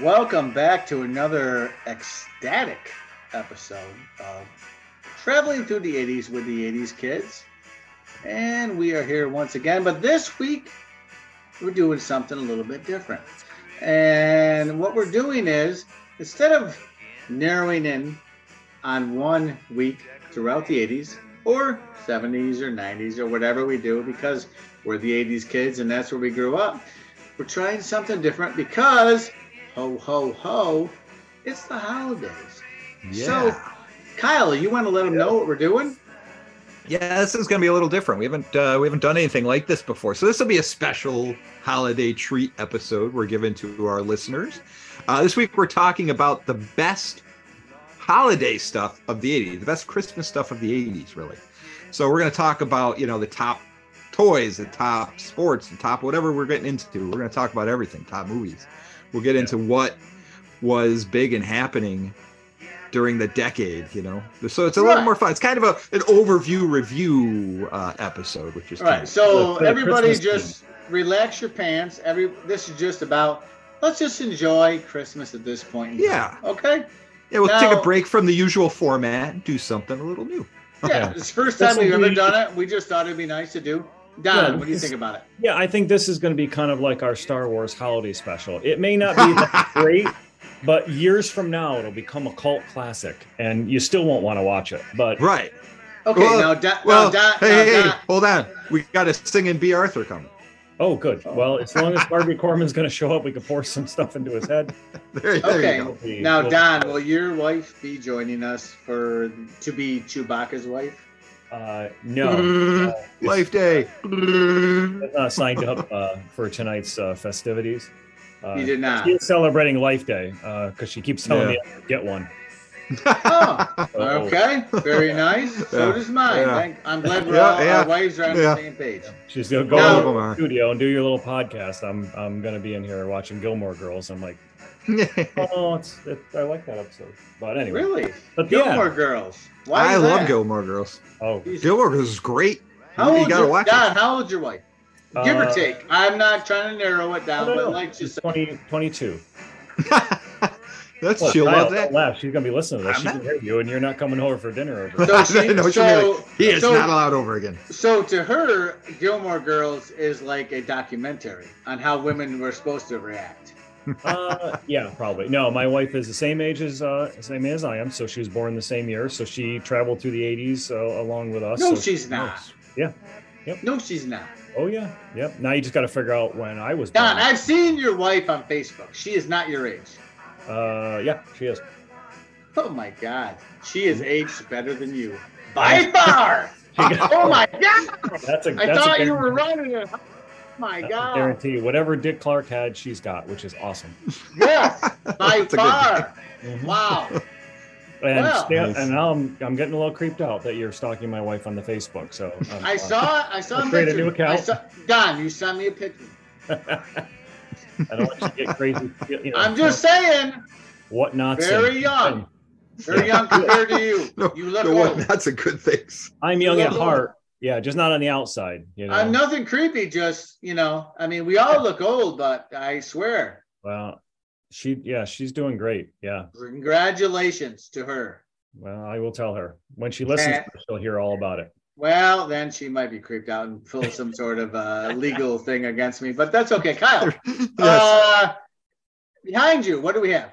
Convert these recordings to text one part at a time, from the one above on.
Welcome back to another ecstatic episode of Traveling Through the 80s with the 80s Kids. And we are here once again, but this week we're doing something a little bit different. And what we're doing is instead of narrowing in on one week throughout the 80s or 70s or 90s or whatever we do because we're the 80s kids and that's where we grew up, we're trying something different because ho ho ho, it's the holidays. Yeah. So, Kyle, you want to let them know what we're doing? yeah, this is going to be a little different. We haven't uh, we haven't done anything like this before, so this will be a special holiday treat episode we're giving to our listeners. Uh, this week we're talking about the best holiday stuff of the '80s, the best Christmas stuff of the '80s, really. So we're going to talk about you know the top toys, the top sports, the top whatever we're getting into. We're going to talk about everything, top movies. We'll get into what was big and happening during the decade, you know. So it's a little more fun. It's kind of a an overview review uh, episode, which is All right. So For the everybody Christmas just relax your pants. Every this is just about let's just enjoy Christmas at this point. in time, Yeah. Okay. yeah. We'll take a break from the usual format and do something a little new. Yeah. Yeah. It's the first This time we've ever done it. We just thought it'd be nice to do. Don, Yeah, what do you think about it? Yeah, I think this is going to be kind of like our Star Wars holiday special. It may not be that great, but years from now it'll become a cult classic, and you still won't want to watch it. But Right. Okay. Well- now, Don, Well, now, Don, hey, now, hey, hey, hold on. We got a singing Bea Arthur coming. oh, good. Oh. Well, as long as Harvey Korman's going to show up, we can pour some stuff into his head. There, there Okay. you go. We'll be- Now, we'll- Don, will your wife be joining us for to be Chewbacca's wife? Uh, no, uh, Life Day. she's not signed up uh, for tonight's uh, festivities. Uh, You did not. She is celebrating Life Day because she keeps telling Yeah. me I get one. Oh, okay. Very nice. So Yeah. does mine. Yeah. I'm glad we're Yeah, all, yeah. our wives are on Yeah. the same page. She's gonna go Now- into the studio and do your little podcast. I'm I'm gonna be in here watching Gilmore Girls. I'm like, oh, it's it, I like that episode. But anyway, Really? But Gilmore yeah. Girls. Why I love that? Gilmore Girls. Oh, Gilmore Girls is great. How you old gotta your, watch Don, it. how old's your wife? Give or uh, take. I'm not trying to narrow it down, no, no, but like She's just 20, 22. That's Well, she'll Kyle, love that. don't laugh. She's gonna be listening to this. I'm She not- can hear you, and you're not coming over for dinner. Over. So I she- know what you mean. so- Like, he is so- not allowed over again. so to her, Gilmore Girls is like a documentary on how women were supposed to react. Uh, yeah, probably. No, my wife is the same age as uh, same as I am, so she was born the same year. So she traveled through the '80s uh, along with us. No, so she's not. Yeah. Yep. No, she's not. Oh yeah, yep. Now you just got to figure out when I was born. Don, I've seen your wife on Facebook. She is not your age. Uh, yeah, she is. Oh my God. She is aged better than you. By far. Oh my God. That's a. I that's thought a you were running it. My That's a God. guarantee. Whatever Dick Clark had, she's got, which is awesome. Yes, by That's a good- far. Wow. And, Wow. sta- Nice. and now I'm, I'm getting a little creeped out that you're stalking my wife on the Facebook. So um, I saw I saw a Let's create a picture. new account. I saw, Don, you sent me a picture. I don't want you to get crazy. You know, I'm just saying, what not very young. Very young compared to you. No, You look no, what, old. that's a good thing. I'm young at old. heart. Yeah, just not on the outside. You know. I'm nothing creepy, just you know, I mean we all look old, but I swear, Well, she yeah, she's doing great. Yeah. congratulations to her. Well, I will tell her when she listens. Eh. She'll hear all about it. Well, then she might be creeped out and pull some sort of uh, legal thing against me, but that's okay. Kyle, yes. uh, behind you, what do we have?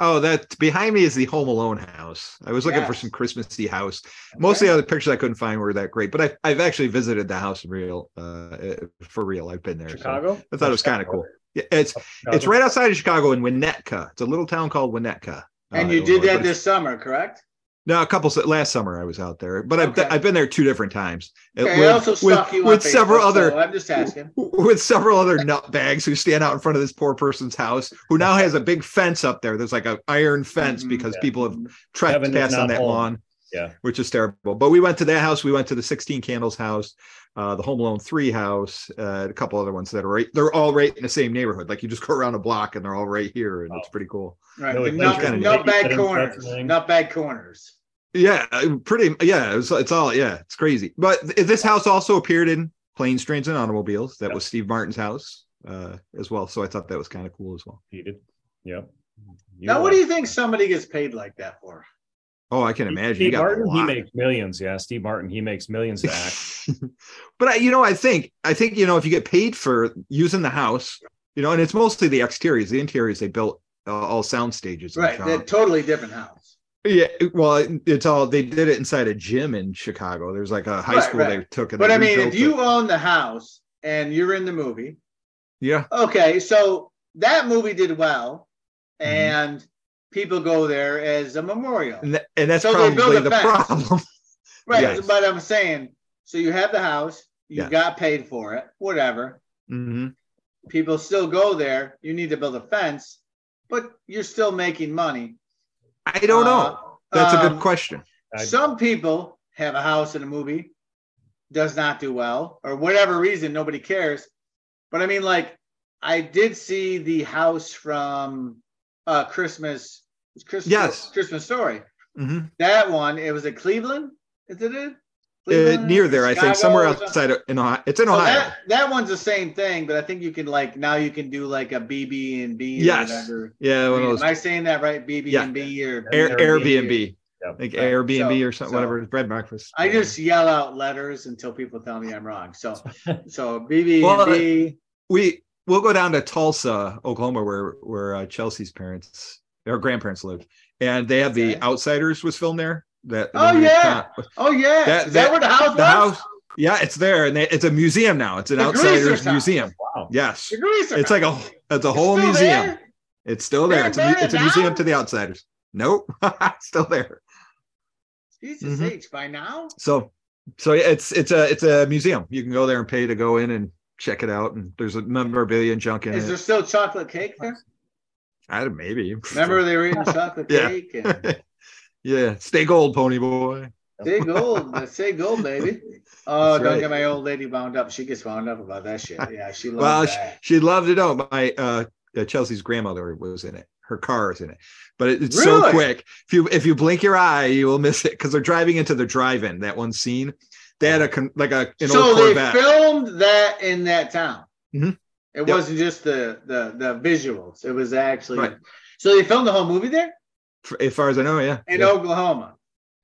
Oh, that behind me is the Home Alone house. I was looking for some Christmassy house. Most of the other pictures I couldn't find were that great, but I've, I've actually visited the house in real, uh, for real. I've been there. so Chicago. I thought it was kind of cool. Yeah, it's Chicago? it's right outside of Chicago in Winnetka. It's a little town called Winnetka. And uh, you did that this summer, correct? No, a couple last summer I was out there, but I've I've been there two different times. Uh, Okay, with, I also with, stalk you on with several other so I'm just asking. with several other nutbags who stand out in front of this poor person's house, who now has a big fence up there. There's like an iron fence Mhm. because Yeah. people have Kevin is trespassed on that home. lawn, Yeah. which is terrible. But we went to that house. We went to the 16 Candles house, uh, the Home Alone 3 house, uh, a couple other ones that are right. They're all right in the same neighborhood. Like you just go around a block and they're all right here, and it's pretty cool. Right. Really the nut, pleasure. bad corners. Not bad corners. Yeah, uh, pretty. Yeah, it's, it's all. Yeah, it's crazy. But th- this house also appeared in Planes, Trains, and Automobiles. That Yeah. was Steve Martin's house uh, as well. So I thought that was kind of cool as well. He did. Yep. now, what do you think somebody gets paid like that for? Oh, I can imagine. Steve You got Martin, he makes millions. Yeah, Steve Martin, he makes millions to act. but I, you know, I think I think you know if you get paid for using the house, you know, and it's mostly the exteriors, the interiors they built uh, all sound stages. Right, they're totally different house. Yeah, well, it's all they did it inside a gym in Chicago. There's like a high Right, school right. they took and But I mean, if you it. own the house and you're in the movie, yeah, okay, so that movie did well, Mhm. and people go there as a memorial. and, tha- and that's So probably a the fence. problem. Right, Yes. but I'm saying, so you have the house, you Yeah. got paid for it, whatever. Mhm. People still go there. You need to build a fence, but you're still making money. I don't know. Uh, That's a um, good question. Some people have a house in a movie, does not do well, or whatever reason, nobody cares. But I mean, like, I did see the house from uh Christmas. Christmas Yes. Christmas story. Mhm. That one, it was in Cleveland. Is it it? Uh, near or there, I think, somewhere outside of in Ohio. It's in So Ohio. that, that one's the same thing, but I think you can like now you can do like a BB and B or Yes. whatever. yeah, one of Am I saying that right? BB Yeah. and B or Air, Airbnb. Airbnb, Yep. like Right. Airbnb So- or something, so- whatever. Bread breakfast. I just yell out letters until people tell me I'm wrong. So, so BB Well, and B. we we'll go down to Tulsa, Oklahoma, where where uh, Chelsea's parents, their grandparents lived, and they have the Outsiders was filmed there. That Oh, yeah. con- Oh yeah, That- is that, that- where the house the was? house. Yeah, it's there, and they, it's a museum now. It's an The Outsiders house. museum. Wow. Yes, The it's like a it's a whole It's museum. there? It's still there. didn't It's a, mu- burn it it's a museum to the outsiders. Nope, still there. Jesus Mhm. H. By now, So, so yeah, it's it's a it's a museum. You can go there and pay to go in and check it out. And there's a memorabilia and junk in is it. there still chocolate cake there? I don't maybe. Remember they were eating chocolate Yeah. cake and yeah, stay gold, pony boy. say gold, stay gold, baby. Oh, That's don't right. get my old lady wound up. She gets wound up about that shit. Yeah, she loves Well, she, that. she loved it. Oh, my uh, uh, Chelsea's grandmother was in it. Her car is in it, but it- it's so quick. If you if you blink your eye, you will miss it because they're driving into the drive-in. That one scene, they had a con- like a an so old they filmed that in that town. Mhm. It Yep. wasn't just the the the visuals. It was actually Right. so they filmed the whole movie there as far as I know, yeah. in yeah. Oklahoma.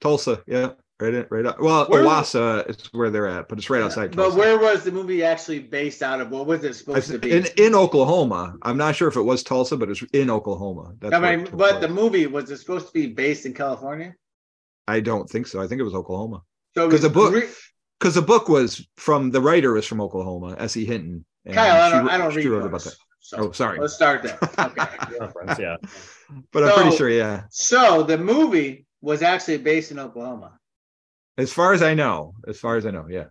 Tulsa, yeah, right, in, right. Up. Well, Where- Owasso is where they're at, but it's right outside. But where was the movie actually based out of? What was it I supposed to be? in in Oklahoma. I'm not sure if it was Tulsa, but it's in Oklahoma. That's I mean, it took but the movie was it supposed to be based in California? I don't think so. I think it was Oklahoma So it 'Cause was the book- re- because the book was from the writer was from Oklahoma, S.E. Hinton. and Kyle, I don't, wrote- I don't she read wrote books, about that. So Oh, sorry. let's start there. Okay. Yeah. But I'm pretty sure, yeah. so the movie was actually based in Oklahoma. As far as I know, as far as I know, yeah,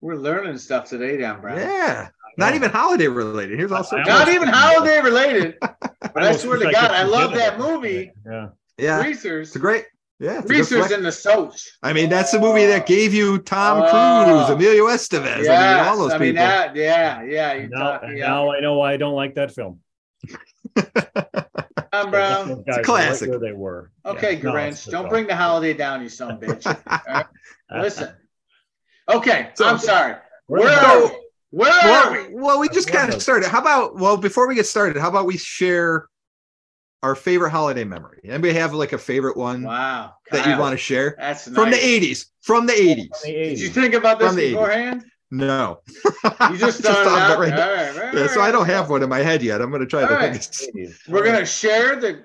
We're learning stuff today, Don Brown. yeah. Not even holiday related. Here's also I Not even holiday related. But I almost swear to God, I love that movie. Yeah. yeah. Greasers. It's a great, yeah. It's a good Greasers flick. in the Soch. I mean, that's the movie that gave you Tom Oh. Cruise, Emilio Estevez. I mean, all those I mean people. that. Yeah, yeah. You Now, talk, yeah. now I know why I don't like that film. Um, Tom Brown. Those guys were classic. Right where they were. Okay, Yeah. Grinch. it's a good don't bring the holiday down, you son of a bitch. All right? Listen. Okay, So- I'm sorry. Where Where are hell- we? Where are well, we? well, we just kind of of- started. How about, well, before we get started, how about we share our favorite holiday memory? Anybody have like a favorite one Wow. that you want to share? That's nice. From the 80s. From the 80s. the Did you think about this beforehand? 80s. Beforehand? No. You just started thought out. it right now. All right, all Yeah, so. I don't have one in my head yet. I'm going to try All to right. think. 80s. We're gonna share the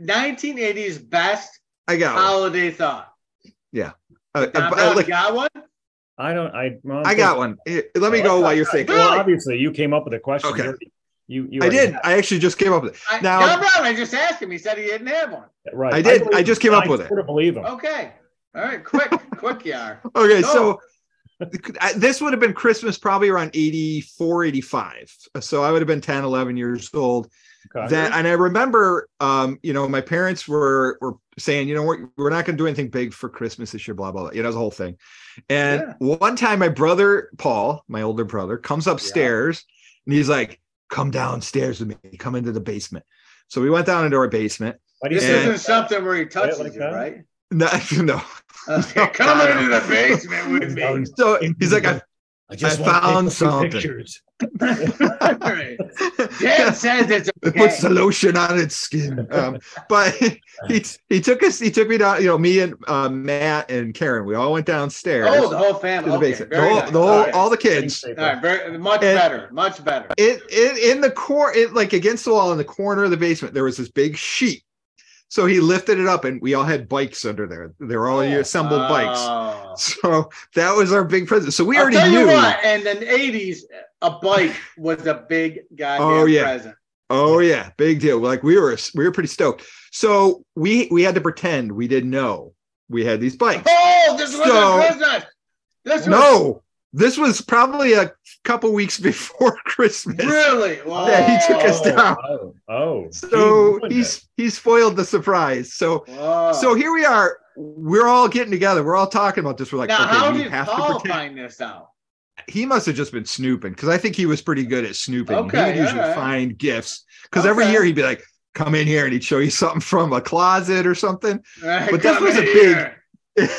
1980s best I got one. holiday thought. Uh, Tom uh, Brown, like, got one? I don't. I. well, I got one. Here, Let me go while you're thinking. Well, obviously, you came up with a question. Okay. You You. you I did. had I actually just came up with it. I, Now- Tom Brown, I just asked him. He said he didn't have one. Right. I did. I believe just him. came up with it. sort believe him. Okay. All right, quick, quick, you are. Okay, Go. so I- this would have been Christmas probably around 84, 85. So I would have been 10, 11 years old. Okay. That and I remember um, you know, my parents were were saying, you know, we're, we're not gonna do anything big for Christmas this year, blah, blah, blah. You know, the whole thing. And one time my brother Paul, my older brother, comes upstairs and he's like, come downstairs with me, come into the basement. So we went down into our basement. Why do you This say And- isn't something where he touches like you, right? No, no. Okay, come into the basement with me. So he's like, I, I just I want to take found a few something. pictures. Right. Dad says it's it puts the lotion on its skin. Um, but he he took us. He took me down. You know, me and uh, Matt and Karen. We all went downstairs oh, the whole family. the Okay, basement. The whole, nice. the whole, all, right. all the kids. All right, very much And- better, much better. It, it in the core, it like against the wall in the corner of the basement. There was this big sheet. So he lifted it up, and we all had bikes under there. They were all Oh, assembled bikes. Oh. So that was our big present. So we I'll already knew. what, and in the '80s, a bike was a big goddamn Oh, yeah. present. Oh yeah, big deal. Like we were we were pretty stoked. So we we had to pretend we didn't know we had these bikes. Oh, this was So- a Christmas. This was No, this was probably a couple weeks before Christmas. really. Wow. Yeah, he took us down. Oh, oh. So he ruined he's he spoiled the surprise. So Wow. so here we are. We're all getting together. We're all talking about this. We're like, now, how okay, we did have Paul to pretend. find this out? He must have just been snooping because I think he was pretty good at snooping. Okay, he would usually all right. find gifts because every year he'd be like, "Come in here," and he'd show you something from a closet or something. But this was a big-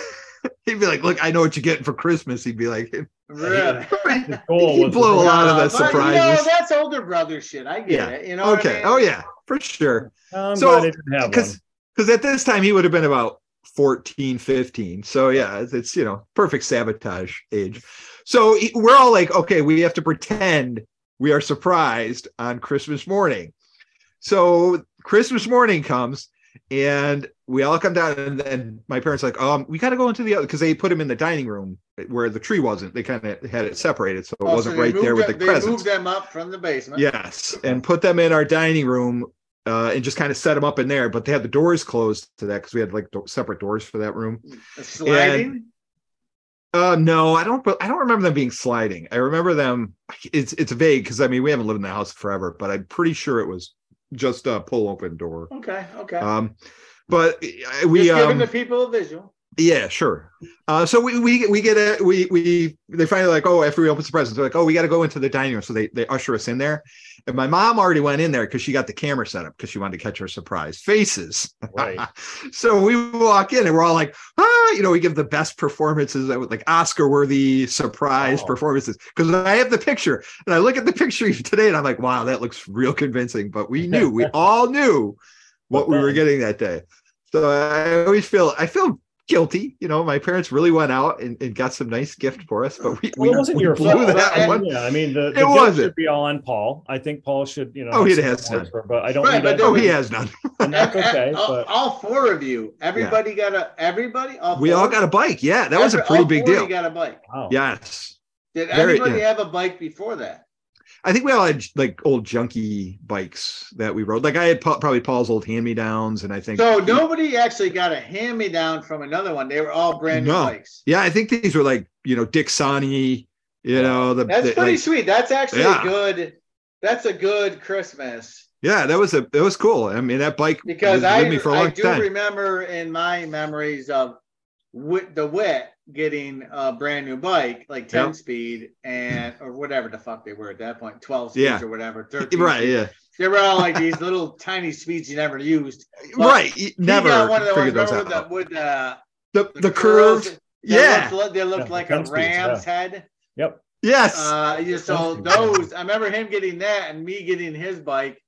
he'd be like, "Look, I know what you're getting for Christmas." He'd be like, Really? He was blew a lot of the but, You know, that's older brother shit. I get Yeah. it. You know. what I "Okay, mean? oh yeah, for sure." I'm So, glad didn't have. Because because at this time he would have been about 14, 15. So yeah, it's, it's you know perfect sabotage age. So he- we're all like, okay, we have to pretend we are surprised on Christmas morning. So Christmas morning comes and we all come down and then my parents are like, um, we got to go into the other because they put him in the dining room where the tree wasn't. They kind of had it separated, so it Oh, wasn't they right there with the them- They presents. moved them up from the basement. Yes, and put them in our dining room uh, and just kind of set them up in there. But they had the doors closed to that because we had like do- separate doors for that room. Sliding. Uh, no, I don't. But I don't remember them being sliding. I remember them. It's it's vague because I mean we haven't lived in the house forever, but I'm pretty sure it was just a pull open door. Okay. Okay. Um, but uh, we Just giving um, the people a visual. Yeah, sure. Uh, so we we we get a we we they finally like oh after we open the presents they're like oh we got to go into the dining room so they they usher us in there and my mom already went in there because she got the camera set up because she wanted to catch our surprise faces. Right. so we walk in and we're all like ah you know we give the best performances like Oscar worthy surprise Oh. performances because I have the picture and I look at the picture today and I'm like wow that looks real convincing but we knew we all knew what we were getting that day. So I always feel I feel guilty. You know, my parents really went out and, and got some nice gift for us, but we, Well, we, it wasn't we your blew fault. that And- one. Yeah, I mean the, the It guilt wasn't. should be all on Paul. I think Paul should, you know, Oh, he has none. for- but I don't Right, need but that. Oh, he has none. and that's okay. all, But all four of you, everybody got a everybody. All We all got a bike. Yeah, that was a pretty all big four deal. You got a bike. wow. Yes. Did Very- anybody yeah. have a bike before that? I think we all had like old junky bikes that we rode. Like I had pa- probably Paul's old hand me downs, and I think So nobody actually got a hand me down from another one. They were all brand new No. bikes. yeah, I think these were like you know Dick Sonny, you know the, That's the- pretty like- sweet. That's actually Yeah. good. That's a good Christmas yeah, that was a that was cool. I mean that bike because I with me for a I do time. remember in my memories of wit, the wit getting a brand new bike like 10 Yeah. speed and or whatever the fuck they were at that point 12 speeds Yeah. or whatever 13 right, speeds. yeah, they were all like these little tiny speeds you never used But right. You Never got one of the ones those out. with the with the, the the, curls curve. that Yeah. looked, they looked Yeah, like the a 10 speeds, ram's head Yep. Yes. uh yeah, so those I remember him getting that and me getting his bike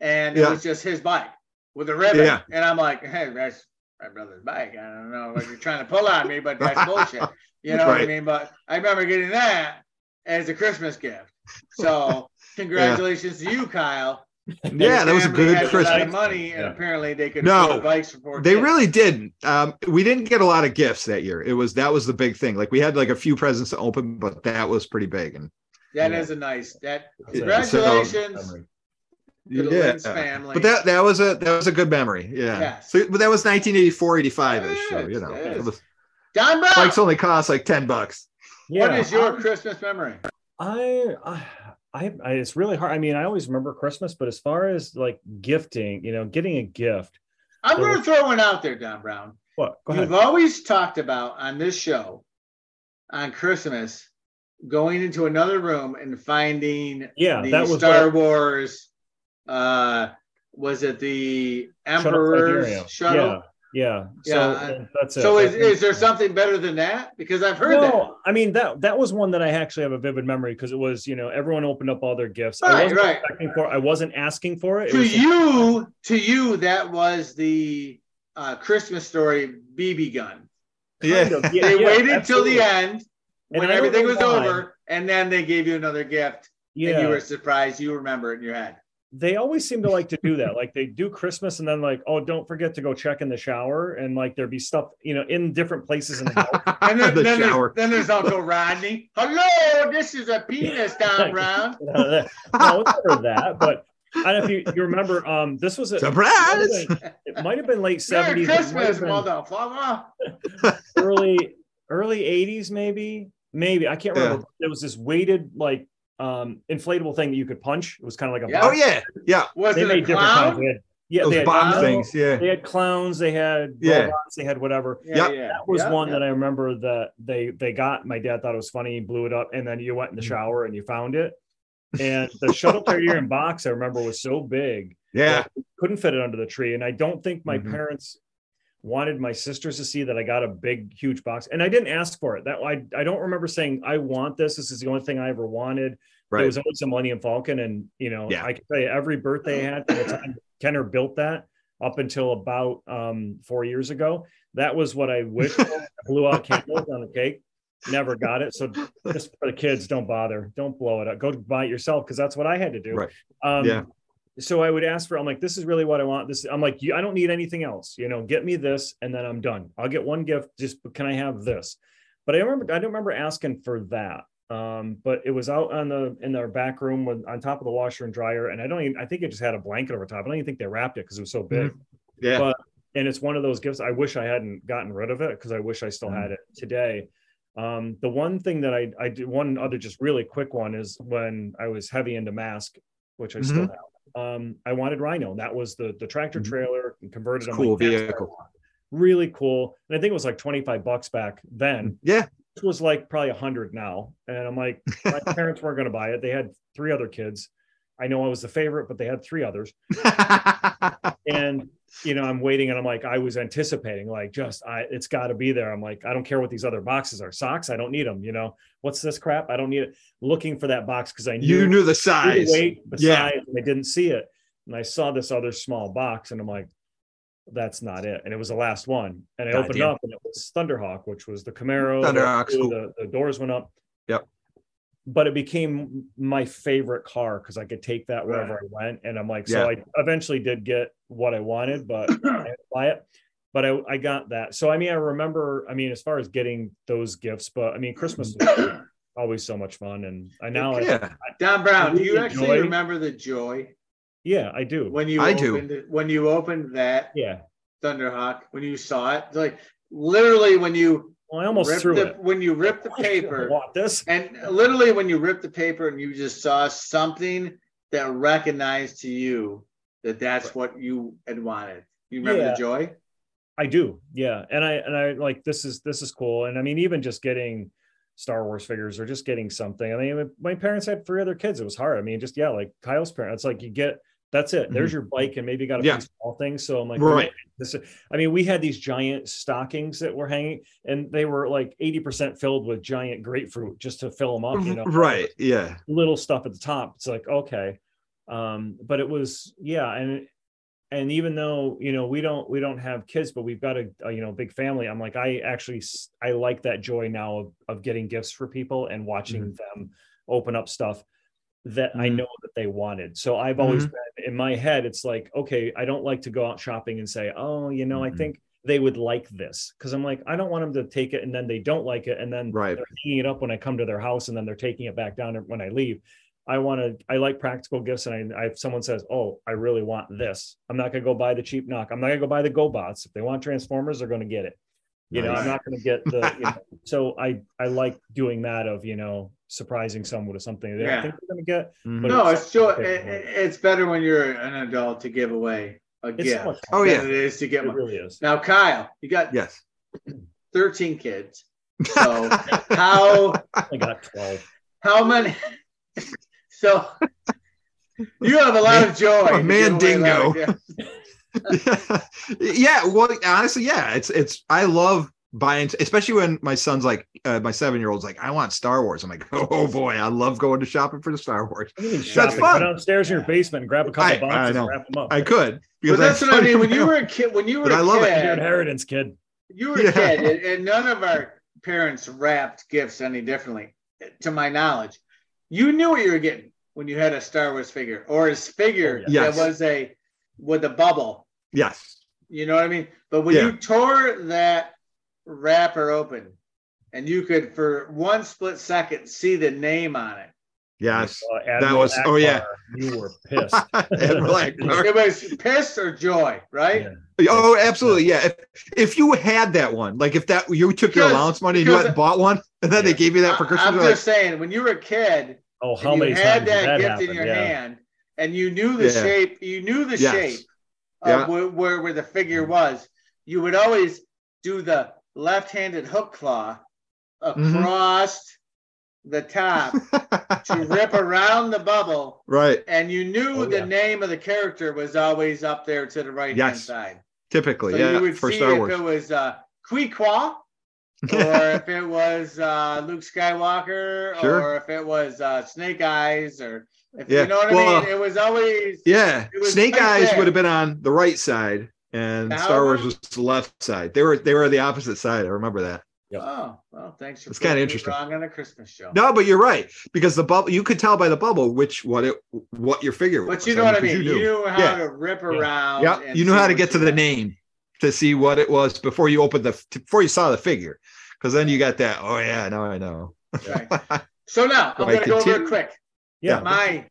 and it Yeah. was just his bike with a ribbon Yeah. and I'm like hey that's my brother's bike I don't know what you're trying to pull on me but that's bullshit you know what I mean but I remember getting that as a Christmas gift so congratulations to you Kyle yeah, that was a good had a lot Christmas. of money and Yeah. apparently they could No, afford bikes for They kids. really didn't. Um, we didn't get a lot of gifts that year. It was that was the big thing. Like we had like a few presents to open, but that was pretty big. And That Yeah. is a nice that That's a- congratulations memory. To the Lince family. but that that was a that was a good memory. Yeah. Yes. So, but that was 1984, 85 ish. So you know, yes. it was, Don Brown, bikes only cost like 10 bucks. Yeah. what is your I- Christmas memory? I, I, I, I, it's really hard. I mean, I always remember Christmas, but as far as like gifting, you know, getting a gift, I'm going to was- throw one out there, Don Brown. what? Go ahead. You've always talked about on this show on Christmas going into another room and finding Yeah, the that was Star what- Wars. Uh, was it the Emperor's Siberia. shuttle? Yeah. Yeah. Yeah, So I- that's it. So is, is there something better than that? Because I've heard that. no, I mean that that was one that I actually have a vivid memory because it was you know everyone opened up all their gifts. I Right, wasn't right. expecting for I wasn't asking for it. it To was you, to you, that was the uh, Christmas story BB gun. kind of- yeah, They yeah, waited till the end And when I everything was why. over, and then they gave you another gift, Yeah, and you were surprised. You remember it in your head. They always seem to like to do that. Like they do Christmas and then like, oh, don't forget to go check in the shower and like there be stuff, you know, in different places in the house. And then, the then, shower. There's, then there's Uncle Rodney. Hello, this is a penis, Don Brown. no, it's never that, but I don't know if you, you remember. Um, this was a Surprise! It might have been late Merry seventies, Christmas, motherfucker. early early eighties, maybe. Maybe I can't remember. There was this weighted like um inflatable thing that you could punch. It was kind of like a Yeah. Oh yeah, yeah. Was They it a made different kinds. They had, yeah, Those they had, bomb clowns. things. Yeah. they had clowns. They had Yeah. robots. They had whatever. Yeah, Yep. yeah. that was yeah, one yeah. that I remember that they they got. My dad thought it was funny, he blew it up, and then you went in the shower and you found it. And the shuttle Terrier box I remember was so big, Yeah. couldn't fit it under the tree. And I don't think my Mhm. parents wanted my sisters to see that I got a big, huge box. And I didn't ask for it. That I I don't remember saying I want this. This is the only thing I ever wanted. Right. It was always a Millennium Falcon, and you know, Yeah. I can tell you every birthday I had from the time Kenner built that up until about um, four years ago. That was what I wished. for. I blew out candles on the cake. Never got it. So just for the kids, don't bother. Don't blow it up. Go buy it yourself because that's what I had to do. Right. Um, Yeah. So I would ask for. I'm like, this is really what I want. This. I'm like, you, I don't need anything else. You know, get me this, and then I'm done. I'll get one gift. Just can I have this? But I remember I don't remember asking for that. Um, but it was out on the in our back room with on top of the washer and dryer, and I don't even I think it just had a blanket over top. I don't even think they wrapped it because it was so big. Yeah. But and it's one of those gifts. I wish I hadn't gotten rid of it because I wish I still had it today. Um, the one thing that I I did one other just really quick one is when I was heavy into mask, which I still have. Um, I wanted Rhino. That was the the tractor Mhm. trailer and converted. I'm Cool like, "That's what I vehicle. Really cool. And I think it was like 25 bucks back then Yeah. which was like probably a hundred now. And I'm like, my parents weren't going to buy it. They had three other kids. I know I was the favorite, but they had three others. And you know, I'm waiting, and I'm like, I was anticipating, like, just I, it's got to be there. I'm like, I don't care what these other boxes are. Socks, I don't need them. You know, what's this crap? I don't need it. Looking for that box because I knew you knew the knew the size. weight, the Yeah. size, and I didn't see it. And I saw this other small box, and I'm like, that's not it. And it was the last one. And I God opened damn. up, and it was Thunderhawk, which was the Camaro. Thunderhawk's the, the, the doors went up. Yep. But it became my favorite car because I could take that wherever I went. And I'm like, so I eventually did get what I wanted, but I had to buy it. But I, I got that. So I mean, I remember, I mean, as far as getting those gifts, but I mean, Christmas was always so much fun. And I now, I, Yeah. Don Brown, do you actually joy. remember the joy yeah, I do. when you I do. opened it, when you opened that yeah. Thunderhawk when you saw it? Like literally when you Well, I almost threw the, it. when you ripped the paper want this. and literally when you ripped the paper and you just saw something that recognized to you that that's what you had wanted. You remember Yeah. the joy? I do, yeah, and I and I like this is this is cool, and I mean even just getting Star Wars figures or just getting something. I mean, my parents had three other kids; it was hard. I mean, just yeah, like Kyle's parents, It's like you get that's it. There's your bike, and maybe you got a Mm-hmm. Yeah. few small things. So I'm like, Right. This, I mean, we had these giant stockings that were hanging, and they were like 80% filled with giant grapefruit just to fill them up. You know, Right. Yeah. little stuff at the top. It's like okay, um, but it was yeah, and and even though you know we don't we don't have kids, but we've got a, a you know big family. I'm like I actually i like that joy now of of getting gifts for people and watching them open up stuff that I Mhm. know that they wanted. So I've always been in my head. It's like okay, I don't like to go out shopping and say oh you know I Mhm. think they would like this because I'm like I don't want them to take it and then they don't like it and then Right. they're hanging it up when I come to their house and then they're taking it back down when I leave. I want to, I like practical gifts. And I, I, if someone says, Oh, I really want this, I'm not going to go buy the cheap knock. I'm not going to go buy the GoBots. If they want Transformers, they're going to get it. You know, I'm not going to get the, you know, so I, I like doing that of, you know, surprising someone with something they Yeah. don't think they're going to get. Mhm. But No, it's- it's joy. it- it- it's better when you're an adult to give away a It's gift so Oh, yeah. than it is to get It one. really is. Now, Kyle, you got Yes. 13 kids. So how I got 12. how many? So you have a lot of joy. Oh, man give away a lot of dingo. gifts. yeah, well, honestly, yeah, it's it's. I love buying, especially when my son's like, uh, my seven year old's like, I want Star Wars. I'm like, oh boy, I love going to shopping for the Star Wars. What do you mean That's fun. Go downstairs in your basement and grab a couple I- I boxes know. and wrap them up. I could But that's have what I mean. When you were a kid, when you were But a I love it. Your inheritance, kid. you were a kid, and, and none of our parents wrapped gifts any differently, to my knowledge. You knew what you were getting when you had a Star Wars figure or a figure Oh, Yes. that was a with a bubble. yes, You know what I mean? But when Yeah. you tore that wrapper open, and you could for one split second see the name on it, yes, Uh, Admiral was- oh, yeah. You were pissed. Admiral Ackbar. it was piss or joy, right? Yeah. Oh, absolutely. Yeah. If, if you had that one, like if that you took your allowance money and you because- went and bought one, and then they gave you that for Christmas, I'm you're just saying, when you were a kid, Oh, and how you many had times that did that gift happen? in your yeah. hand, and you knew the Yeah. shape, you knew the Yes. shape Yeah. of where, where where the figure was. You would always do the left-handed hook claw Mm-hmm. across the top to rip around the bubble, right. and you knew Oh, the yeah. name of the character was always up there to the right hand Yes. side. Typically, So yeah, you would for see Star if Wars. it was uh, Queequeg, or if it was uh, Luke Skywalker, Sure. or if it was uh, Snake Eyes, or if Yeah, you know what I mean. It was always yeah, it was Snake right Eyes there. would have been on the right side, and Now Star Wars was the left side. They were they were the opposite side. I remember that. Yep. oh well. Thanks for It's kinda proving me interesting. Wrong on a Christmas show. No, but you're right because the bubble you could tell by the bubble which what it what your figure was. but you know what I mean. You You, knew. knew how Yeah. to rip Yeah. around. Yeah, you knew how to get to the got. name to see what it was before you opened the before you saw the figure, because then you got that. Oh yeah, now I know. Right. So now I'm Right, going to go over continue. it quick. Yeah. my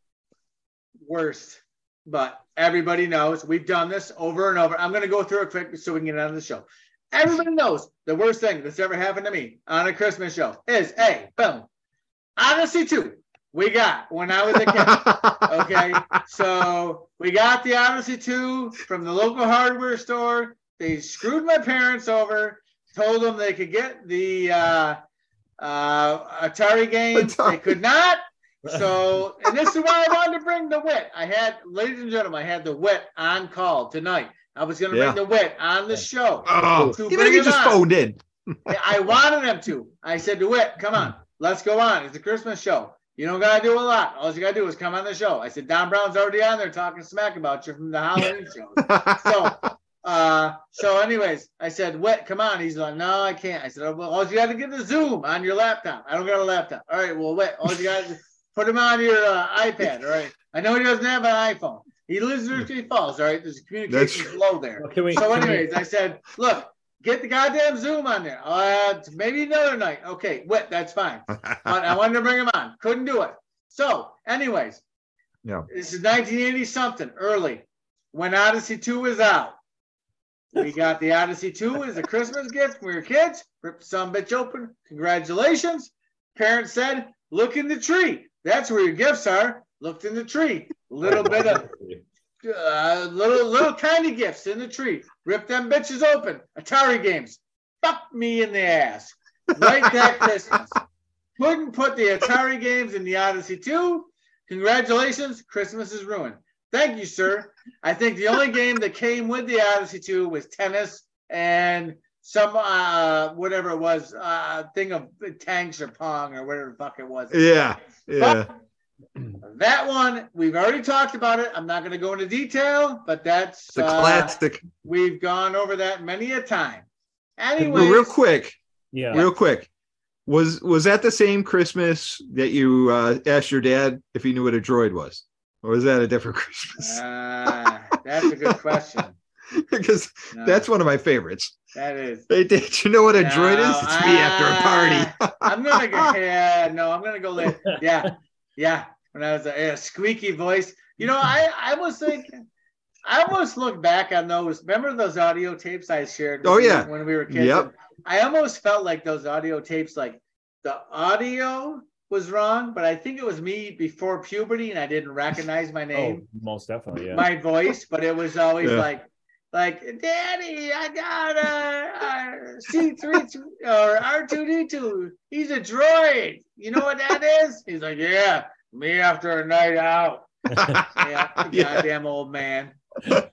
worst, but everybody knows we've done this over and over. I'm going to go through it quick so we can get out of the show. Everybody knows the worst thing that's ever happened to me on a Christmas show is a boom. Odyssey 2, we got when I was a kid. Okay, so we got the Odyssey 2 from the local hardware store. They screwed my parents over, told them they could get the uh, uh, Atari games. They could not. So, and this is why I wanted to bring the wit. I had, ladies and gentlemen, I had the wit on call tonight. I was going to Yeah. bring the wit on the show. oh, To you bring better just on. phoned in. I wanted them to. I said to Wit, come on, let's go on. It's a Christmas show. You don't gotta do a lot. All you gotta do is come on the show. I said Don Brown's already on there talking smack about you from the Halloween show. So, uh, so anyways, I said, Wit, come on. He's like, no, I can't. I said, oh, well, all you gotta get is Zoom on your laptop. I don't got a laptop. All right, well, Wit, all you gotta do- put him on your uh, iPad. All right. I know he doesn't have an iPhone. He lives in Richie Falls. All right. There's a communication flow there. Well, we, So, can we- anyways, I said, look, get the goddamn Zoom on there. Uh, maybe another night. Okay, wet, that's fine. But I wanted to bring him on. Couldn't do it. So, anyways, Yeah. this is 1980 something, early, when Odyssey 2 was out. We got the Odyssey 2 as a Christmas gift when we were kids. Ripped some bitch open. Congratulations. Parents said, look in the tree. That's where your gifts are. Looked in the tree. Little bit of uh, little little tiny gifts in the tree. Rip them bitches open. Atari games. Fuck me in the ass. Right that Christmas. Couldn't put the Atari games in the Odyssey 2. Congratulations, Christmas is ruined. Thank you, sir. I think the only game that came with the Odyssey 2 was tennis and some uh whatever it was, uh thing of tanks or pong or whatever the fuck it was. yeah, yeah. That one, we've already talked about it. I'm not going to go into detail, but that's It's a uh, classic. we've gone over that many a time. Anyway, real quick, yeah. real quick. Was was that the same Christmas that you uh, asked your dad if he knew what a droid was, or was that a different Christmas? uh, that's a good question. because No, that's one of my favorites. that is. Hey, did you know what a No, droid is? It's me after a party. Ah, I'm gonna go. Yeah, no, I'm gonna go late. Yeah, yeah. When I was a, a squeaky voice, you know, I I was thinking. I almost look back on those. Remember those audio tapes I shared? with Oh, yeah. when we were kids. Yep. I almost felt like those audio tapes, like the audio was wrong, but I think it was me before puberty, and I didn't recognize my Oh, name, most definitely. Yeah. my voice, but it was always Yeah. like. Like, Daddy, I got a, a C3 or R2D2. He's a droid. You know what that is? He's like, Yeah, me after a night out. Yeah, Yeah. goddamn old man. Oh,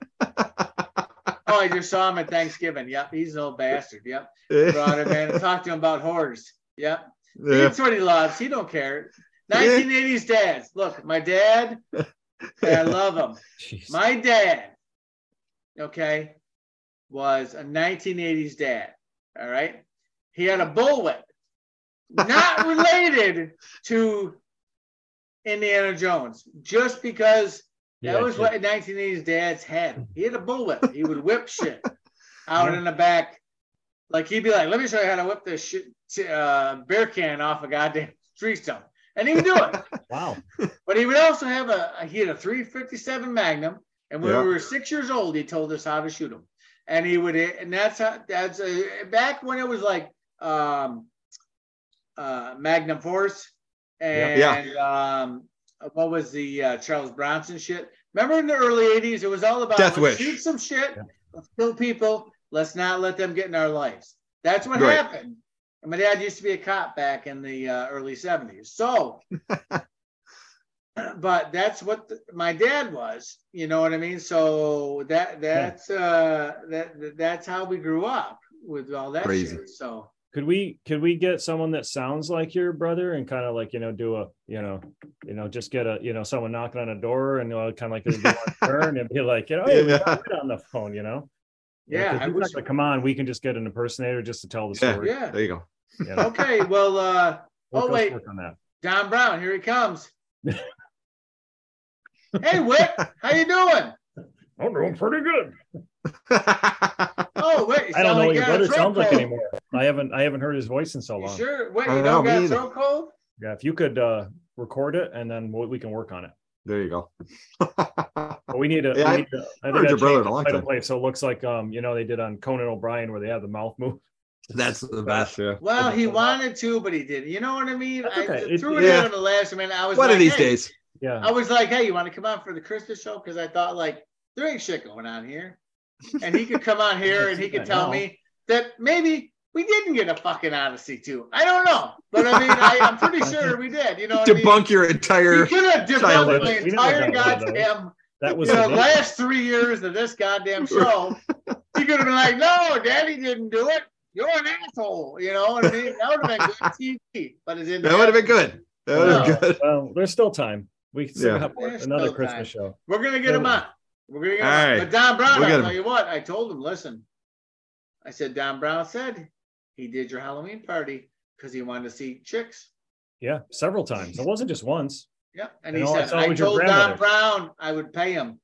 I just saw him at Thanksgiving. Yep, he's an old bastard. Yep. Brought him in and talked to him about horrors. Yep. Yeah. That's what he loves. He don't care. 1980s dads. Look, my dad, I love him. Jeez. My dad, okay, was a 1980s dad. All right. He had a bullwhip, not related to Indiana Jones, just because that Yeah, was what 1980s dads had. He had a bullwhip. He would whip shit out in the back. Like he'd be like, "Let me show you how to whip this shit uh, beer can off a goddamn tree stump," and he would do it. Wow. But he would also have a he had a 357 Magnum, and when Yeah. we were six years old, he told us how to shoot them. And he would, and that's how that's uh, back when it was like um, uh, Magnum Force and Yeah. um, what was the uh, Charles Bronson shit? Remember in the early 80s, it was all about Death let's Wish. shoot some shit, Yeah. let's kill people, let's not let them get in our lives. That's what Right. happened. And my dad used to be a cop back in the uh, early 70s. So but that's what the- my dad was you know what i mean so that that's uh that that's how we grew up with all that Crazy. shit. so Could we could we get someone that sounds like your brother and kind of like you know do a you know you know just get a you know someone knocking on a door and kind of like do a turn and be like you know hey, Yeah. got on the phone you know yeah 'cause i wish not gonna come on we can just get an impersonator just to tell the Yeah. story yeah There you go. you know? okay well uh Work Oh, wait. work on that don brown here he comes hey whit how you doing I'm doing pretty good. oh wait I don't know like what you your got a brother sounds like anymore. I haven't I haven't heard his voice in so you long. sure wait I you know, don't got a either. throat cold Yeah, if you could uh record it and then we we can work on it. there you go. But we need to. Yeah, I we need to I heard think your brother in changed a long title time. plate, so it looks like um you know they did on Conan O'Brien where they have the mouth move. That's the best. Yeah. well he wanted to but he didn't you know what i mean That's i okay. It- threw it yeah. in on the last minute i was One like, of these hey, days. Yeah. I was like, hey, you want to come on for the Christmas show? Because I thought like there ain't shit going on here. And he could come on here and he could tell me that maybe we didn't get a fucking Odyssey too. I don't know. But I mean, I, I'm pretty sure we did. You know what I mean? Debunk your He entire. could have debunked childhood. the entire got one of those. goddamn, That was you know, the- last three years of this goddamn show. He could have been like, no, daddy didn't do it. You're an asshole. You know what I mean? That would have been good TV. But it didn't. That would have been good. That would have No. been good. Well, there's still time. We can still Yeah. have There's another still Christmas time. show. We're gonna get him on. We're gonna get him All on. right. But Don Brown, We'll I'll tell you what, I told him, listen. I said, Don Brown said he did your Halloween party because he wanted to see chicks. Yeah, several times. It wasn't just once, Yeah. And And he all I said, saw I was your told Don. Brown I would pay him.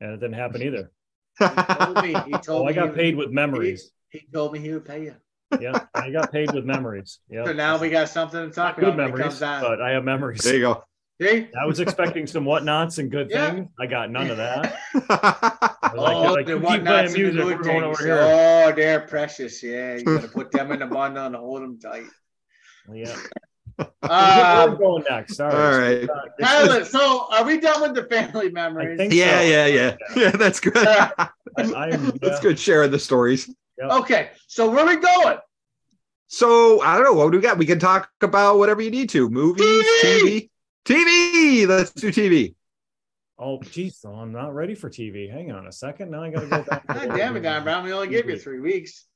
and it didn't happen either. He told me, he told Oh, I got he, paid with memories. he told me he would pay you. Yeah, I got paid with memories. Yeah, So now we got something to talk good about Good memories, comes on. but I have memories. There you go. See? I was expecting some whatnots and good Yeah. things. I got none of that. Like, oh, like, the whatnots playing and the good things. over here. Oh, they're precious. Yeah, you gotta put them in a bundle and hold them tight. Yeah. Um, We're going next. All right. All right. So, this Pilot, so are we done with the family I memories? Yeah, so. yeah, yeah. Yeah, that's good. Uh, I, I'm, That's yeah. good sharing the stories. okay, so where we going? So I don't know what do we got. We can talk about whatever you need to. Movies, TV, TV. Let's do TV. Oh, geez, oh, I'm not ready for TV. Hang on a second. Now I got to go back. God damn it, Don Brown. We only gave you three weeks.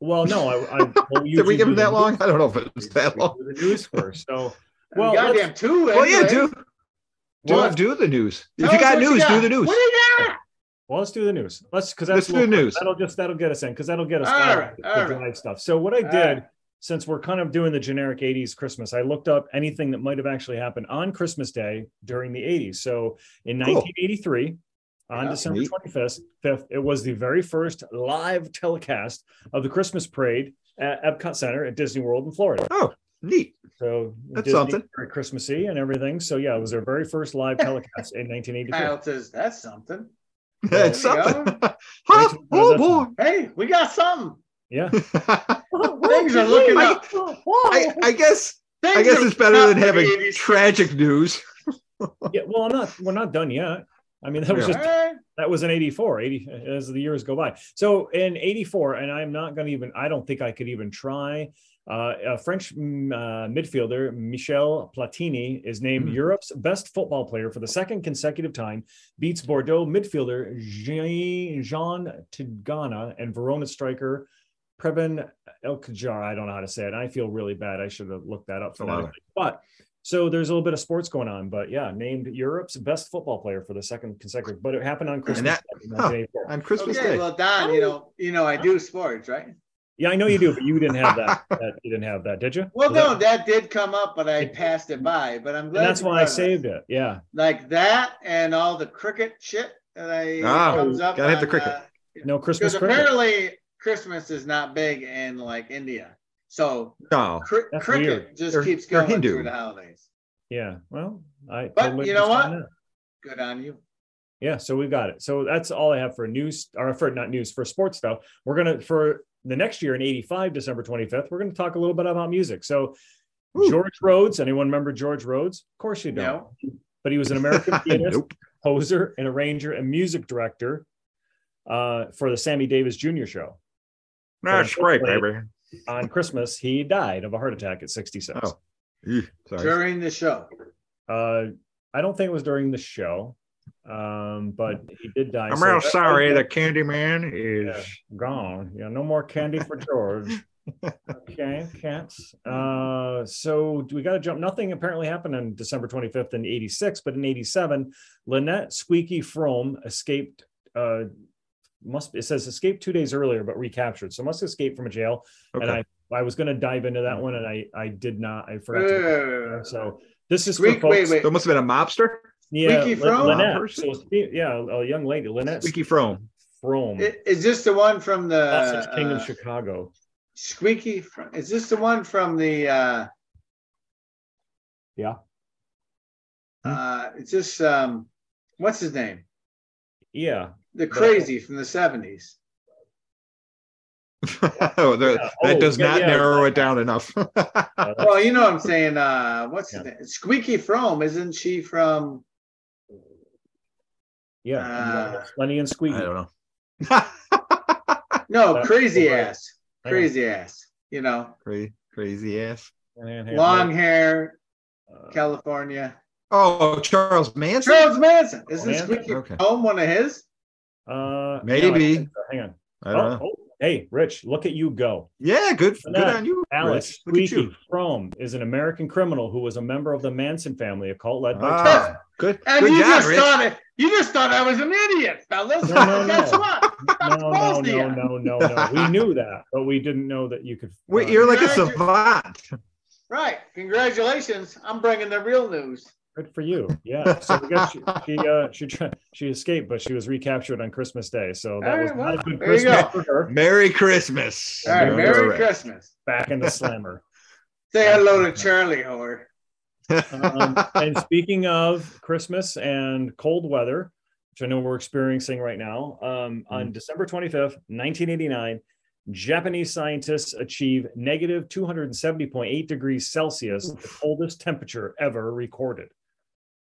Well, no, I. I well, Did we give him do the that long? news- I don't know if it was that long. The news first. So, well, Well, goddamn two. Well, yeah, anyway. do do Well, do the news. If you got news, do got. the news. What do you got? Well, let's do the news. Let's because Let's that's do the a little quick. news. That'll just that'll get us in because that'll get us All started all the right. drive stuff. So what I did, right. Since we're kind of doing the generic '80s Christmas, I looked up anything that might have actually happened on Christmas Day during the '80s. So in Cool. 1983, on Yeah. December Neat. 25th, fifth, it was the very first live telecast of the Christmas parade at Epcot Center at Disney World in Florida. Oh, neat. So That's Disney, something. very Christmassy and everything. So yeah, it was their very first live telecast in 1983. Kyle says, that's something. Oh, that's something. Huh? Oh boy. Hey, we got something. Yeah. Things are looking I- up. I, I guess Things I guess it's better than having 80s. tragic news. Yeah, well, I'm not. We're not done yet. I mean, that was Yeah. just that was in 84 80 as the years go by so in 84 and i'm not going to even i don't think i could even try uh, a french mm, uh, midfielder michel platini is named Mhm. europe's best football player for the second consecutive time beats bordeaux midfielder jean jean tigana and verona striker Preben Elkajar, I don't know how to say it. I feel really bad. I should have looked that up Oh, wow. phonetically. But so there's a little bit of sports going on. But yeah, named Europe's best football player for the second consecutive. But it happened on Christmas. that- Day in 1984. On Christmas Okay, Day. well, Don, you know, you know, I do sports, right? Yeah, I know you do, but you didn't have that. that you didn't have that, did you? Well, Was that- no, that did come up, but I passed it by. But I'm glad that's why I brought it saved it. Yeah. like that and all the cricket shit that I Ah, comes up. gotta hit the cricket. uh, No Christmas Because cricket. apparently Christmas is not big in like India, so No. cri- That's cricket weird. just They're- keeps going Hindu. through the holidays. Yeah. Well, I. But totally you know what? that. Good on you. Yeah, so we've got it. So that's all I have for news, or for not news, for sports stuff. We're gonna for the next year in '85, December 25th, we're gonna talk a little bit about music. So Woo. George Rhodes, anyone remember George Rhodes? Of course you don't. No. But he was an American pianist, nope. composer, and arranger and music director uh, for the Sammy Davis Jr. show. That's right, baby. On Christmas, he died of a heart attack at 66. Oh. Eeh, Sorry. During the show. Uh, I don't think it was during the show, um, but he did die. I'm So real that- sorry. The Candyman is. Yeah, gone. Yeah, no more candy for George. okay, cats. Uh, so we got to jump. Nothing apparently happened on December 25th in 86, but in 87, Lynette Squeaky Fromme escaped. Uh, must it says escaped two days earlier, but recaptured. So must escape from a jail. okay. And I I was going to dive into that one, and I I did not. I forgot. To, Uh, so this is Squeak, for wait, folks. wait. So it must have been a mobster. Yeah, Squeaky Lyn- Fromme? Lynette. So yeah, a young lady, Lynette Squeaky Fromme. Fromme. Is this the one from the Sausage King of Chicago. Squeaky? fr- Is this the one from the? uh Yeah. Uh, it's just um, what's his name? Yeah. The crazy from the seventies. oh, the- Yeah. that Oh, does yeah, not yeah. narrow it down enough. Well, you know what I'm saying. Uh, what's his Yeah. name? Squeaky Fromme, isn't she from? Yeah, Uh, Lenny and Squeaky. I don't know. No, That's crazy right. ass, crazy ass. You know, crazy, crazy ass. Long hair, uh, California. Oh, Charles Manson. Charles Manson, isn't Manson? Squeaky Okay. Fromme one of his? Uh, Maybe. no, I think so. Hang on. I don't Oh, know. oh, hey, Rich, look at you go. Yeah, good. Good on you, Alex Rich. Look at Squeaky you. Fromme is an American criminal who was a member of the Manson family, a cult led by Ah, good. And Good you job, just Rich. thought it. You just thought I was an idiot, fellas. No, no, Guess no. what? No, no, no, no, no, no. We knew that, but we didn't know that you could. Wait, uh, you're like a savant. Right. Congratulations. I'm bringing the real news. Good for you. Yeah. So we guess she she, uh, she she escaped, but she was recaptured on Christmas Day. So that All was right, not a good there you Christmas go. for her. Merry Christmas. All right. You're Merry right. Christmas. Back in the Slammer. Say hello to Charlie Whore. um, and speaking of Christmas and cold weather, which I know we're experiencing right now, um, on December 25th, 1989, Japanese scientists achieve negative 270.8 degrees Celsius, the coldest temperature ever recorded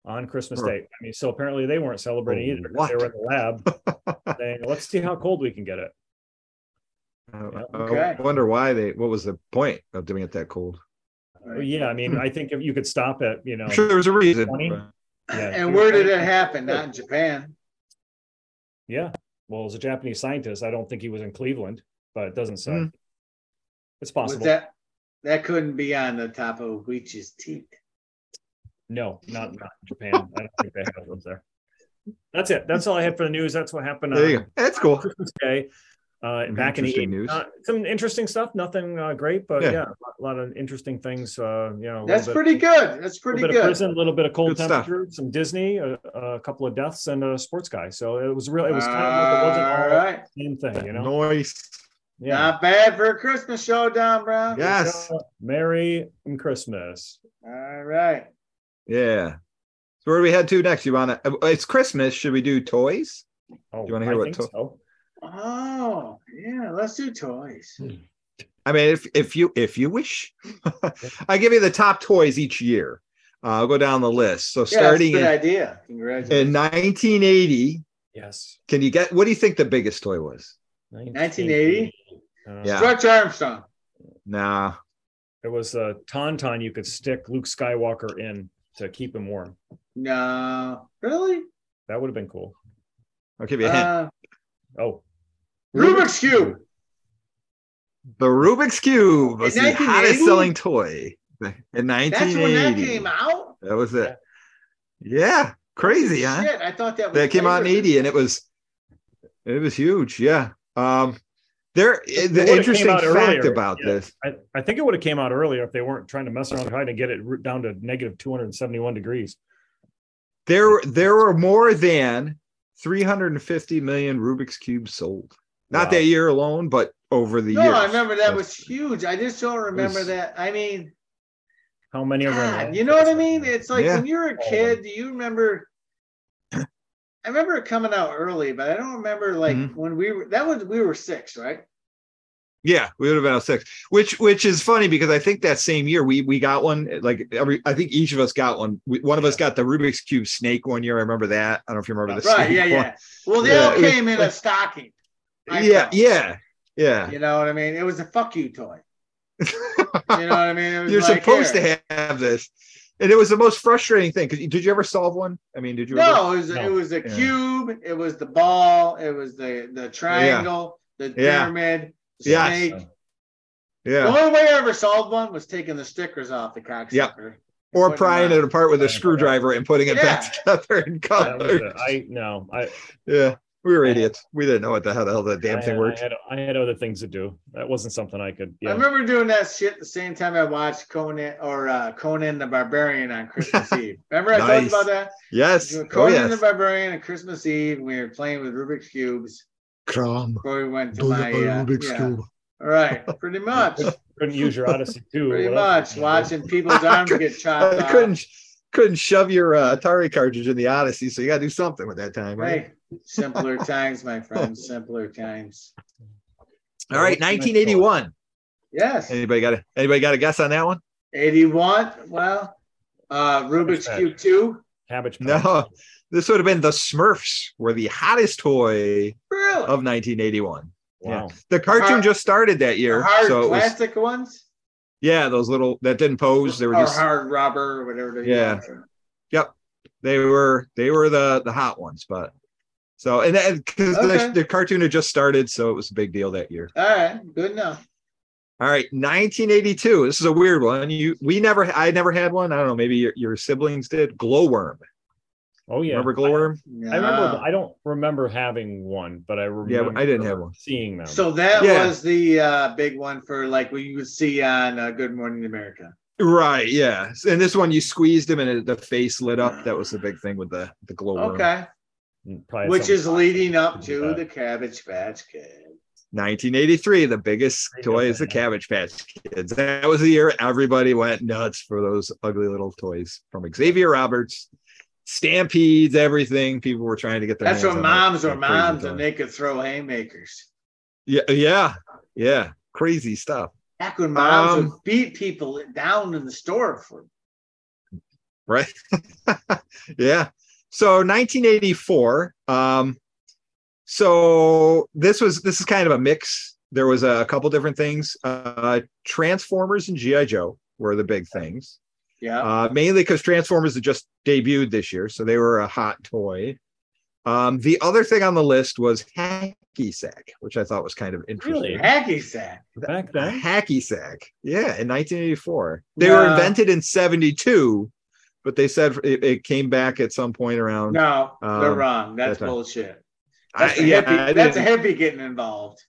on Christmas Huh. Day. I mean, so apparently they weren't celebrating Oh, either. 'cause They were in the lab saying, let's see how cold we can get it. I Okay. I wonder why they. What was the point of doing it that cold? Well, yeah, I mean, I think if you could stop it, you know, I'm sure there was a reason. 20? but- yeah, And where did it happen? Not in Japan. Yeah. Well, as a Japanese scientist, I don't think he was in Cleveland, but it doesn't say. Hmm. It's Was possible. that that couldn't be on the top of Weech's teeth? No, not not Japan. I don't think they have those there. That's it. That's all I had for the news. That's what happened There you on go. That's cool. Christmas Day. Uh, back in the news. Uh, some interesting stuff. Nothing uh, great, but Yeah. yeah, a lot of interesting things. Uh, you know, That's bit- pretty good. That's A pretty little bit good. prison, a little bit of cold Good stuff. temperature, some Disney, a, a couple of deaths, and a sports guy. So it was real. It was kind of like it wasn't All all right. the same thing, you know. Noise. Yeah. Not bad for a Christmas show, Don Brown. Yes. Merry Christmas. All right. Yeah. So where do we head to next? You want to? It's Christmas. Should we do toys? Oh, you wanna hear I what think to- so. Oh, yeah. Let's do toys. I mean, if if you if you wish, I give you the top toys each year. Uh, I'll go down the list. So Yeah, that's a starting good in, idea. Congratulations. in 1980, Yes. Can you get what do you think the biggest toy was? 1980? Uh, Yeah. Stretch Armstrong. Nah. It was a tauntaun you could stick Luke Skywalker in to keep him warm. No, really? That would have been cool. I'll give you a hint. Uh, Oh, Rubik's Cube. the Rubik's Cube was In the hottest selling toy in 1980. That's when that came out. That was it. Yeah, crazy, huh? Shit, I thought that was That came out in 80 and it was it was huge. Yeah. Um there It eh, the would've interesting fact earlier. about Yeah. this. I, I think it would have came out earlier if they weren't trying to mess around trying to get it down to negative 271 degrees. There there were more than 350 million Rubik's cubes sold. Not Wow. that year alone, but over the No, years. I remember that That's- was huge. I just don't remember was- that. I mean, How many of them? You know what I mean? It's like Yeah. when you're a kid, do you remember? I remember it coming out early, but I don't remember like Mhm. when we were. That was we were six, right? Yeah, we would have been on six, which which is funny because I think that same year we we got one. Like every, I think each of us got one. We, one of us got the Rubik's cube snake one year. I remember that. I don't know if you remember the Right? Yeah, one. yeah. Well, they Yeah, all was came in a stocking. I Yeah, yeah, yeah. You know what I mean? It was a fuck you toy. You know what I mean? You're like, supposed here. to have this, and it was the most frustrating thing. Because did you ever solve one? I mean, did you? ever? No, it was No. it was a Yeah. cube. It was the ball. It was the the triangle, the Yeah. pyramid, the Yes. snake. The Yeah, only way I ever solved one was taking the stickers off the cocksucker. Yep. or prying it apart with a Prying it apart. screwdriver and putting it back together in That color. it. I no, I Yeah, we were idiots. We didn't know what the hell the hell that damn I thing had, worked. I had, I had other things to do. That wasn't something I could. Yeah. I remember doing that shit the same time I watched Conan or uh, Conan the Barbarian on Christmas Eve. Remember I told you Nice. about that? Yes. Doing Oh Conan the. Barbarian on Christmas Eve. We were playing with Rubik's cubes Crom. before we went to my uh, yeah. cube. All right, pretty much, couldn't use your Odyssey too. pretty much. was I Watching people's arms get chopped I couldn't. off. Couldn't couldn't shove your uh, Atari cartridge in the Odyssey, so you got to do something with that time, right? Hey, simpler times, my friends. Simpler times. All right, What's the next 1981. Yes. Anybody got a anybody got a guess on that one? 81. Well, uh, Rubik's Cube 2. Cabbage. Patch. No, this would have been the Smurfs were the hottest toy Really? of 1981. Wow. The cartoon Hard- just started that The year, hard so it was plastic ones? Yeah, those little that didn't pose. They were or just hard rubber or whatever they Yeah. Yep. They were they were the the hot ones, but so and because Okay. the, the cartoon had just started, so it was a big deal that year. All right. Good enough. All right, 1982. This is a weird one. You we never I never had one. I don't know. Maybe your, your siblings did. Glowworm. Oh yeah. Remember glowworm? I remember. I don't remember having one, but I remember. Yeah, I didn't have one. Seeing them. So that Yeah. was the uh, big one for like what you would see on uh, Good Morning America. Right. Yeah. And this one you squeezed him and it, the face lit up. That was the big thing with the the glowworm. Okay. Probably Which is leading up to that. the Cabbage Patch Kid. 1983. The biggest toy is the Cabbage Patch Kids. That was the year everybody went nuts for those ugly little toys from Xavier Roberts. Stampedes, everything. People were trying to get their That's on moms were moms toy. and they could throw haymakers. Yeah, yeah, yeah. Crazy stuff. Back when moms Um, would beat people down in the store for Right. yeah. So 1984. Um, so this was this is kind of a mix. There was a couple different things. Uh, Transformers and GI Joe were the big things. Yeah. Uh, mainly because Transformers had just debuted this year, so they were a hot toy. Um, the other thing on the list was hacky sack, which I thought was kind of interesting. Really? Hacky sack. back then. hacky sack. Yeah, in 1984. They were invented in 72, but they said it, it came back at some point around. No, they're Um, wrong. That's that's right. bullshit. That's, a, yeah, hippie, I that's a hippie getting involved.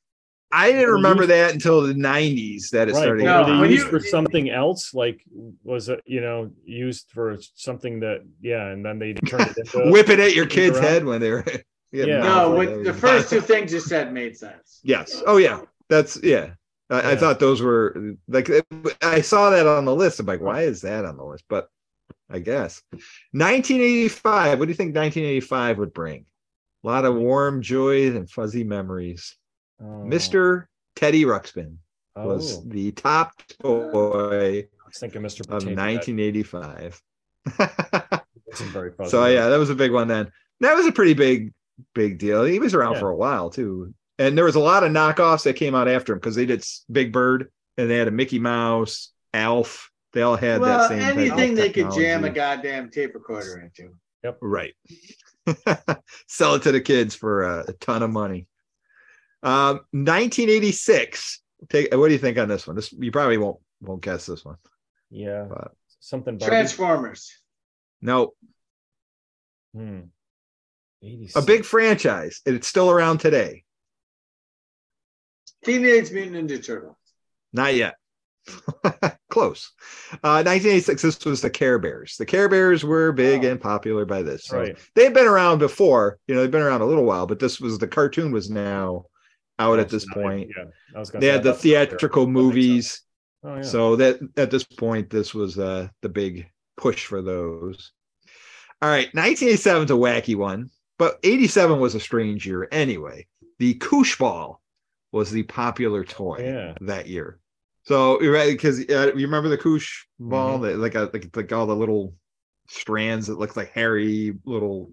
I didn't remember that until the 90s that it Right. started. but No, were they used for something else? Like, was it you know used for something that yeah, and then they turned it into Whip it at your kid's around. head when they were. Yeah. No, mouth with the first two things you said made sense. Yes. Oh yeah. That's yeah. I, I thought those were like I saw that on the list. I'm like, why is that on the list? But I guess 1985. What do you think 1985 would bring? A lot of warm joys and fuzzy memories. Uh, oh, Mr. Teddy Ruxpin oh, was the top toy I was thinking Mr. of 1985. Very so yeah, that was a big one then. That was a pretty big big deal. He was around Yeah. for a while too. And there was a lot of knockoffs that came out after him because they did Big Bird and they had a Mickey Mouse, Alf. They all had well, that same type anything they could jam a goddamn tape recorder into. Yep. Right. Sell it to the kids for a, a ton of money. Um, 1986. Take what do you think on this one? This you probably won't won't guess this one. Yeah. But- Something Barbie. Transformers. No, Hmm. 86. a big franchise. and It's still around today. Teenage Mutant Ninja Turtles. Not yet. Close. Uh, 1986. This was the Care Bears. The Care Bears were big Oh. and popular by this. So right. they've been around before. You know, they've been around a little while, but this was the cartoon was now out at this point. Yeah. I was gonna They say, had the I thought- that theatrical makes movies. Oh, yeah. So that at this point, this was uh, the big push for those. All right, 1987 is a wacky one, but 87 was a strange year anyway. The Koosh ball was the popular toy Yeah. that year. So you're right because uh, you remember the Koosh ball, Mm-hmm. that like a, like like all the little strands that looks like hairy little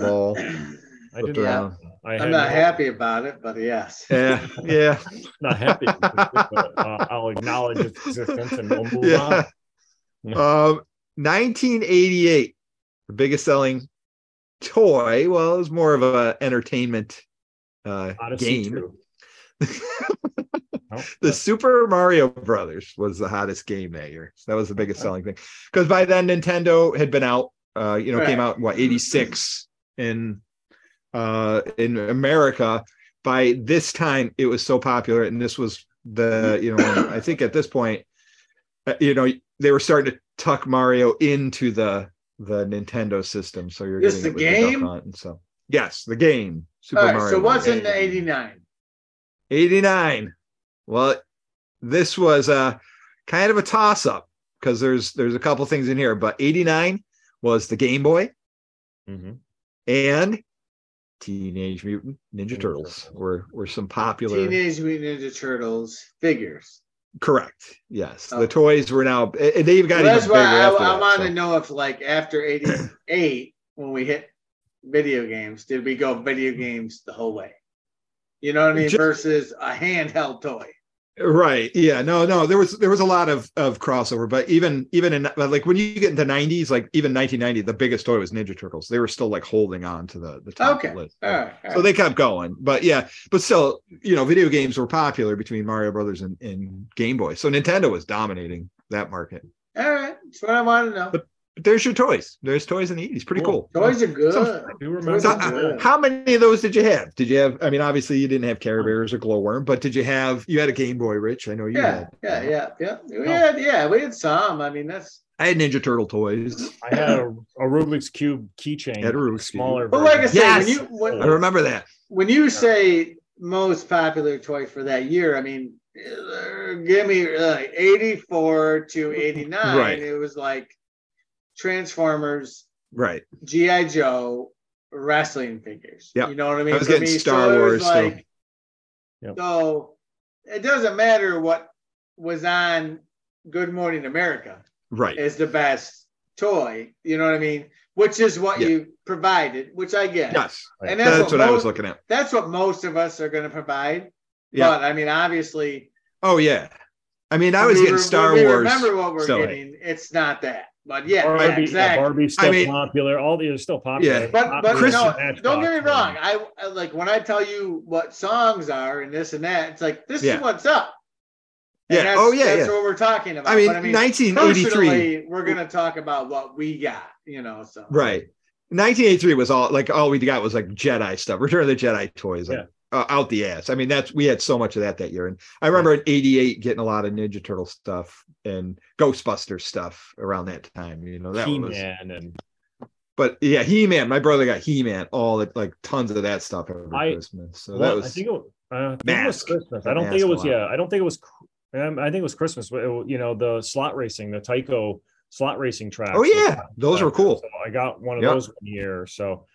ball. I didn't. around. I I'm not no- happy about it, but yes. Yeah, yeah, Not happy. but, uh, I'll acknowledge its existence and we'll move yeah. on. Um, 1988, the biggest selling toy. Well, it was more of a entertainment uh, Odyssey game. two. The Super Mario Brothers was the hottest game that year. So that was the biggest selling thing. Because by then Nintendo had been out. Uh, you know, came out in what 86 in uh in America. By this time, it was so popular, and this was the you know I think at this point, uh, you know they were starting to tuck Mario into the the Nintendo system. So you're Just getting the it with game? Hunt and so yes, the game Super All right, Mario. so what's in the 89? 89. Well, this was a kind of a toss up because there's there's a couple things in here, but 89 was the Game Boy Mhm. and Teenage Mutant Ninja Turtles were were some popular. Teenage Mutant Ninja Turtles figures. Correct. Yes, Oh. the toys were now. eh, They even got Well, that's even why I, I want so. to know if, like, after 88, when we hit video games, did we go video games the whole way? You know what I mean? Ju- Versus a handheld toy. Right. Yeah. No. No. There was there was a lot of of crossover, but even even in like when you get into 90s, like even 1990, the biggest toy was Ninja Turtles. They were still like holding on to the the top Okay. list. All right. all So right. they kept going, but yeah, but still, you know, video games were popular between Mario Brothers and, and Game Boy. So Nintendo was dominating that market. all right. That's what I want to know. But But there's your toys. There's toys in the 80s. Pretty Cool. cool. Toys are good. I do remember So, are uh, good. how many of those did you have? Did you have? I mean, obviously you didn't have Care Bears or Glowworm, but did you have? You had a Game Boy, Rich. I know you Yeah, had. yeah, yeah, yeah. We Oh. had, yeah, we had some. I mean, that's. I had Ninja Turtle toys. I had a, a Rubik's cube keychain, Had a Rubik's Cube. smaller. But like I version. said, Yes! when you when, I remember that. when you say most popular toy for that year, I mean, uh, give me uh, 84 to 89. Right. It was like Transformers, Right. GI Joe, wrestling figures. Yeah, You know what I mean? I was For getting me, Star it was Wars still. Like, Yep. So it doesn't matter what was on Good Morning America Right. is the best toy. You know what I mean? Which is what Yeah. you provided, which I get. Yes. And That's, that's, what what, I was most, looking at. that's what most of us are going to provide. Yeah. But I mean, obviously, Oh yeah. I mean, I was getting re- Star we Wars. Remember what we're still ain't. getting? It's not that. But yeah, Barbie, yeah, yeah, exactly. Barbie's still I mean- popular. All these are still popular. Yeah. But but Chris- no, don't get me wrong. I, I like when I tell you what songs are and this and that. It's like this Yeah. is what's up. And Yeah. that's- Oh yeah. That's Yeah. what we're talking about. I mean, But 1983. we're gonna talk about what we got. You know, so Right. 1983 was all like all we got was like Jedi stuff, Return of the Jedi toys, like, Yeah. Uh, out the ass. I mean, that's we had so much of that that year, and I remember in '88 getting a lot of Ninja Turtle stuff and Ghostbusters stuff around that time. You know, that was. He-Man and But yeah, He Man. My brother got He Man, all the, like tons of that stuff every I- Christmas. So well, that I was think it, was- uh, I think it was Christmas. I don't think it was. Yeah, I don't think it was. um, I think it was Christmas. but it- You know, the slot racing, the Tyco slot racing track. Oh yeah, those were cool. So I got one of Yep. those one year. So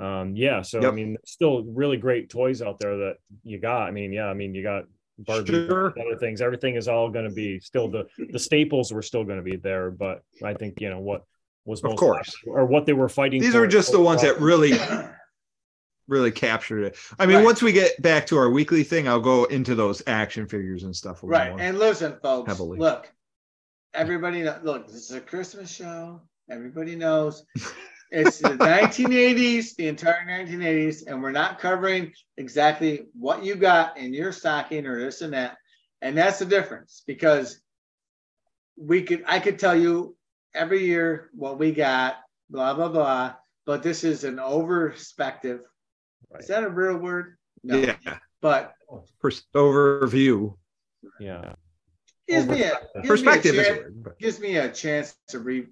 um yeah, so I Yep. mean still really great toys out there that you got. I mean, yeah, I mean you got Barbie Sure. other things. Everything is all gonna be still the the staples were still gonna be there, but I think you know what was Of course. popular or what they were fighting These for were just the ones that really really captured it. I mean, Right. once we get back to our weekly thing, I'll go into those action figures and stuff. a little Right. more. And listen, folks, heavily. look, everybody, look, this is a Christmas show. Everybody knows it's the 1980s, the entire 1980s, and we're not covering exactly what you got in your stocking or this and that. And that's the difference because we could, I could tell you every year what we got, blah, blah, blah, but this is an overspective. Right. Is that a real word? No. yeah, But Pers- overview. Yeah. gives me a, gives me a Perspective is a chance- word. but- gives me a chance to re,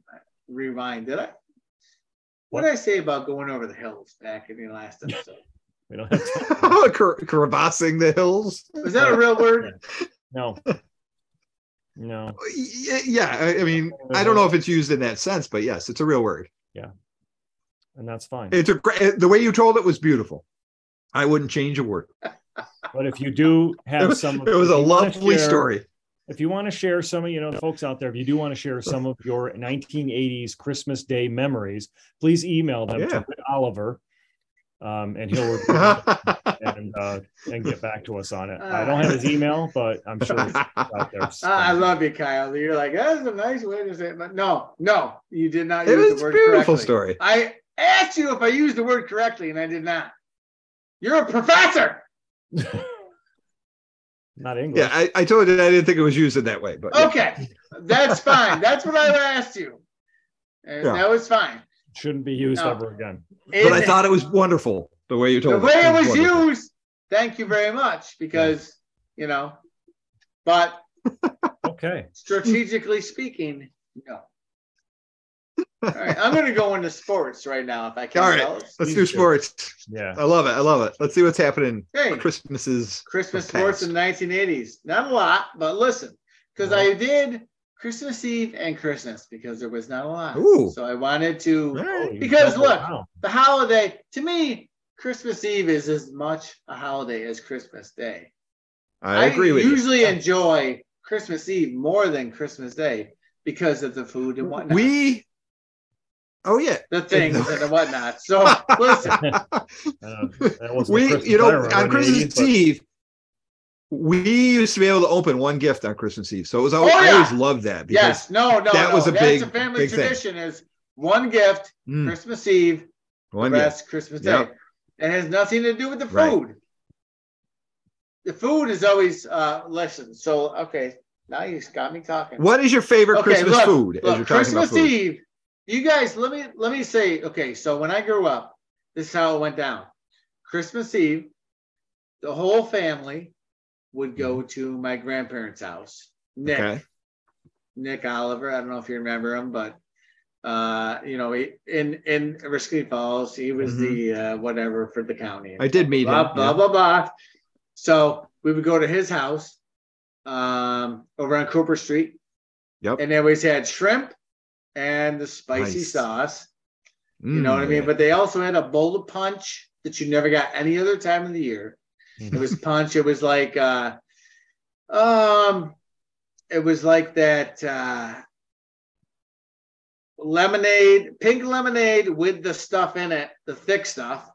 rewind. Did I? What did I say about going over the hills back in the last episode? We don't have time. Cre- crevassing the hills. Was that a real word? No. No. Yeah, I, I mean, I don't know if it's used in that sense, but yes, it's a real word. Yeah, and that's fine. It's a great. Eh, the way you told it was beautiful. I wouldn't change a word. But if you do have some, it was a lovely share- story. If you want to share some of, you know, the folks out there, if you do want to share some of your 1980s Christmas Day memories, please email them Yeah. to Whit Oliver, um, and he'll review and uh, and get back to us on it. I don't have his email, but I'm sure it's out there. I love you, Kyle. You're like, that's a nice way to say it. But no, no, you did not it use the a word beautiful correctly. story. I asked you if I used the word correctly, and I did not. You're a professor. Not English. Yeah, I, I told you I didn't think it was used in that way, but yeah. Okay, that's fine. That's what I asked you. And Yeah. that was fine. Shouldn't be used No. ever again. but I It- thought it was wonderful the way you told the way it was wonderful. used. Thank you very much, because you know, but Okay. strategically speaking, no. All right, I'm going to go into sports right now, if I can. All right. fellas. Let's Please do do. sports. Yeah. I love it. I love it. Let's see what's happening. Hey, Christmases. Christmas the sports in the 1980s. Not a lot, but listen, because I did Christmas Eve and Christmas because there was not a lot. Ooh. So I wanted to. You Because doubled look, down. The holiday, to me, Christmas Eve is as much a holiday as Christmas Day. I agree with you. usually enjoy Christmas Eve more than Christmas Day because of the food and whatnot. We. Oh yeah. the things and the whatnot. So listen, Uh, that wasn't the we Christmas you know remember on Christmas 80s, but- Eve we used to be able to open one gift on Christmas Eve. So it was always, Oh, I always loved that because yes, no, no, that no. was a That's big- a family big thing. tradition is one gift, Mm, Christmas Eve, one the gift. rest Christmas Day. Yep. It has nothing to do with the Right. food. The food is always uh listen. So okay, now you got me talking. What is your favorite Okay, Christmas look, food as Look, you're talking Christmas about food? Eve. You guys, let me let me say. Okay, so when I grew up, this is how it went down. Christmas Eve, the whole family would go to my grandparents' house. Nick, Mm-hmm. Okay. Nick Oliver. I don't know if you remember him, but uh, you know, he, in in Oriskany Falls, he was the uh, whatever for the county. Mm-hmm. I did meet blah him. blah yeah. blah blah. So we would go to his house um, over on Cooper Street. Yep. And they always had shrimp and the spicy Nice. sauce. You know Mm, what I mean? But they also had a bowl of punch that you never got any other time of the year. It was punch. It was like uh um it was like that uh lemonade, pink lemonade with the stuff in it, the thick stuff.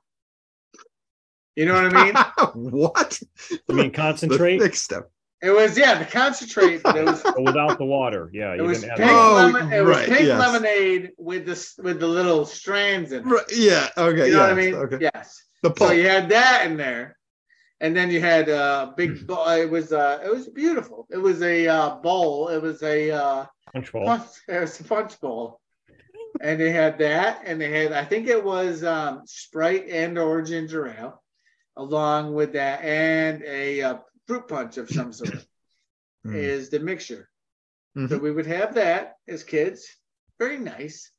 You know what I mean? what? I mean, The concentrate thick stuff. It was yeah, the concentrate, but it was but without the water. Yeah, it you was didn't pink have Oh, lemon, it was right, pink yes. lemonade with the with the little strands in it. Right, yeah. Okay. You know yes, what I mean? Okay. Yes. The So you had that in there, and then you had a Hmm. big. bowl. It was uh, it was beautiful. It was a uh, bowl. It was a uh, punch bowl. punch. It was a punch bowl, and they had that, and they had I think it was um, Sprite and or ginger ale, along with that, and a uh, fruit punch of some sort Mm. is the mixture. So Mhm. we would have that as kids. Very nice,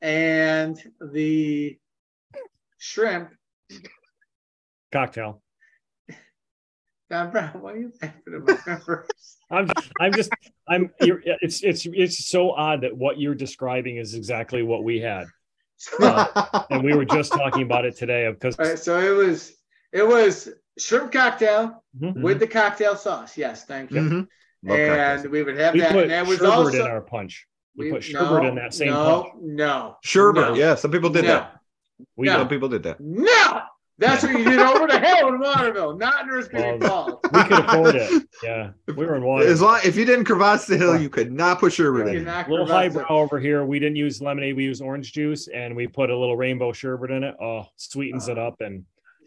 and the shrimp Cocktail. Don Brown, why are you laughing at my? I'm I'm just I'm you're, it's it's it's so odd that what you're describing is exactly what we had. Uh, and we were just talking about it today because right, so it was it was shrimp cocktail Mhm. with the cocktail sauce. Yes, thank you. Mhm. And cocktails. we would have we that. put And that was sherbet also in our punch. We, we- put sherbet no, in that same no, punch. No, Sherbet. no, Yeah, some people did no, that. We No. Some people did that. No, That's what you did over the hill in Waterville, not in Niskayuna Well, Falls. We could afford it. Yeah, we were in water. As long if you didn't crevasse the hill, you could not put sherbet You in. A little her about highbrow over here. We didn't use lemonade. We used orange juice, and we put a little rainbow sherbet in it. Oh, sweetens it up, and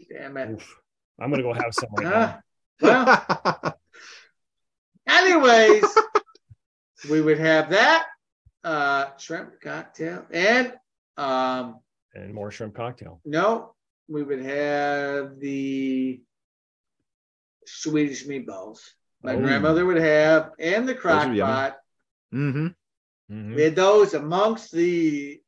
Damn it. oof, I'm gonna go have some right now. Well, anyways, we would have that uh shrimp cocktail and um And more shrimp cocktail. no, we would have the Swedish meatballs. My Oh. grandmother would have and the are crock yummy. pot. hmm Mhm. We had those amongst the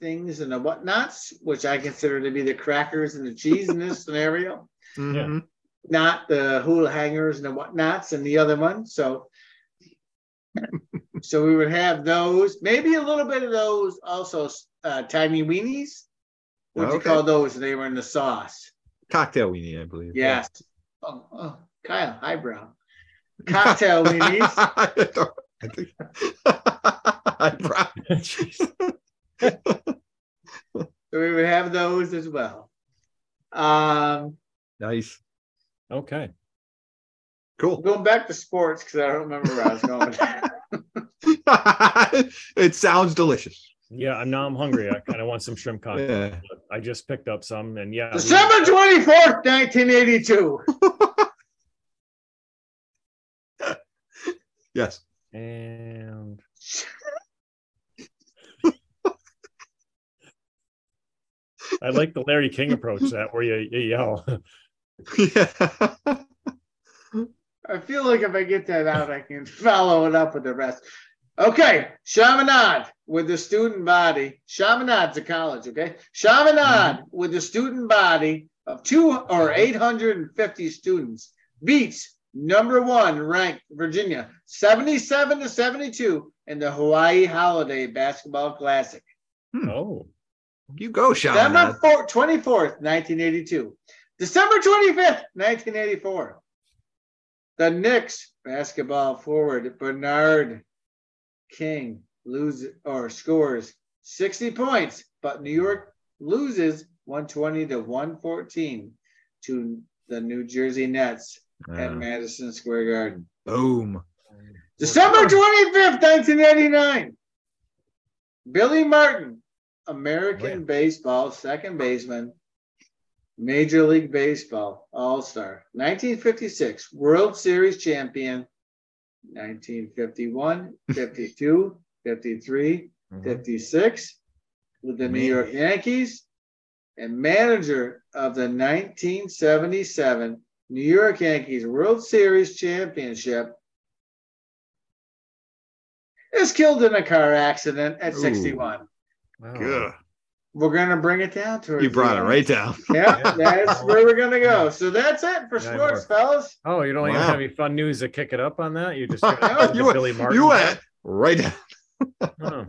things and the whatnots, which I consider to be the crackers and the cheese in this scenario, hmm not the hula hangers and the whatnots and the other one. So, so we would have those, maybe a little bit of those, also uh, tiny weenies. What do you call those? They were in the sauce. Cocktail weenie, I believe. Yes. Oh, oh, Kyle, highbrow. Cocktail weenies. I think. Eyebrow. So we would have those as well. Um, nice. Okay. Cool. going back to sports because I don't remember where I was going. it sounds delicious. Yeah, I'm now I'm hungry. I kind of want some shrimp cocktail. Yeah. I just picked up some, and yeah, December twenty fourth, nineteen eighty two. Yes. and I like the Larry King approach that where you, you yell. Yeah. I feel like if I get that out, I can follow it up with the rest. Okay, Chaminade with the student body. Chaminade's a college, okay? Chaminade mm-hmm. with the student body of two or 850 students beats number one ranked Virginia 77 to 72 in the Hawaii Holiday Basketball Classic. Hmm. Oh, You go, December Shaman. 4th, 24th, 1982. December 25th, 1984. The Knicks basketball forward Bernard King loses or scores 60 points, but New York loses 120 to 114 to the New Jersey Nets at Uh, Madison Square Garden. boom. December 25th, 1989. Billy Martin, American baseball second baseman, Major League Baseball All Star, 1956 World Series champion, 1951, 52, 53, Mhm. 56 with the New York Yankees, and manager of the 1977 New York Yankees World Series championship is killed in a car accident at Ooh. 61. Wow. Good. We're gonna bring it down to You brought it right down. Yeah, Yeah. that's where we're gonna go. So that's it for Yeah, sports, more. fellas. Oh, you don't even Wow. have any fun news to kick it up on that? You just No, you, the went, Billy Martin. you went right down. Oh,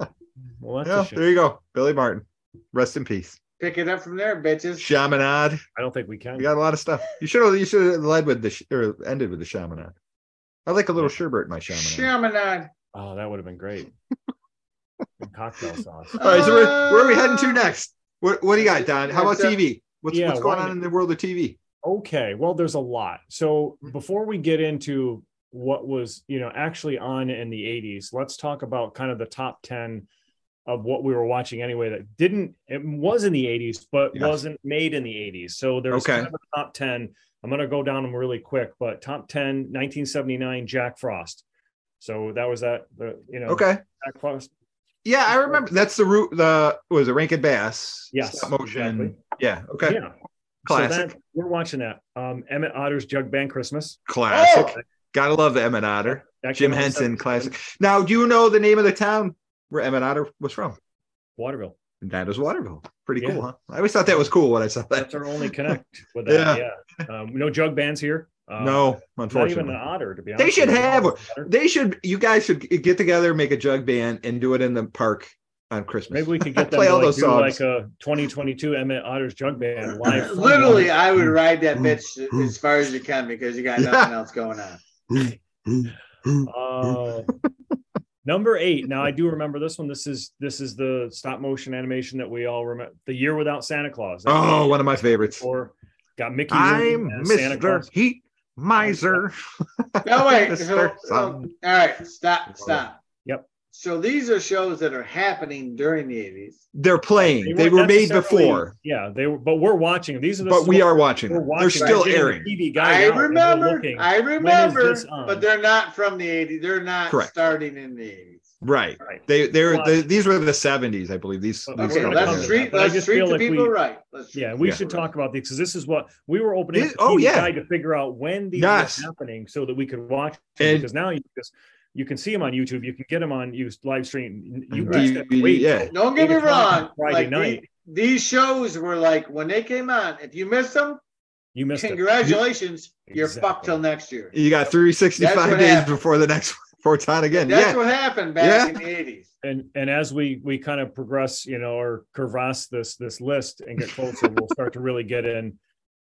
well, that's Yeah, shame. there you go. Billy Martin. Rest in peace. Pick it up from there, bitches. Shamanad. I don't think we can. We got a lot of stuff. You should have you should have led with the sh- or ended with the shamanad. I like a little sherbet in my shamanad. Chaminade. Oh, that would have been great. And cocktail sauce. All right, so where, where are we heading to next? What what do you got, Don? How about uh, TV? What's yeah, what's going why- on in the world of TV? Okay, well, there's a lot. So before we get into what was, you know, actually on in the 80s, let's talk about kind of the top 10 of what we were watching anyway that didn't it was in the 80s, but Yes. wasn't made in the 80s. So there's Okay. kind of a top 10. I'm gonna go down them really quick, but top 10, 1979, Jack Frost. So that was that the you know Okay. Jack Frost. Yeah, I remember that's the root the was it Rankin Bass? Yes, Stop motion. exactly. Yeah. Okay. Yeah. Classic. So that, we're watching that. Um, Emmett Otter's Jug Band Christmas. Classic. Oh! Gotta love the Emmett Otter. Jim came out in Henson classic. Now, do you know the name of the town where Emmett Otter was from? Waterville. That is Waterville. Pretty Yeah. cool, huh? I always thought that was cool when I saw that. That's our only connect with that. Yeah. Um, no jug bands here. Um, no, Not even unfortunately. an otter, to be honest. They should have- They should. You guys should get together, make a jug band, and do it in the park on Christmas. Maybe we could get them Play to all like, those do songs. like a 2022 Emmett Otter's jug band live. Literally, Waterville. I would ride that bitch as far as you can because you got nothing else going on. Uh, Number eight. Now I do remember this one. This is this is the stop motion animation that we all remember. The year without Santa Claus. That's Oh, one of my favorites. Or got Mickey. I'm Rooney Santa Mr. Claus. Heat Miser. No, wait. So, so- all right, stop, stop. Yep. So these are shows that are happening during the 80s. They're playing. They weren't were made before, Yeah, they were, but we're watching. These are the but we are watching. we're watching. They're still We're airing. TV guide I out and we're remember. I remember. But they're not from the 80s. They're not Correct. starting in the 80s. Right. Right. They they're Watch. they, these were the 70s, I believe. These, Okay, these Okay, we're gonna started come let's treat that, but I let's just treat feel the like people we- right. Let's Yeah, we should people talk about these because this is what we were opening This- up oh, TV yeah. guide to figure out when these Yes. were happening so that we could watch. And- because now you just you can see them on YouTube, you can get them on you live stream. You mm-hmm. And just have to DVD, wait yeah. Don't get me eight o'clock on wrong. Friday Like night. the- these shows were like when they came on. If you missed them, You missed it. congratulations, you're Exactly. fucked till next year. You got 365 days happened. before the next before it's on again. That's yeah. what happened back Yeah. in the 80s. And and as we we kind of progress, you know, or crevasse this this list and get closer, we'll start to really get in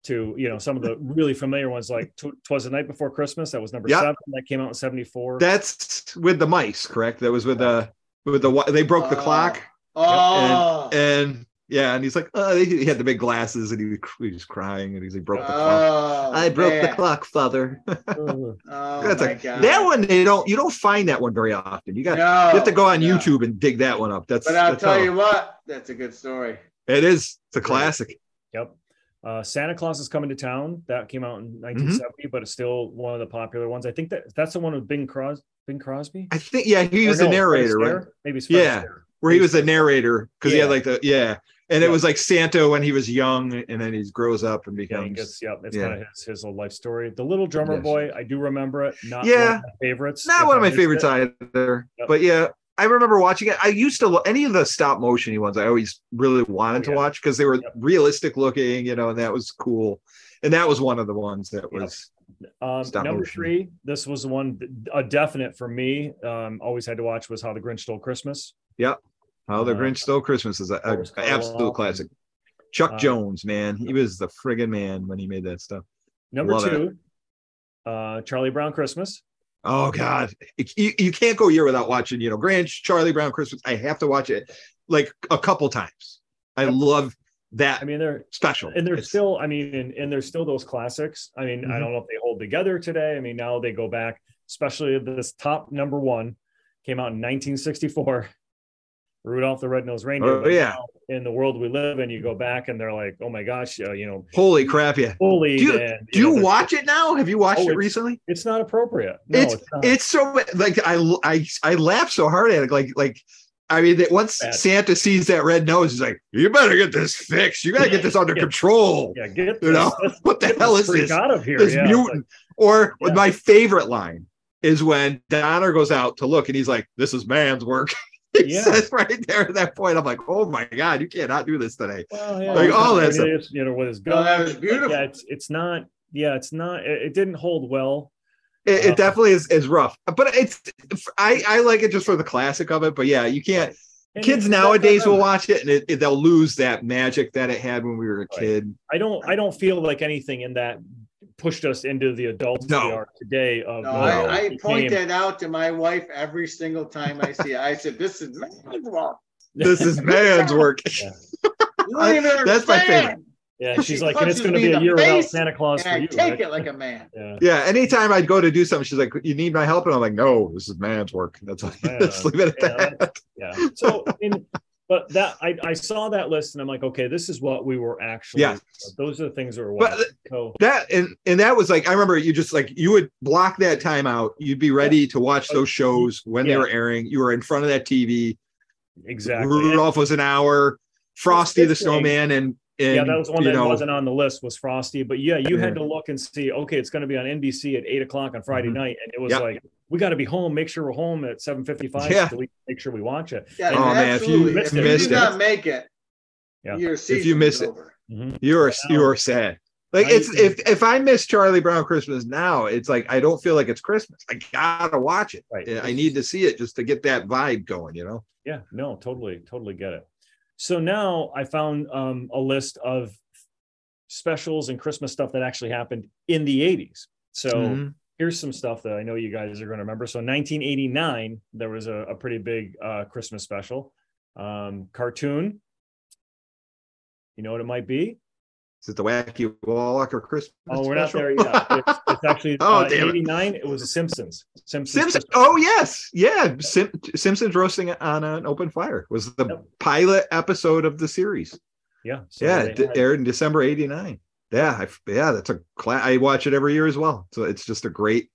to you know some of the really familiar ones like twas the night before christmas that was number Yep. seven that came out in 74 That's with the mice, correct? That was with the with the they broke the Oh. clock Oh, and yeah, and he's like, oh, he he had the big glasses and he was, he was crying and he's like, broke the clock. oh, I broke the clock, father. Uh, Oh, That's my a- God. that one they don't you don't find that one very often. You got No, you have to go on no. YouTube and dig that one up. That's But I'll that's tell how- you what, that's a good story. it is. It's a classic. Yep. Uh, Santa Claus is coming to town. That came out in 1970, but it's still one of the popular ones. I think that that's the one with Bing Cros Bing Crosby. I think yeah, he was Or the no, Fred narrator, right? Maybe Yeah. Astaire. Where he was the narrator because he had like the yeah, and it was like Santa when he was young, and then he grows up and Yeah, becomes gets, yep, it's yeah. kind of his, his whole life story. The Little Drummer Yes. Boy, I do remember it. Not one Yeah. of my favorites. not one of my favorites it. either. Yep. But yeah, I remember watching it. I used to any of the stop motiony ones. I always really wanted Oh, to watch because they were Yep. realistic looking, you know, and that was cool. And that was one of the ones that was Um, number motion. three, this was the one, a definite for me. Um, always had to watch was How the Grinch Stole Christmas. How the Uh, Grinch Stole Christmas is an absolute classic. Chuck Uh, Jones, man, he was the friggin' man when he made that stuff. Number Love two, uh, Charlie Brown Christmas. Oh God, you, you can't go a year without watching. You know, Grinch, Charlie Brown Christmas. I have to watch it like a couple times. I love that I mean, they're special. and there's It's- still, I mean, and, and there's still those classics. I mean, I Mhm. don't know if they hold together today. I mean, now they go back, especially this top number one came out in 1964. Rudolph the Red-Nosed Reindeer. Oh, yeah. In the world we live in, you go back and they're like, oh my gosh, uh, you know, holy crap! Yeah. bullied. Do you- and, Do know, there's- watch it now? Have you watched Oh, it recently? It's not appropriate. No, it's it's, it's so like I I I laugh so hard at it. Like like I mean that once Bad. Santa sees that red nose, he's like, "You better get this fixed. You got to get this under Yeah. control." yeah, get You know this, what the hell is this? out of here. This yeah, it's like- mutant. Or Yeah. my favorite line is when Donner goes out to look and he's like, "This is man's work." Yeah. says right there at that point, I'm like, "Oh my god, you cannot do this today." Well, yeah, Like, all that stuff. you know, with his gun. that was Like, beautiful. Yeah, it's it's not. Yeah, it's not. It, it didn't hold well. It, Uh, it definitely is, is rough, but it's I I like it just for the classic of it. But yeah, you can't. Kids nowadays will watch it and it, it- they'll lose that magic that it had when we were a kid. I don't. I don't feel like anything in that pushed us into the adults No. we are today. Of No, I, I point that out to my wife every single time I see it. I said, "This is man's work. This is man's work. You don't That's my favorite. understand." Yeah, She she's like, and it's going to be a year without Santa Claus for I you. take right? it like a man. Yeah. Yeah, anytime I'd go to do something, she's like, "You need my help," and I'm like, "No, this is man's work." That's all. Yeah. Let's leave it at Yeah, that. yeah. So, in, but that I, I saw that list and I'm like, okay, this is what we were actually. Yeah. Those are the things that were. But watching. so That and and that was like I remember you just like you would block that time out. You'd be ready to watch those shows when they were airing. You were in front of that TV. exactly. Rudolph was an hour. Frosty the Snowman and and yeah, that was one that know, wasn't on the list was Frosty, but yeah, you had to look and see. Okay, it's going to be on NBC at eight o'clock on Friday Mhm. night, and it was Yep. like we got to be home. Make sure we're home at seven fifty-five. Yeah. So make sure we watch it. Yeah, Oh, man, if you missed if you missed do it- not make it, Yeah. your season you miss it. over. Mhm. you are Now- you are sad. Like Now it's if if I miss Charlie Brown Christmas now, it's like I don't feel like it's Christmas. I gotta watch it. Right. I need to see it just to get that vibe going. You know. Yeah, no, totally, totally get it. So now I found um, a list of specials and Christmas stuff that actually happened in the 80s. So Mhm. Here's some stuff that I know you guys are going to remember. So 1989, there was a, a pretty big uh, Christmas special um, cartoon. You know what it might be? Is it the Wacky Wallacher Christmas? Oh, we're not there yet. It's, it's actually Oh, uh, damn it. 89. It was a Simpsons. Simpsons. Simpsons. Oh yes, yeah. Sim- Simpsons roasting on an open fire was the Yep. pilot episode of the series. Yeah. so yeah, it aired in December '89. Yeah, I, yeah, that's a class. I watch it every year as well. So it's just a great,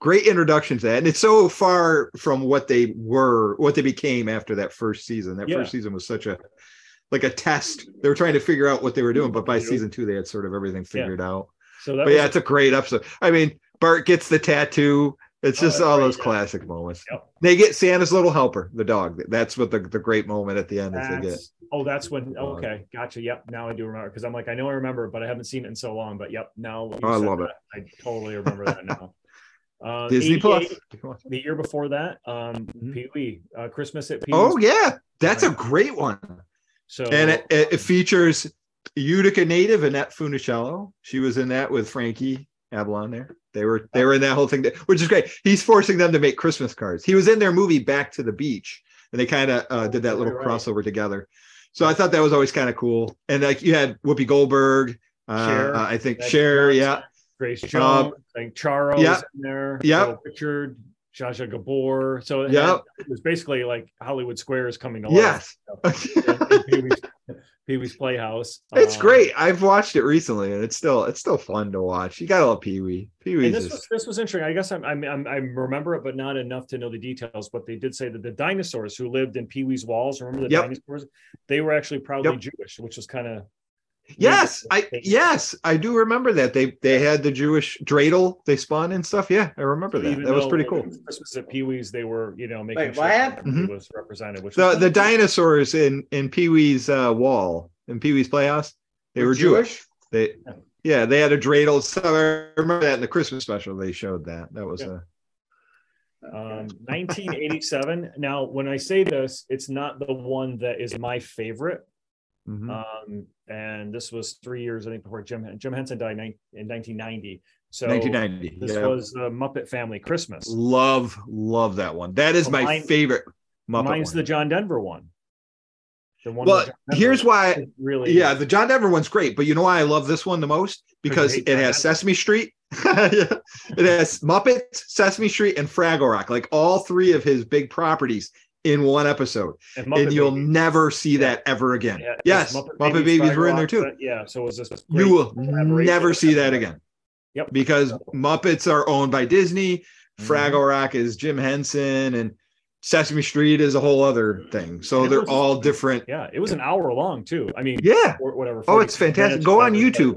great introduction to that, and it's so far from what they were, what they became after that first season. That Yeah. first season was such a like a test. They were trying to figure out what they were doing, but by season two, they had sort of everything Yeah. figured out. so that But yeah, it's a great episode. I mean, Bart gets the tattoo. It's Oh, just that's all those classic moments. Yep. They get Santa's little helper, the dog. That's what the, the great moment at the end is they get. Oh, that's when. Okay, gotcha. Yep, now I do remember because I'm like, I know I remember, but I haven't seen it in so long. But yep, now Oh, I love that, I totally remember that now. Uh, Disney Plus. The year before that, um, Mhm. Pee Wee, uh, Christmas at Pee Wee. Oh yeah, that's a great one. So and it, it, it features Utica native Annette Funicello. She was in that with Frankie Avalon. There, they were they were in that whole thing, which is great. He's forcing them to make Christmas cards. He was in their movie Back to the Beach, and they kind of uh, did that little Right, right. crossover together. So I thought that was always kind of cool. And like you had Whoopi Goldberg, uh, uh, I think Cher, yeah, Grace Um, Jones, I think Charles yeah. in there. Yeah. Richard, Zsa Zsa Gabor. So it, Yeah. had- it was basically like Hollywood Square is coming to life. yes. Pee Wee's, Playhouse. It's Um, great. I've watched it recently, and it's still it's still fun to watch. You gotta love Pee Wee. Pee Wee's this is this was interesting. I guess I'm, I'm, I'm I remember it, but not enough to know the details. But they did say that the dinosaurs who lived in Pee Wee's walls, remember the Yep. dinosaurs? They were actually proudly Yep. Jewish, which was kind of yes, I yes I do remember that they they had the Jewish dreidel they spawned and stuff. Yeah, I remember that. Even That was pretty cool. it was Christmas at Pee Wee's, they were you know making Wait, sure what? Mm-hmm. was represented. Which The was the dinosaurs in in Pee Wee's uh, wall in Pee Wee's Playhouse they were Jewish. They Yeah. yeah they had a dreidel. So I remember that in the Christmas special they showed that. That was Yeah. a um, 1987. now, when I say this, it's not the one that is my favorite. Mhm. Um, and this was three years, I think, before Jim Jim Henson died in, in 1990. So 1990. this yeah. was the Muppet Family Christmas. love love that one. That is Well, my mine- favorite. Muppet Mine's one. the John Denver one. The one. well, with John Denver. here's why really. Yeah, the John Denver one's great, but you know why I love this one the most? Because it John has Denver. Sesame Street, it has Muppets, Sesame Street, and Fraggle Rock, like all three of his big properties in one episode, and, and you'll Babies. never see Yeah. that ever again. Yeah, yes, was Muppet, Babies, were in there too. but Yeah, so it was this. You will never see that again Yep. because Muppets are owned by Disney. Mhm. Fraggle Rock is Jim Henson, and Sesame Street is a whole other thing. So they're was- all different. Yeah, it was an hour long too. I mean, Yeah, or whatever. Oh, it's fantastic. Go on YouTube.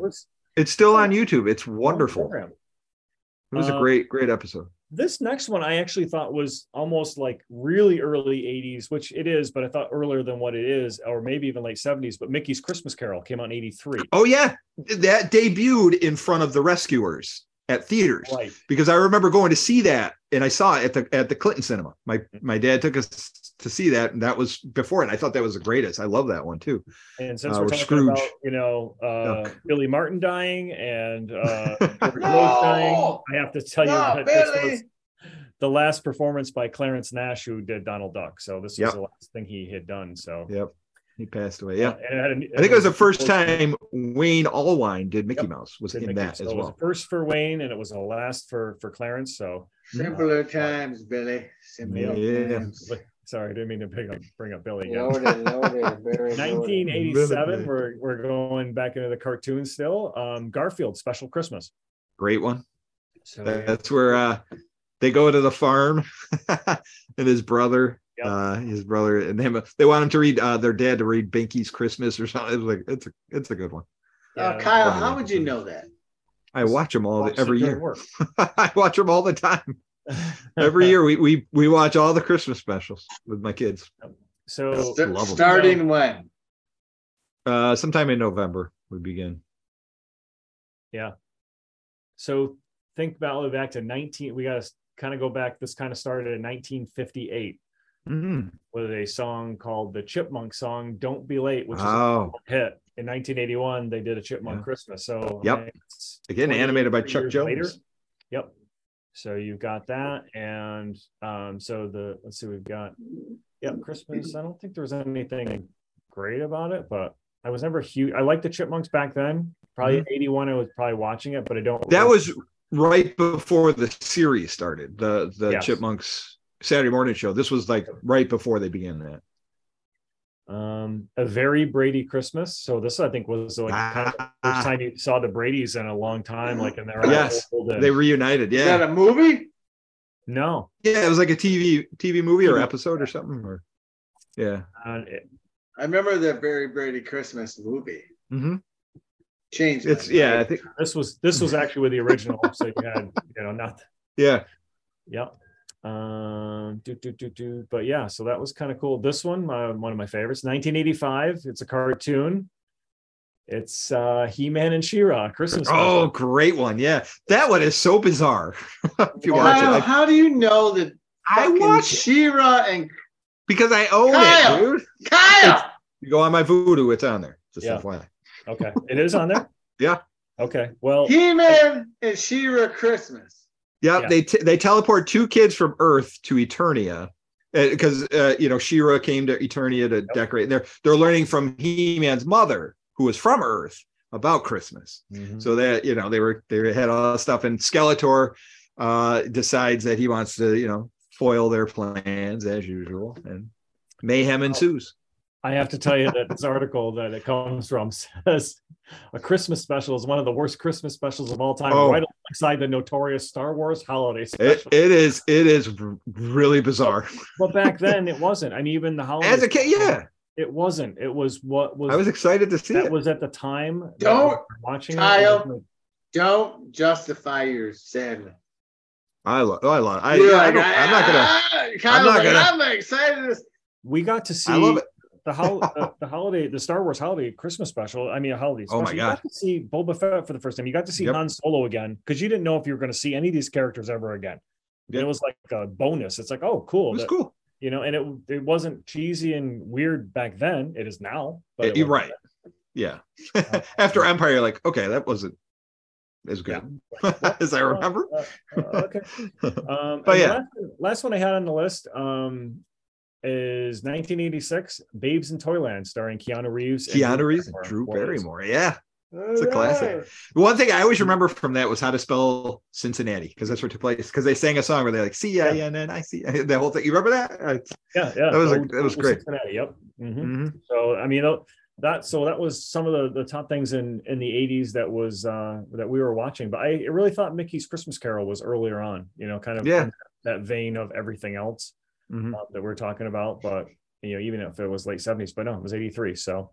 it's still on YouTube. It's wonderful. program. It was a Uh, great, great episode. This next one I actually thought was almost like really early 80s, which it is, but I thought earlier than what it is, or maybe even late 70s. But Mickey's Christmas Carol came out in 83. Oh yeah, that debuted in front of the Rescuers at theaters Right. because I remember going to see that, and I saw it at the at the Clinton Cinema. My mm-hmm. my dad took us to see that, and that was before, and I thought that was the greatest. I love that one too. And since Uh, we're talking Scrooge. about, you know, uh, Duck. Billy Martin dying and uh, No! Dying, I have to tell you No, that this was the last performance by Clarence Nash, who did Donald Duck. So this Yep. was the last thing he had done. So Yep, he passed away. Yeah, and it had a- I think it was the first time Wayne Allwine did Mickey Yep. Mouse was Did in Mickey. that So as it was well. first for Wayne, and it was the last for for Clarence. So Simpler times, Billy. Simpler Yeah. times. Sorry, I didn't mean to bring up bring up Billy again. Loaded, loaded, very loaded. 1987. We're we're going back into the cartoon still. Um, Garfield Special Christmas. Great one. So That's where uh, they go to the farm, and his brother, Yep. uh, his brother, and him. They want him to read uh, their dad to read Binky's Christmas or something. It was like it's a it's a good one. Uh, Yeah, Kyle, how would you know that? I watch them all watched every year. I watch them all the time. Every year we we we watch all the Christmas specials with my kids. So St- love 'em. starting when? Uh, sometime in November we begin. Yeah. So think about back to 19. We got to kind of go back. This kind of started in 1958 Mhm. with a song called the Chipmunk song "Don't Be Late," which is Oh, a hit. In 1981, they did a Chipmunk Yeah. Christmas. So Yep. I mean, again animated by Chuck years Jones. later. Yep. So you've got that, and um, so the let's see, we've got yeah, Christmas. I don't think there was anything great about it, but I was never huge. I liked the Chipmunks back then. Probably '81. I was probably watching it, but I don't. That was right before the series started. The the Yes. Chipmunks Saturday morning show. This was like right before they began that. Um, a very Brady Christmas. So this I think was like kind of the first Ah, time you saw the Brady's in a long time, like in they're Yes, and- they reunited. Is Yeah, that a movie? no, yeah. It was like a TV TV movie or episode or something. Or yeah. uh, it- I remember the Barry Brady Christmas movie. Mm-hmm. Changed. my It's yeah. I think this was this was actually with the original. so you had you know not yeah. Yep. Um, do, do, do, do. But yeah, so that was kind of cool. This one, uh, one of my favorites, 1985. It's a cartoon. It's uh He-Man and She-Ra Christmas. Oh, special. great one. Yeah, that one is so bizarre. if you watch it, Kyle, like, how do you know that I watch it She-Ra and because I own Kyle! it, dude. Kyle? You go on my Vudu, it's on there. Just Yeah. FYI. Okay. It is on there? Yeah. Okay. Well, He-Man and She-Ra Christmas. Yeah, Yeah. they t- they teleport two kids from Earth to Eternia because uh, you know She-Ra came to Eternia to decorate. They're they're learning from He-Man's mother, who was from Earth, about Christmas. mhm. So that you know they were they had all that stuff, and Skeletor uh, decides that he wants to you know foil their plans as usual, and mayhem ensues. I have to tell you that this article that it comes from says a Christmas special is one of the worst Christmas specials of all time, Oh. right alongside the notorious Star Wars holiday It, special. it is it is really bizarre. but back then it wasn't. I mean, even the holiday As a kid, yeah, it wasn't. It was what was I was excited to see that it. was at the time Don't, we watching Kyle. it was like, Don't justify your sin. I love. I love. I, You're I like, don't, I'm not gonna. "Ah," Kyle's not like, gonna- I'm excited. to-" we got to see I love it. The hol- uh, the holiday the Star Wars holiday Christmas special. I mean a holiday Oh special. my You God. got to see Boba Fett for the first time. You got to see Yep. Han Solo again because you didn't know if you were going to see any of these characters ever again. Yep. It was like a bonus. It's like, oh, cool. It was that- cool. You know, and it it wasn't cheesy and weird back then. It is now. But it you're right. Yeah. After Empire, you're like, okay, that wasn't as good as I remember. Uh, uh, okay. Um, But yeah. last, last one I had on the list um, is 1986, Babes in Toyland, starring Keanu Reeves. and Keanu Reeves and. Drew Barrymore. Yeah. It's a classic. One thing I always remember from that was how to spell Cincinnati because that's where it took place. Because they sang a song where they're like C I N N I C. The whole thing. You remember that? Uh, Yeah, yeah. That was a- that was great. Cincinnati, Yep. Mhm. mhm. So I mean tho- that so that was some of the the top things in in the 80s that was uh that we were watching. But I really thought Mickey's Christmas Carol was earlier on, you know, kind of Yeah. that vein of everything else Mhm. uh, that we're talking about. But you know, even if it was late 70s, but no, it was 83. So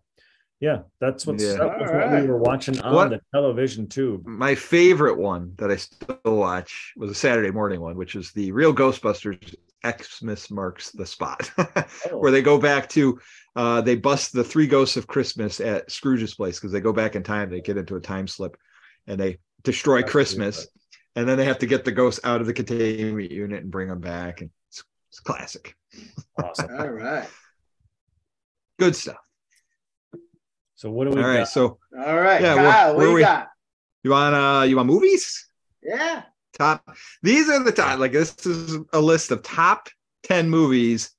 yeah, that's what's Yeah. that was what we were watching on What- the television tube. My favorite one that I still watch was a Saturday morning one, which is the real Ghostbusters Xmas marks the spot, Oh. where they go back to uh, they bust the three ghosts of Christmas at Scrooge's place because they go back in time. They get into a time slip and they destroy That's Christmas, and then they have to get the ghosts out of the containment unit and bring them back. And it's, it's classic, Awesome. All right. good stuff. So what do we All right, got? so All right. Yeah, where- Kyle, what where you we- got? you want uh you want movies? Yeah. top these are the top like this is a list of top 10 movies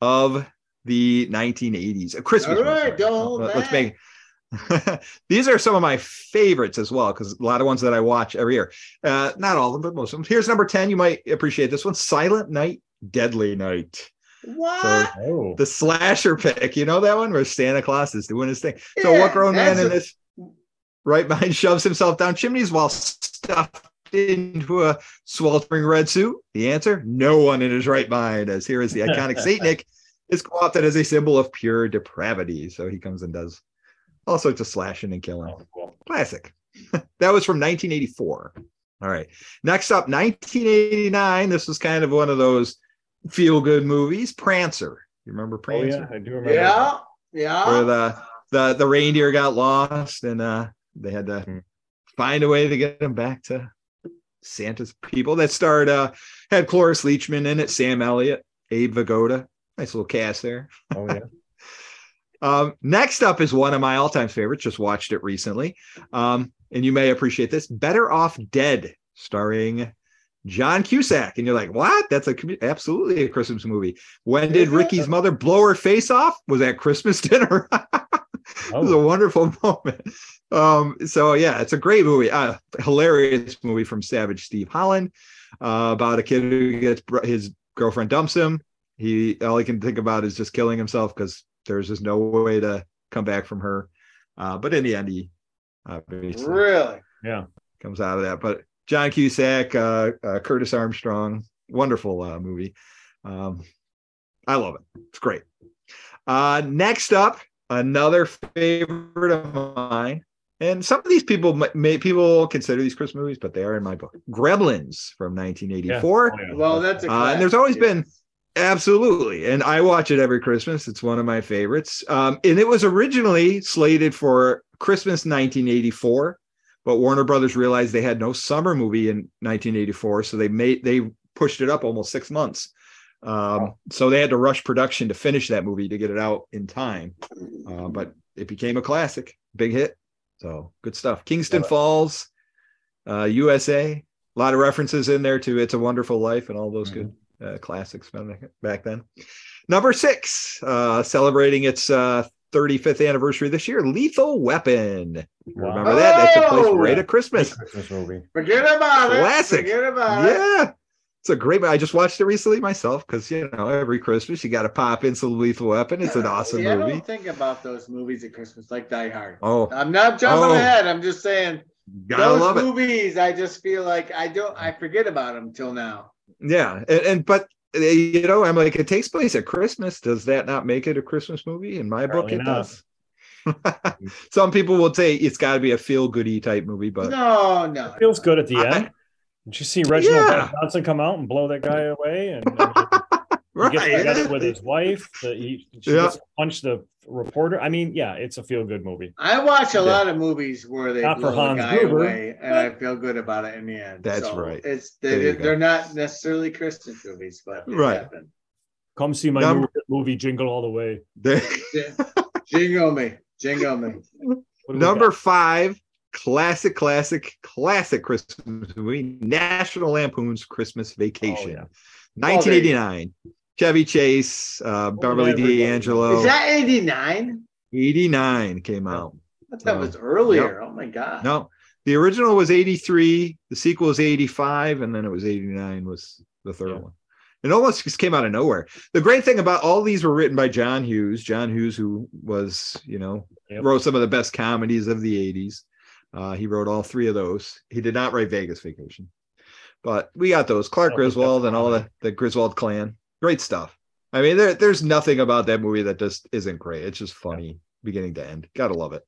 of the 1980s a christmas All one, right, sorry. don't hold Let- let's back. make these are some of my favorites as well because a lot of ones that i watch every year uh not all of them but most of them here's number 10 you might appreciate this one silent night deadly night What? Oh, the slasher pick you know that one where santa claus is doing his thing so Yeah, what grown man that's in a- this right behind shoves himself down chimneys while stuffed into a sweltering red suit? The answer: No one in his right mind. As here is the iconic Saint Nick is co-opted as a symbol of pure depravity. So he comes and does all sorts of slashing and killing. oh, cool. Classic. that was from 1984. All right. Next up, 1989. This was kind of one of those feel-good movies. Prancer. You remember Prancer? Oh Prancer? yeah, I do remember. Yeah. Yeah. where the the the reindeer got lost and uh they had to Hmm. find a way to get them back to Santa's people. That starred uh had Cloris Leachman in it, Sam Elliott, Abe Vigoda. Nice little cast there. Oh yeah. Um, next up is one of my all-time favorites. Just watched it recently, um, and you may appreciate this. Better Off Dead, starring John Cusack, and you're like, what? That's a absolutely a Christmas movie. When did Ricky's mother blow her face off? Was at Christmas dinner. It was a Oh, wonderful moment. Um, so yeah, it's a great movie. Uh, hilarious movie from Savage Steve Holland uh, about a kid who gets br- his girlfriend dumps him. He all he can think about is just killing himself because there's just no way to come back from her. Uh, but in the end, he obviously Really? yeah. comes out of that. But John Cusack, uh, uh, Curtis Armstrong, wonderful uh, movie. Um, I love it. It's great. Uh, next up, another favorite of mine, and some of these people may, may people consider these Christmas movies, but they are in my book. Gremlins from 1984. Oh, yeah. Well, that's a Uh, and there's always yeah. been absolutely, and I watch it every Christmas. It's one of my favorites. Um, and it was originally slated for Christmas 1984, but Warner Brothers realized they had no summer movie in 1984, so they made they pushed it up almost six months. Um, so they had to rush production to finish that movie to get it out in time. Uh, but it became a classic, big hit. So good stuff. Kingston Love. Falls, uh, USA. A lot of references in there to "It's a Wonderful Life" and all those Mhm. good uh, classics back then. Number six, uh, celebrating its uh, 35th anniversary this year, Lethal Weapon. Wow. Remember that? That took place Oh! right at Christmas. Christmas movie. Forget about it. Classic. Forget about it. Yeah. It's a great. I just watched it recently myself because you know every Christmas you got to pop in some Lethal Weapon. It's an awesome See, I movie. don't think about those movies at Christmas like Die Hard. Oh, I'm not jumping Oh. ahead. I'm just saying gotta those love it. movies. I just feel like I don't. I forget about them till now. Yeah, and, and but you know, I'm like, it takes place at Christmas. Does that not make it a Christmas movie? In my book, it not. does. Some people will say it's got to be a feel goody type movie, but no, no. It feels good at the I- end. Did you see Reginald Yeah. Johnson come out and blow that guy away? And I mean, he gets together with his wife. The, he she Yeah. gets to punch the reporter. I mean, yeah, it's a feel good movie. I watch a Yeah. lot of movies where they Not for blow a Hans guy Gruber. away, and I feel good about it in the end. That's So right. It's There they, you go. they're not necessarily Christian movies, but it Right. happened. Come see my Number- new movie, Jingle All the Way. Jingle me, jingle me. What do we Number five, classic, classic, classic Christmas movie, National Lampoon's Christmas Vacation, Oh, yeah. 1989. Chevy Chase, uh, Beverly everybody. D'Angelo. Is that eighty nine? 89 came out. I thought it was So, earlier. Oh my god. No, the original was 83, the sequel was 85, and then it was 89 was the third Yeah. one. It almost just came out of nowhere. The great thing about all these were written by John Hughes. John Hughes, who was, you know, Yep. wrote some of the best comedies of the 80s. Uh, he wrote all three of those. He did not write Vegas Vacation, but we got those Clark I don't think that's Griswold and all the, the Griswold clan. Great stuff. I mean, there, there's nothing about that movie that just isn't great. It's just funny beginning to end. Gotta love it.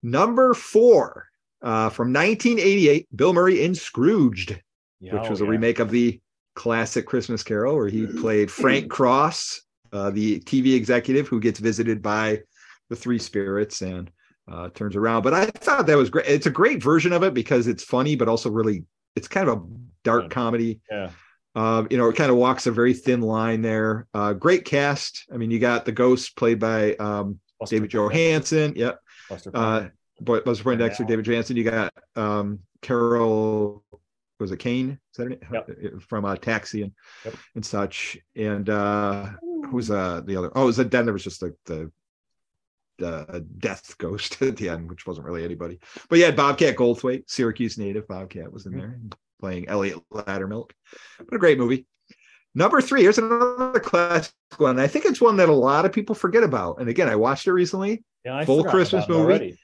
Number four uh, from 1988, Bill Murray in Scrooged, Yeah, which oh, was a yeah. remake of the classic Christmas Carol, where he played Frank Cross, uh, the TV executive who gets visited by the three spirits and uh, turns around. But I thought that was great. It's a great version of it because it's funny, but also really, it's kind of a dark comedy. Yeah. Um, you know, it kind of walks a very thin line there. Uh, great cast. I mean, you got the ghost played by um, David. Johansen. Yep. Buster Uh. Boy, Poindexter, Yeah. David Johansen. You got um, Carol, was it Kane? Is that her name? Yep. From uh, Taxi and, Yep. and such. And uh, who's uh, the other? Oh, it was then there was just the, the the death ghost at the end, which wasn't really anybody. But yeah, Bobcat Goldthwait, Syracuse native. Bobcat was in there playing Elliot Loudermilk. What a great movie. Number three, here's another classic one. I think it's one that a lot of people forget about. And again, I watched it recently. yeah, I full Christmas movie. already.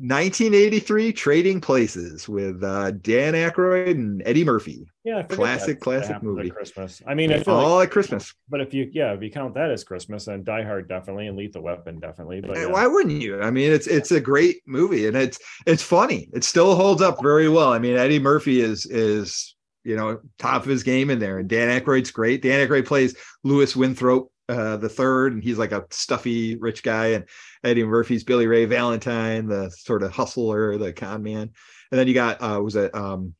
1983 Trading Places with uh, Dan Aykroyd and Eddie Murphy. Yeah, Classic, classic movie. Christmas. I mean, I feel like All at Christmas. But if you, yeah, if you count that as Christmas, then Die Hard definitely and Lethal Weapon definitely. But Eh, yeah. Why wouldn't you? I mean, it's it's a great movie and it's it's funny. It still holds up very well. I mean, Eddie Murphy is is you know top of his game in there, and Dan Aykroyd's great. Dan Aykroyd plays Louis Winthorpe uh, the third, and he's like a stuffy rich guy, and Eddie Murphy's Billy Ray Valentine, the sort of hustler, the con man. And then you got uh was it um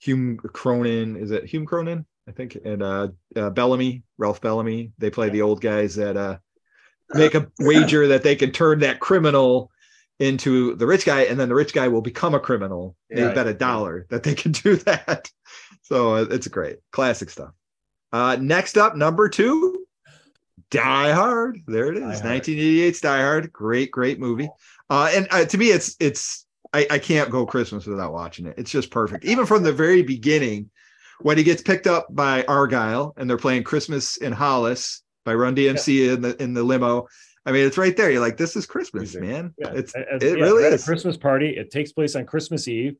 Hume Cronyn? Is it Hume Cronyn? I think, and uh, uh Bellamy, Ralph Bellamy. They play the old guys that uh make a wager that they can turn that criminal into the rich guy, and then the rich guy will become a criminal. They bet a dollar that they can do that. so uh, it's great, classic stuff. Uh, next up, number two, Die Hard. There it is, Die Hard. 1988's Die Hard. Great, great movie. Uh, and uh, to me, it's it's I, I can't go Christmas without watching it. It's just perfect. Even from the very beginning, when he gets picked up by Argyle and they're playing Christmas in Hollis by Run DMC in the in the limo. I mean, it's right there. You're like, this is Christmas, man. Yeah, It's As- it yeah, really is. Christmas party. It takes place on Christmas Eve.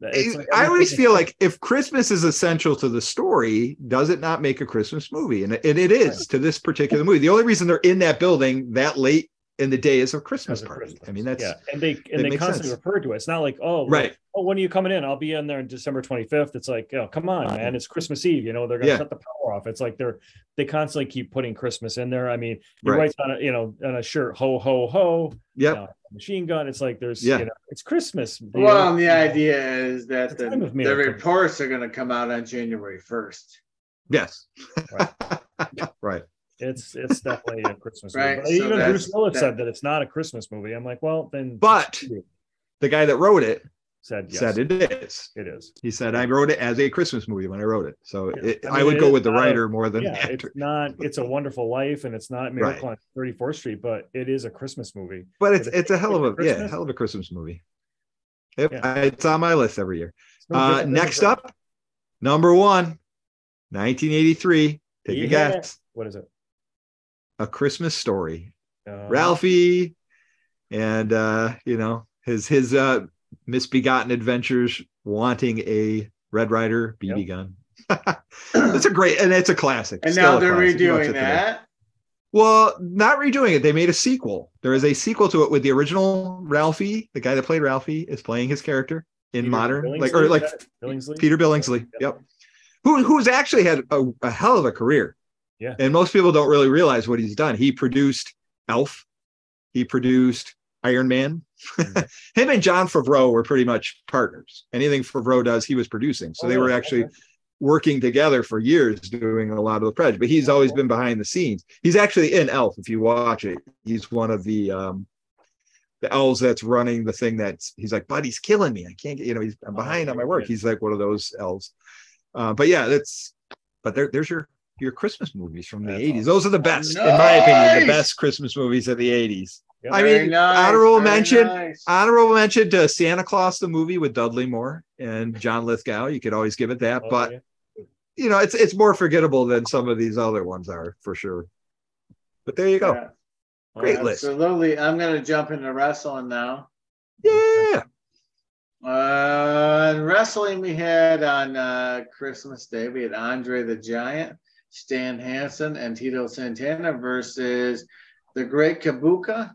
Like I oh, always feel like if Christmas is essential to the story, does it not make a Christmas movie? And it, and it is to this particular movie. The only reason they're in that building that late in the day is a Christmas party. Christmas. I mean, that's yeah, and they and they constantly sense. refer to it. It's not like oh well, right. oh when are you coming in? I'll be in there on December twenty fifth. It's like oh come on man, it's Christmas Eve. You know they're gonna Yeah. shut the power off. It's like they're they constantly keep putting Christmas in there. I mean, he Right. writes on a you know on a shirt ho ho ho. Yeah. you know, machine gun. It's like there's Yeah. you know it's Christmas. Well, know? and the idea is that The the, the reports are going to come out on January 1st. Yes. right. It's it's definitely a Christmas Right, movie. So Even Bruce Willis that- said that it's not a Christmas movie. I'm like, well, then But the guy that wrote it said yes, said it is. it is. He said I wrote it as a Christmas movie when I wrote it. So Yeah. it, I I, would it go with the not a- writer more than yeah, it's not. It's a Wonderful Life, and it's not Miracle on 34th Street, but it is a Christmas movie. But it's if it's a hell of a it's yeah, Christmas- hell of a Christmas movie. Yep, Yeah. it's on my list every year. Uh, next up, number one, 1983. Take a guess. What is it? A Christmas Story. Uh, Ralphie, and uh, you know his his uh, misbegotten adventures, wanting a Red Rider BB gun. it's a great and it's a classic. And Still now they're classic. You watch redoing today. that. Well, not redoing it. They made a sequel. There is a sequel to it with the original Ralphie. The guy that played Ralphie is playing his character in Peter modern, like or like? Billingsley. Peter Billingsley. Yep. Who who's actually had a, a hell of a career. Yeah. And most people don't really realize what he's done. He produced Elf. He produced Iron Man. Mm-hmm. Him and Jon Favreau were pretty much partners. Anything Favreau does, he was producing. So Oh, they were actually Okay. working together for years doing a lot of the projects. But he's always been behind the scenes. He's actually in Elf. If you watch it, he's one of the um the elves that's running the thing that's he's like, buddy's killing me. I can't get, you know, he's I'm Oh, behind on my work. good. He's like one of those elves. Uh, but yeah, that's but there, there's your your Christmas movies from the That's 80s. awesome. Those are the best, in my opinion, the best Christmas movies of the 80s. Yep. I mean, nice, honorable mention, nice. honorable mention to Santa Claus the movie with Dudley Moore and John Lithgow. You could always give it that, Oh, but yeah. you know, it's it's more forgettable than some of these other ones are for sure. But there you go. Yeah, Great list. Absolutely. I'm going to jump into wrestling now. Yeah. Uh, wrestling, we had on uh, Christmas Day, we had Andre the Giant, Stan Hansen, and Tito Santana versus the Great Kabuki,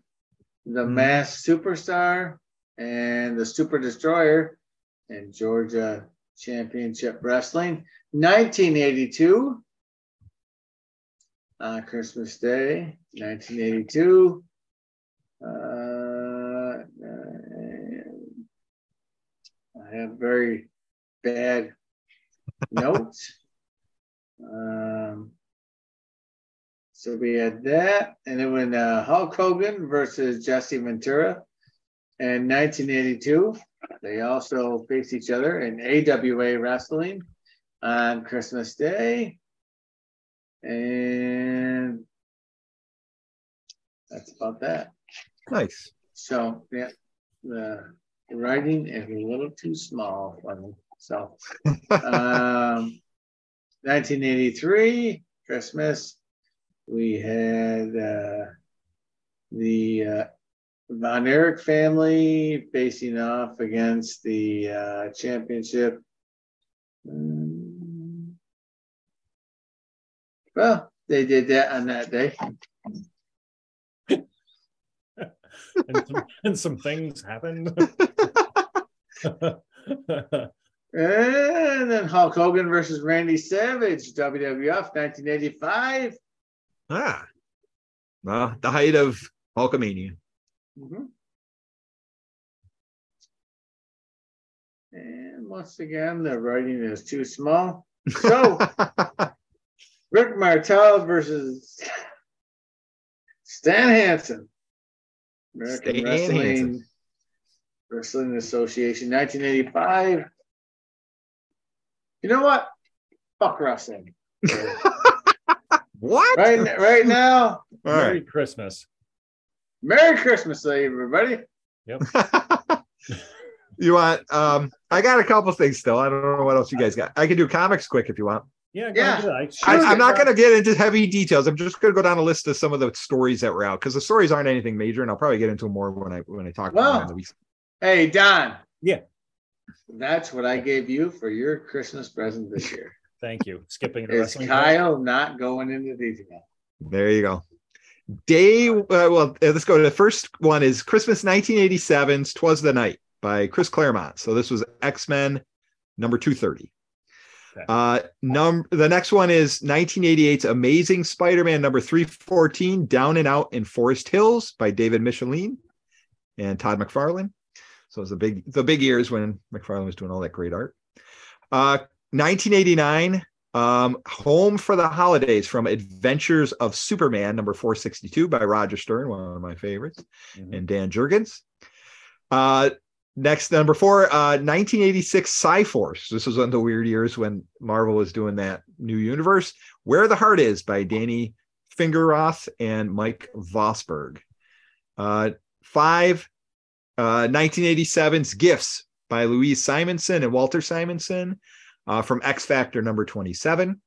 the Mhm. Masked Superstar, and the Super Destroyer in Georgia Championship Wrestling. 1982, on Christmas Day, 1982. Uh, I have very bad notes. Um, so we had that, and then when uh, Hulk Hogan versus Jesse Ventura in 1982, they also faced each other in AWA wrestling on Christmas Day, and that's about that. Nice. So yeah, the writing is a little too small for me. So um 1983 Christmas, we had uh, the uh, Von Erich family facing off against the uh, championship. Mm. Well, they did that on that day. and, some, and some things happened. And then Hulk Hogan versus Randy Savage, WWF 1985. Ah. Well, the height of Hulkamania. Mhm. And once again, the writing is too small. So, Rick Martel versus Stan Hansen. American Stan Wrestling Hansen. Wrestling Association, 1985. You know what? Fuck wrestling. What? Right, right now. All Merry right. Christmas. Merry Christmas, everybody. Yep. you want? Um, I got a couple things still. I don't know what else you guys got. I can do comics quick if you want. Yeah, Yeah. I- I, Sure. I'm not going to get into heavy details. I'm just going to go down a list of some of the stories that were out because the stories aren't anything major, and I'll probably get into more when I when I talk about Well, them in the weeks. Hey, Don. Yeah. That's what I gave you for your Christmas present this year. Thank you. Skipping the Is wrestling. Kyle not going into detail? There you go. Day. Uh, well, uh, let's go to the first one. Is Christmas 1987's "Twas the Night" by Chris Claremont. So this was X Men number 230. Okay. Uh, num- the next one is 1988's Amazing Spider-Man number 314, Down and Out in Forest Hills by David Michelinie and Todd McFarlane. So it was the big the big years when McFarlane was doing all that great art. Uh, 1989, um, Home for the Holidays from Adventures of Superman number 462 by Roger Stern, one of my favorites, Mhm. and Dan Jurgens. Uh, next, number four, uh, 1986 Psi-Force. This was one of the weird years when Marvel was doing that new universe. Where the Heart Is by Danny Fingerroth and Mike Vosburg. Uh, five, uh, 1987's Gifts by Louise Simonson and Walter Simonson uh, from X Factor number 27.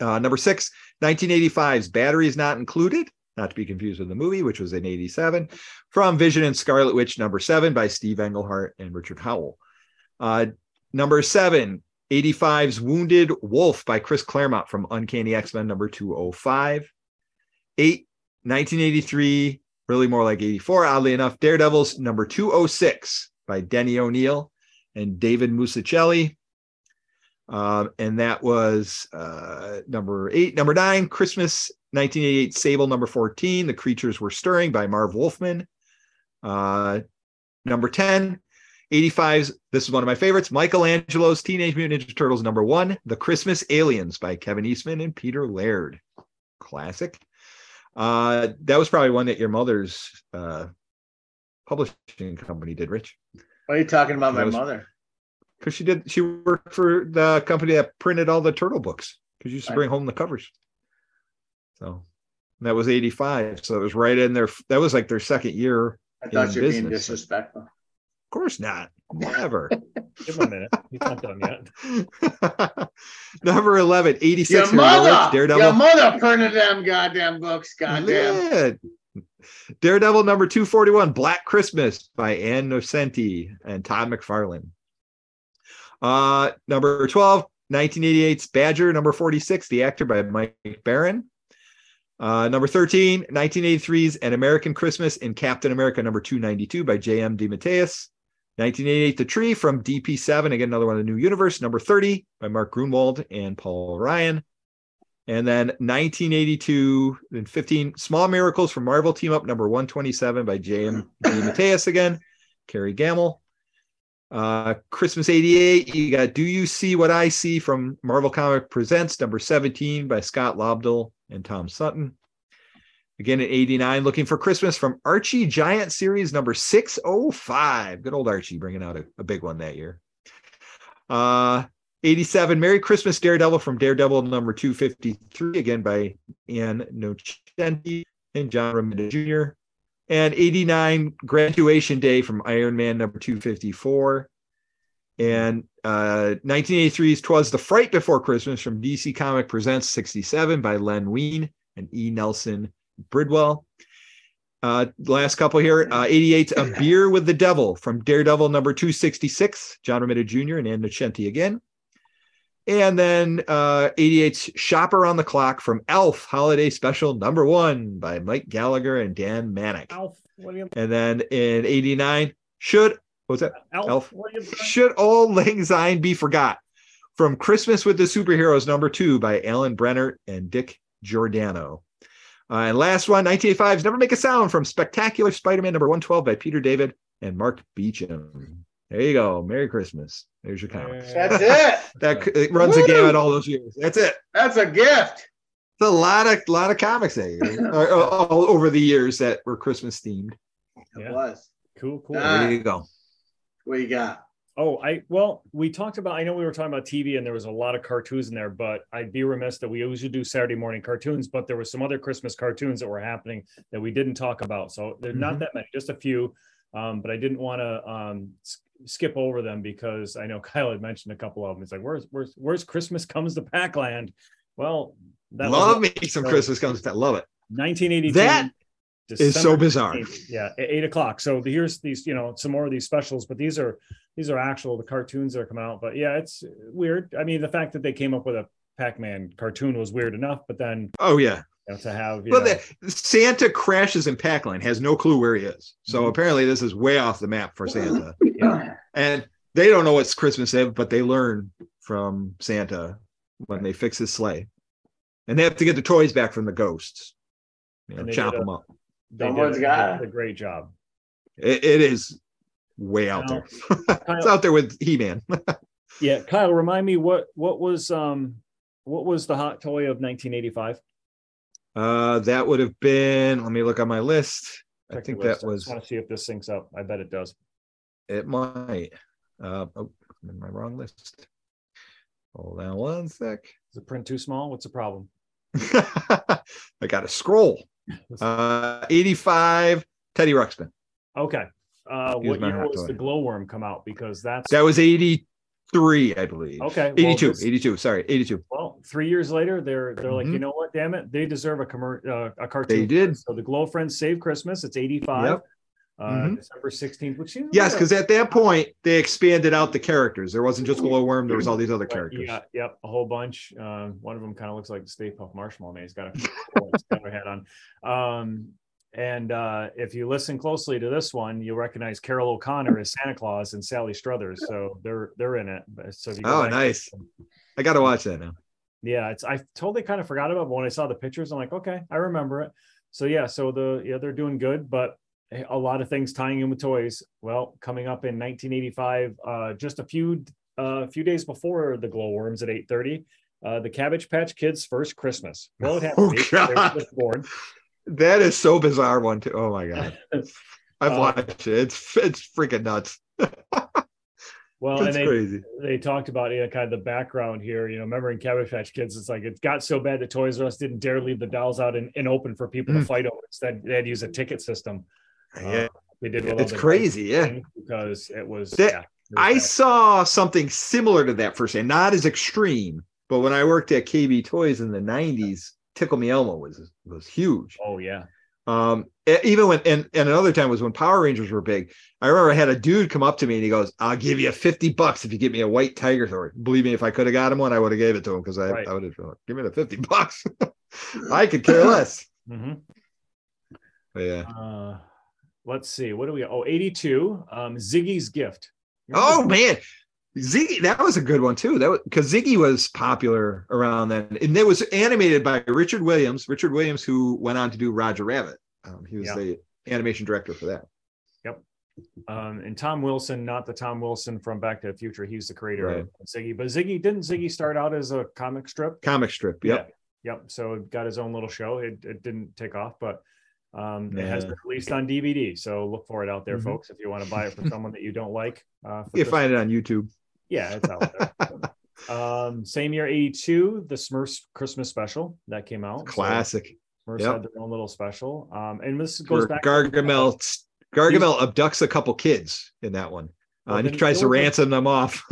Uh, number six, 1985's Batteries Not Included, not to be confused with the movie, which was in 87, from Vision and Scarlet Witch number seven by Steve Englehart and Richard Howell. Uh, number seven, 85's Wounded Wolf by Chris Claremont from Uncanny X Men number 205. Eight, 1983, really more like 84, oddly enough, Daredevils number 206 by Denny O'Neil and David Mazzucchelli. Um, and that was uh, number eight. Number nine, Christmas 1988 Sable number 14, The Creatures Were Stirring by Marv Wolfman. Uh, number 10, 85's, this is one of my favorites, Michelangelo's Teenage Mutant Ninja Turtles number one, The Christmas Aliens by Kevin Eastman and Peter Laird. Classic. Uh, that was probably one that your mother's uh, publishing company did, Rich. Why are you talking about my was- mother? Because she did, she worked for the company that printed all the turtle books. Because you used to bring home the covers. So that was 85. So it was right in there. That was like their second year. I thought you were being disrespectful. Of course not. Never. Give him a minute. He's not done yet. Number 11, 86. Your Heroic mother, Daredevil. your mother printed them goddamn books. Goddamn. Yeah. Daredevil number 241, Black Christmas by Ann Nocenti and Todd McFarlane. Uh, number 12, 1988's Badger, number 46, The Actor by Mike Baron. Uh, number 13, 1983's An American Christmas in Captain America number 292 by J.M. DeMatteis. 1988, The Tree from DP7, again, another one of the new universe, number 30 by Mark Gruenwald and Paul Ryan. And then 1982 and 15, Small Miracles from Marvel Team Up number 127 by J.M. DeMatteis again, Kerry Gammill. Uh, Christmas 88, you got Do You See What I See from Marvel Comic Presents number 17 by Scott Lobdell and Tom Sutton. Again at 89, Looking for Christmas from Archie Giant Series number 605. Good old Archie bringing out a, a big one that year. Uh, 87, Merry Christmas Daredevil from Daredevil number 253, again by Ann Nocenti and John Romita Jr. And 89, Graduation Day from Iron Man number 254. And uh, 1983's Twas the Fright Before Christmas from DC Comic Presents 67 by Len Wein and E. Nelson Bridwell. Uh, last couple here. Uh, 88's A Beer with the Devil from Daredevil number 266, John Romita Jr. and Ann Nocenti again. And then uh, 88's Shopper on the Clock from ALF Holiday Special number one by Mike Gallagher and Dan Manak. Do you? And then in 89, Should, what was that? Alf. what? Should Auld Lang Syne Be Forgot? From Christmas with the Superheroes number two by Alan Brennert and Dick Giordano. Uh, and last one, 1985's Never Make a Sound from Spectacular Spider-Man number 112 by Peter David and Mark Beachum. There you go. Merry Christmas. There's your comics. That's it. That it runs a Woo! gamut all those years. That's it. That's a gift. It's a lot of lot of comics that year, or- or- all over the years that were Christmas themed. It Yeah. was. Cool, cool. Ah. There you go. What you got? Oh, I well, we talked about. I know we were talking about TV, and there was a lot of cartoons in there. But I'd be remiss that we usually do Saturday morning cartoons. But there were some other Christmas cartoons that were happening that we didn't talk about. So there's not Mhm. that many, just a few. Um, but I didn't want to um, skip over them because I know Kyle had mentioned a couple of them. It's like, where's where's where's Christmas comes to Pac-Land? Well, that love was me some so- Christmas comes. I love it. 1982. That is so bizarre. 18th. Yeah, eight o'clock. So here's these, you know, some more of these specials, but these are these are actual the cartoons that are coming out. But yeah, it's weird. I mean, the fact that they came up with a Pac-Man cartoon was weird enough, but then Oh yeah. you know, to have you Well, know, the, Santa crashes in Pac-Land, has no clue where he is. So Mhm. apparently, this is way off the map for Santa. Yeah. And they don't know what's Christmas Eve, but they learn from Santa when they fix his sleigh, and they have to get the toys back from the ghosts. You know, And chop did a- them up. they Someone's did, got a great job. It, it is way out there. it's out there with He Man. Yeah, Kyle, remind me what what was um what was the hot toy of 1985? Uh, that would have been. Let me look on my list. I think that I was. just want to see if this syncs up. I bet it does. It might. Uh, oh, I'm in my wrong list. Hold on one sec. Is the print too small? What's the problem? I got a scroll. Uh, 85 Teddy Ruxpin. Okay. Uh, what year was the glowworm come out? Because that's That was 83, I believe. okay. well, 82, this- 82. Sorry, 82. Well, three years later, they're they're like, Mhm. you know what? Damn it, they deserve a commer- uh, a cartoon. They did. So the Glow Friends Save Christmas. It's eighty five, Yep. uh, Mhm. December sixteenth. Which seems Yes, like because at that point they expanded out the characters. There wasn't just Glowworm, there was all these other characters. Yeah, yep, a whole bunch. Um, one of them kind of looks like the Stay Puft Marshmallow Man. He's got a got a hat on. Um, and uh, if you listen closely to this one, you'll recognize Carroll O'Connor as Santa Claus and Sally Struthers. So they're they're in it. So if you go Oh, back- nice. I got to watch that now. Yeah, it's I totally kind of forgot about it, but when I saw the pictures, I'm like, okay, I remember it. So yeah, so the yeah, they're doing good, but a lot of things tying in with toys. Well, coming up in 1985, uh, just a few uh, few days before the glowworms at 8:30, uh, the Cabbage Patch Kids' first Christmas. Well, it happened. Oh, to. They were born. That is so bizarre one too. Oh my god. I've Uh, watched it. It's it's freaking nuts. Well, and they crazy. they talked about you know, kind of the background here. You know, remember in Cabbage Patch Kids, it's like it got so bad that Toys R Us didn't dare leave the dolls out and, and open for people to Mm. fight over. Instead, they had to use a ticket system. Yeah. They did It's crazy, yeah. because it was. That- yeah, it was I bad. saw something similar to that first and not as extreme, but when I worked at KB Toys in the 90s, Tickle Me Elmo was was huge. Oh yeah. Um, even when and, and another time was when Power Rangers were big. I remember I had a dude come up to me and he goes, "I'll give you 50 bucks if you get me a white tiger toy." Believe me, if I could have got him one, I would have gave it to him because I, Right. I would have give me the 50 bucks. I could care less. Mhm. Yeah. Uh, let's see. What do we? Oh, 82. Um, Ziggy's gift. Oh man, Ziggy, that was a good one too. That was because Ziggy was popular around then, and it was animated by Richard Williams. Richard Williams, who went on to do Roger Rabbit. Um, he was Yeah. the animation director for that. Yep. Um, and Tom Wilson, not the Tom Wilson from Back to the Future. He's the creator Right. of Ziggy. But Ziggy didn't Ziggy start out as a comic strip? Comic strip. Yep. Yeah. Yep. So it got his own little show. It, it didn't take off, but um, it has been released on DVD. So look for it out there, Mhm. folks. If you want to buy it for someone that you don't like, uh, You Christmas. find it on YouTube. Yeah, it's out there. um, same year, 82, the Smurfs Christmas special that came out. So Classic. Smurfs Yep. had their own little special. Um, and this goes Where back Gargamel Gargamel abducts a couple kids in that one. Uh, and he tries to there was a- ransom them off.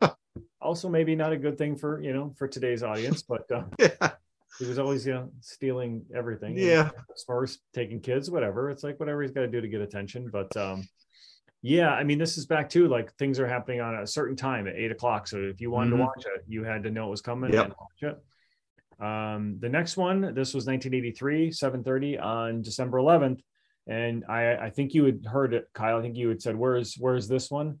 also maybe not a good thing for you know for today's audience, but uh, yeah. he was always you know stealing everything. Yeah. Smurfs taking kids, whatever. It's like whatever he's got to do to get attention. But um, yeah, I mean, this is back to like things are happening on a certain time at eight o'clock. So if you wanted Mhm. to watch it, you had to know it was coming Yep. and watch it. Um, the next one, this was 1983, 7:30 on December 11th, and I, I think you had heard it, Kyle. I think you had said, "Where's where's this one?"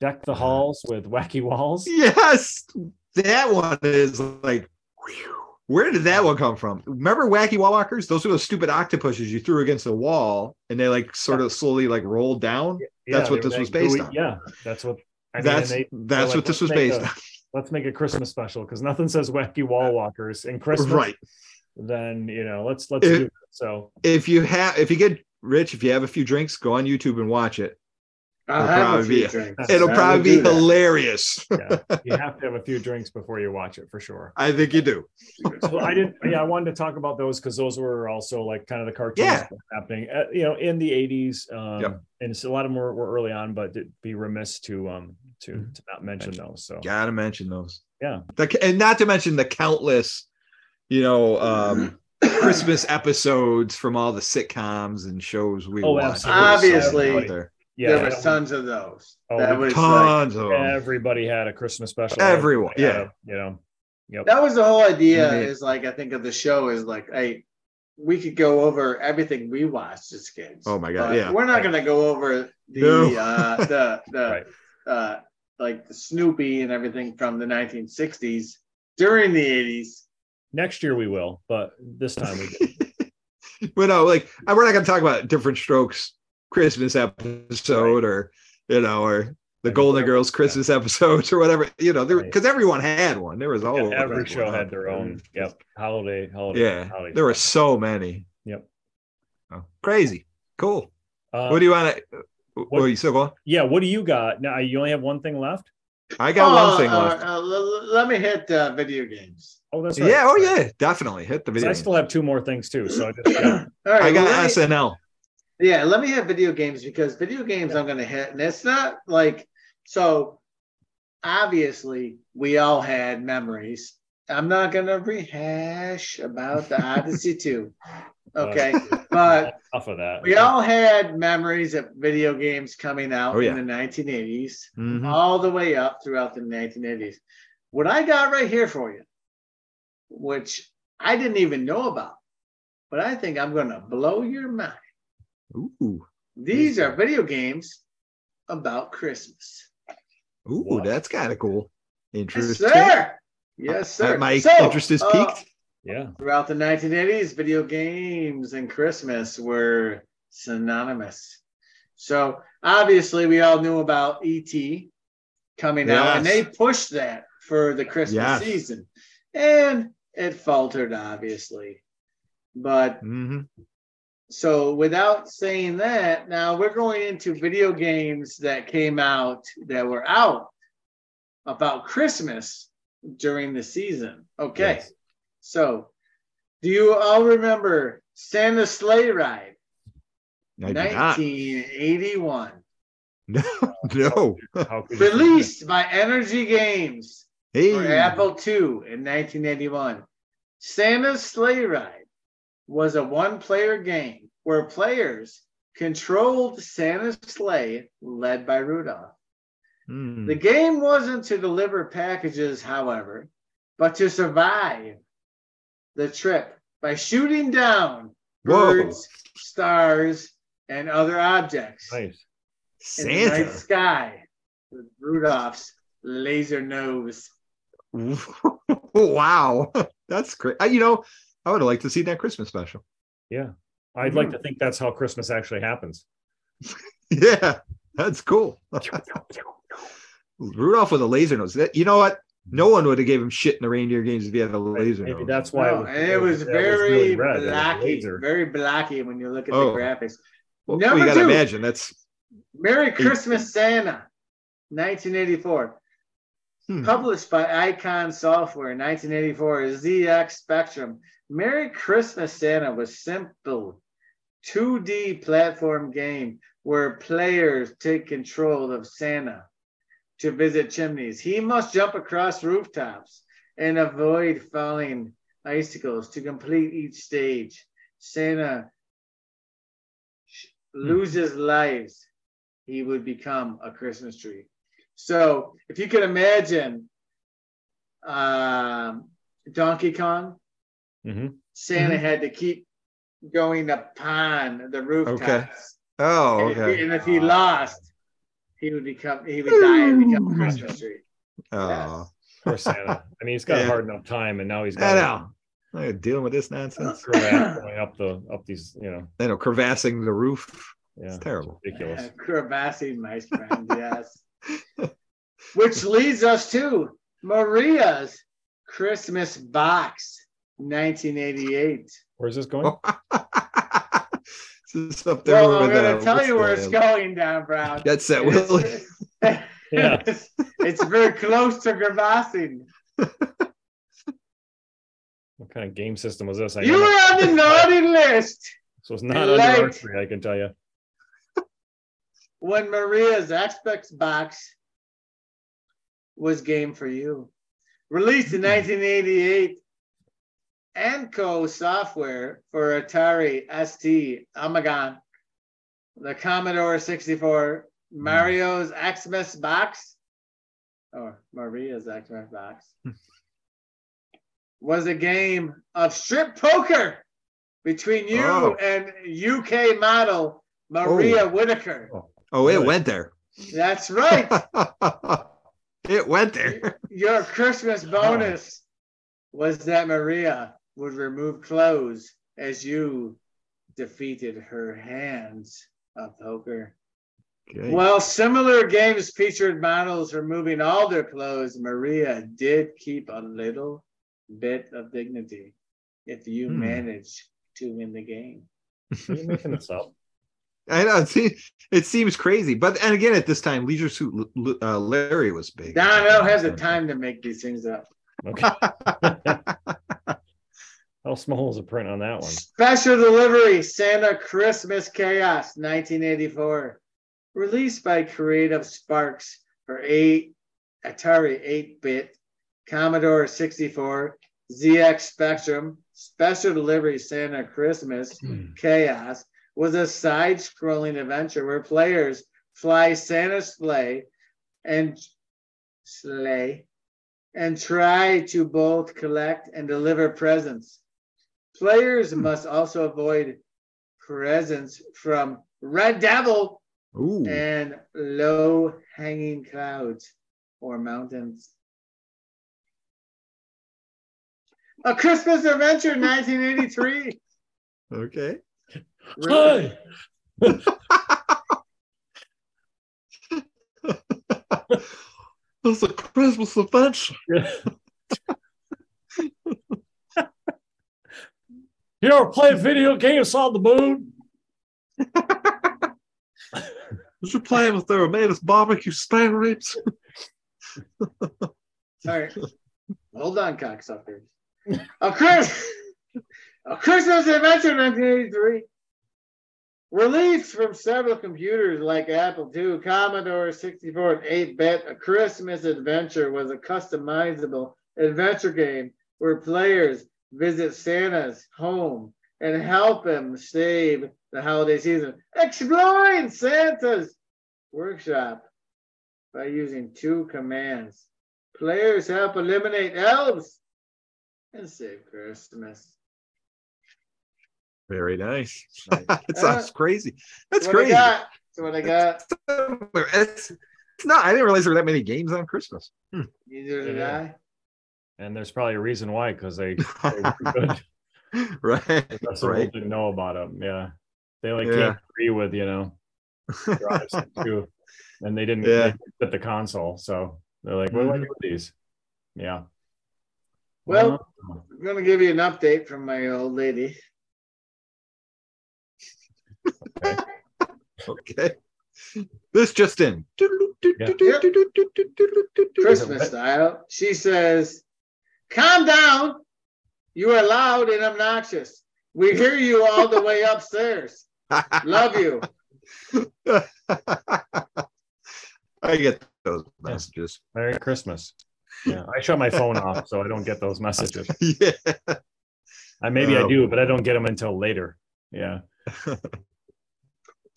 Deck the Uh, halls with wacky walls. Yes. That one is like, whew. Where did that one come from? Remember Wacky Wall Walkers? Those were those stupid octopuses you threw against the wall and they like sort of slowly like rolled down. That's what this was based on. Yeah, that's what. I mean, that's they, that's like, what this was based a- on. let's make a Christmas special because nothing says wacky wall walkers in Christmas. Right. Then you know, let's let's It- do it. So If you have if you get rich, if you have a few drinks, go on YouTube and watch it. I'll It'll probably be- drinks. It'll I probably be hilarious. Yeah, you have to have a few drinks before you watch it for sure. I think you do. So I did. Yeah, I wanted to talk about those because those were also like kind of the cartoons Yeah. happening, uh, you know, in the '80s. Um, Yep. And so a lot of them were, were early on, but it'd be remiss to um to Mhm. to not mention those. So Gotta mention those. Yeah. The, and not to mention the countless, you know, um, Christmas episodes from all the sitcoms and shows we Oh, watched. absolutely. Obviously. Out there. yeah, there was tons of those. Oh, that we- was like, Tons of was- them. everybody had a Christmas special. Everyone, had yeah. a, you know. Yep. that was the whole idea. Mhm. Is like I think of the show is like, hey, we could go over everything we watched as kids. Oh my God, yeah. We're not Right. gonna go over the No. uh, the the Right. uh, like the Snoopy and everything from the 1960s during the 80s. Next year we will, but this time we did. but no, like we're not gonna talk about Diff'rent Strokes Christmas episode or you know, or the mean, Golden Girls Christmas episodes or whatever, you know, Right. because everyone had one. There was all every show had their own. Yep. Holiday. Holiday. Yeah, holiday there were so many. Yep. Oh, crazy. Cool. Uh, what do you want to? What are you still going? yeah. What do you got now? You only have one thing left. I got Oh, one thing uh, left. uh, l- l- let me hit uh, video games. Oh, that's right. yeah. Oh, yeah. Definitely hit the video. I game. still have two more things too. So I just yeah. All right, I got well, let me- SNL. Yeah, let me have video games because video games I'm going to hit, and it's not like so. Obviously, we all had memories. I'm not going to rehash about the Odyssey 2. Okay, but enough of that. we all had memories of video games coming out Oh, yeah. in the 1980s, Mhm. all the way up throughout the 1980s. What I got right here for you, which I didn't even know about, but I think I'm going to blow your mind. Ooh. These are video games about Christmas. Ooh, What? that's kind of cool. Yes, Interesting. sir. Yes, Uh, sir. my So, interest is uh, peaked. Yeah. throughout the 1980s, video games and Christmas were synonymous. So obviously, we all knew about ET coming out, and they pushed that for the Christmas Yes. season, and it faltered, obviously. But hmm so without saying that, now we're going into video games that came out that were out about Christmas during the season. Okay. Yes. So do you all remember Santa's Sleigh Ride? I 1981. No. no. How could you Released by Energy Games Hey. for Apple II in 1981. Santa's Sleigh Ride was a one player game where players controlled Santa's sleigh led by Rudolph. Hmm. The game wasn't to deliver packages, however, but to survive the trip by shooting down Whoa. birds, stars, and other objects Nice. in the night sky with Rudolph's laser nose. wow. That's great. You know, I would have liked to see that Christmas special. Yeah. I'd like hmm. to think that's how Christmas actually happens. Yeah, that's cool. Rudolph with a laser nose. That, you know what? No hmm. one would have gave him shit in the reindeer games if he had a laser Maybe nose. that's why No, and it was very really. It was blacky, laser. very blacky when you look at Oh. the graphics. well, number you got to two. imagine that's Merry Christmas, Santa, 1984. Hmm. Published by Icon Software, in 1984, ZX Spectrum. Merry Christmas, Santa was simple 2D platform game where players take control of Santa to visit chimneys. He must jump across rooftops and avoid falling icicles to complete each stage. Santa sh- loses lives. He would become a Christmas tree. So if you could imagine um, Donkey Kong, Mhm. Santa Mhm. had to keep going upon the rooftops. Okay. Oh And, if he, and if he lost, he would become he would die and become a Christmas tree. Oh, Poor Santa. I mean, he's got a Yeah. hard enough time, and now he's got know. I'm dealing with this nonsense. going up the up these. You know, I know, crevassing the roof. yeah, It's terrible. ridiculous. Crevassing, my friend, yes. Which leads us to Maria's Christmas box, 1988. Where's this going? this This is up there Well, I'm going to tell what's you where it's going down, Brown. That's that It's- Willie. Yeah. it's, it's very close to Gravassing. What kind of game system was this? I You were on the naughty list So it's not under Late. archery, I can tell you. When Maria's Xbox box was game for you. Released in mm-hmm. 1988, Anco software for Atari ST, Amiga, the Commodore 64, mm. Mario's Xmas box, or Maria's Xmas box, hmm. was a game of strip poker between you Oh. and UK model Maria oh. Whittaker. Oh, it went there. That's right. it went there. Your Christmas bonus was that Maria would remove clothes as you defeated her hands of poker. Okay. While similar games featured models removing all their clothes, Maria did keep a little bit of dignity if you Hmm. managed to win the game. Are you making this up? I know it seems, it seems crazy, but and again at this time, Leisure Suit L- L- uh, Larry was big. Don, I don't have the time to make these things up. Okay. How small is the print on that one? Special delivery Santa Christmas Chaos 1984. Released by Creative Sparks for 8 Atari 8 bit, Commodore 64, ZX Spectrum. Special delivery Santa Christmas Chaos was a side scrolling adventure where players fly Santa's sleigh and sleigh and try to both collect and deliver presents. Players hmm. must also avoid presents from Red Devil Ooh. and low hanging clouds or mountains. A Christmas Adventure 1983. Okay. Hi. It's a Christmas adventure. You ever play video games on the moon? Did you play with their made us barbecue spare ribs? All right. Hold on, cocksuckers. A, Chris- a Christmas Adventure 1983. Released from several computers like Apple II, Commodore 64, and 8 bit, A Christmas Adventure was a customizable adventure game where players visit Santa's home and help him save the holiday season, exploring Santa's workshop by using two commands. Players help eliminate elves and save Christmas. Very nice. Nice. that uh, sounds crazy. That's what I crazy. got. That's what I got. It's, it's not. I didn't realize there were that many games on Christmas. Hmm. Neither did Yeah. I. And there's probably a reason why, because they, they good. right. That's the Right. right. didn't know about them. Yeah. They like Yeah. can't agree with, you know, too. And they didn't, Yeah. they fit the console. So they're like, what do I do with these? Yeah. Well, uh-huh. I'm going to give you an update from my old lady. Okay. This just in. Christmas style. She says, Calm down. You are loud and obnoxious. We hear you all the way upstairs. Love you. I get those messages. Merry Christmas. Yeah. I shut my phone off so I don't get those messages. yeah. I maybe I Oh. do, but I don't get them until later. Yeah.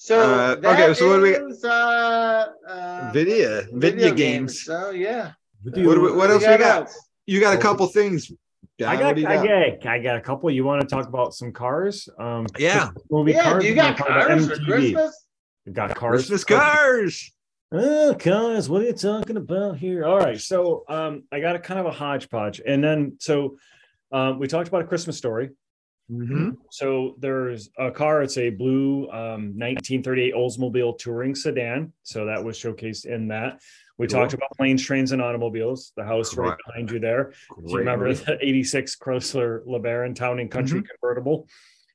So, Uh, that okay, so what do we- is, uh, uh, Video, video games. So, yeah. What, do what else we got? else? You got a couple things. John, I what got, I got? got, I got a couple. You want to talk about some cars? Um, Yeah. movie Yeah, cars. you got cars for Christmas? You got cars. Christmas cars. Oh, cars, what are you talking about here? All right. So um, I got a kind of a hodgepodge. And then so um, we talked about a Christmas story. Mhm. So there's a car, it's a blue um, 1938 Oldsmobile touring sedan. So that was showcased in that. We Cool. talked about planes, trains, and automobiles, the house right Correct. behind you there. If you remember the 86 Chrysler LeBaron Town and Country Mhm. convertible.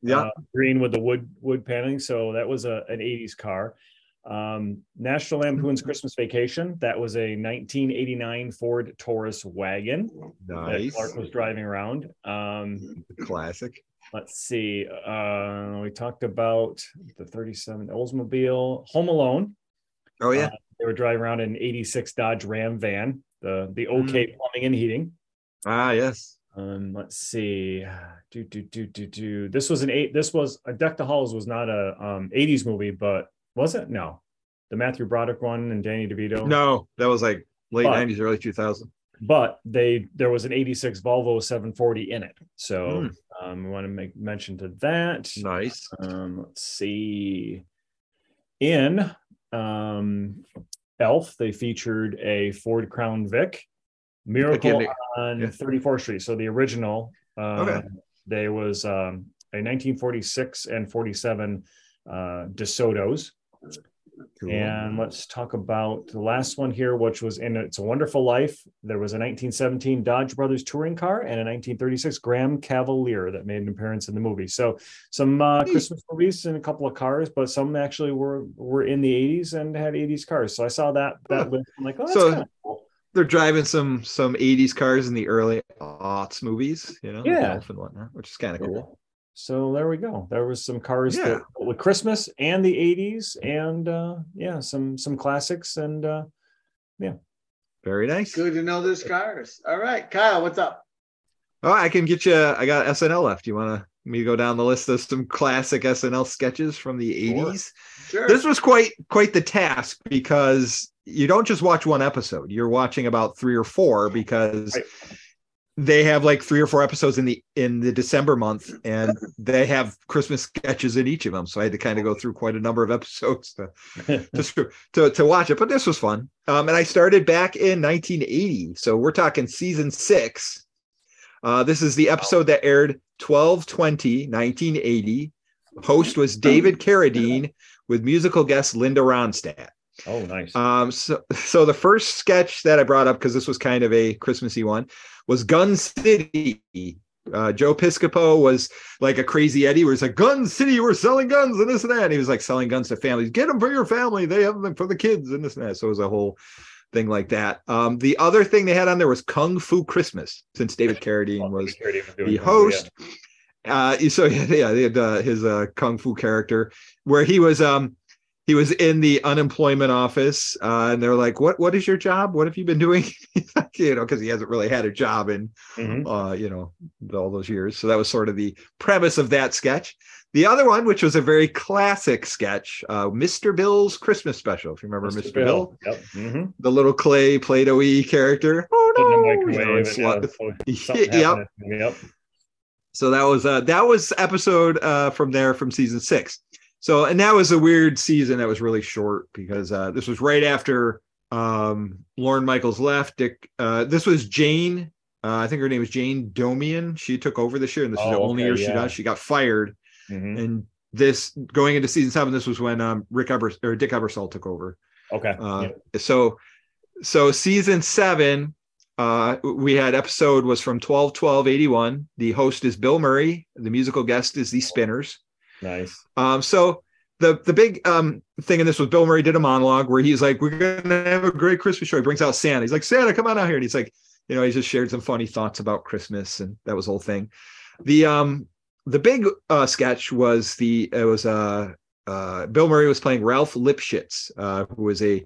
Yeah. uh, green with the wood wood paneling. So that was a an '80s car. Um, National Lampoon's Christmas Vacation. That was a 1989 Ford Taurus wagon that Clark was driving around. Um, Classic. Let's see. Uh, we talked about the 37 Oldsmobile, Home Alone. Oh yeah. They were driving around in an 86 Dodge Ram van, the the OK plumbing and heating. ah yes. Um, let's see. Do do do do do. This was an eight. This was a Deck the Halls was not a um 80s movie, but was it? No, the Matthew Broderick one and Danny DeVito. No, that was like late But- '90s, early 2000. but they there was an 86 Volvo 740 in it. So Hmm. Um, we want to make mention to that. Nice. Um, let's see. In um, Elf, they featured a Ford Crown Vic Miracle Again, on yeah. 34th Street. So the original, uh, Okay. they was um, a 1946 and 47 uh, DeSoto's. Cool. And let's talk about the last one here, which was in It's a Wonderful Life. There was a 1917 Dodge Brothers touring car and a 1936 Graham Cavalier that made an appearance in the movie. So some uh, Christmas movies and a couple of cars, but some actually were were in the 80s and had 80s cars. So I saw that that list. I'm like, oh, that's So- kind of cool. They're driving some some '80s cars in the early aughts movies, you know, Yeah. And whatnot, which is kind of cool. So there we go. There was some cars Yeah. that with Christmas and the 80s, and uh, yeah, some some classics and uh, yeah. Very nice. Good to know there's cars. All right, Kyle, what's up? Oh, I can get you. I got SNL left. You want to me go down the list of some classic SNL sketches from the Sure. '80s? Sure. This was quite quite the task because you don't just watch one episode. You're watching about three or four because Right. They have like three or four episodes in the in the December month, and they have Christmas sketches in each of them. So I had to kind of go through quite a number of episodes to to, to to watch it. But this was fun. Um, and I started back in 1980, so we're talking season six. Uh, this is the episode that aired 12 20 1980. Host was David Carradine with musical guest Linda Ronstadt. oh, nice. Um, so, so the first sketch that I brought up because this was kind of a Christmassy one was Gun City. Uh, Joe Piscopo was like a crazy Eddie, where he's like, "Gun City, we're selling guns and this and that." And he was like selling guns to families. Get them for your family. They have them for the kids and this and that. So it was a whole thing like that. Um, the other thing they had on there was Kung Fu Christmas, since David Carradine was the host. Uh, so yeah, they had uh, his uh, kung fu character where he was um he was in the unemployment office uh, and they're like, "What what is your job? What have you been doing?" you know, because he hasn't really had a job in Mhm. uh, you know all those years. So that was sort of the premise of that sketch. The other one, which was a very classic sketch, uh, Mr. Bill's Christmas special. If you remember Mr. Bill, Yep. Mhm. the little clay Play-Doh-y character. Oh Put in the no! You know, microwave it's and, lot- something Yep. Yep. So that was uh that was episode uh from there from season six. So and that was a weird season that was really short because uh this was right after um Lorne Michaels left. Dick uh this was Jane. Uh, I think her name was Jane Doumanian. She took over this year, and this is the Oh, only okay, year she yeah. does. She got fired, Mhm. and this going into season seven. This was when um Rick Eber or Dick Ebersol took over. Okay. Uh, yeah. so so season seven uh we had episode was from 12 12 81 the host is bill murray the musical guest is the spinners Nice. um so the the big um thing in this was bill murray did a monologue where he's like we're gonna have a great christmas show. He brings out santa. He's like santa come on out here. And he's like you know he just shared some funny thoughts about christmas and that was the whole thing. The um the big uh sketch was the it was uh uh bill murray was playing ralph lipschitz uh who was a,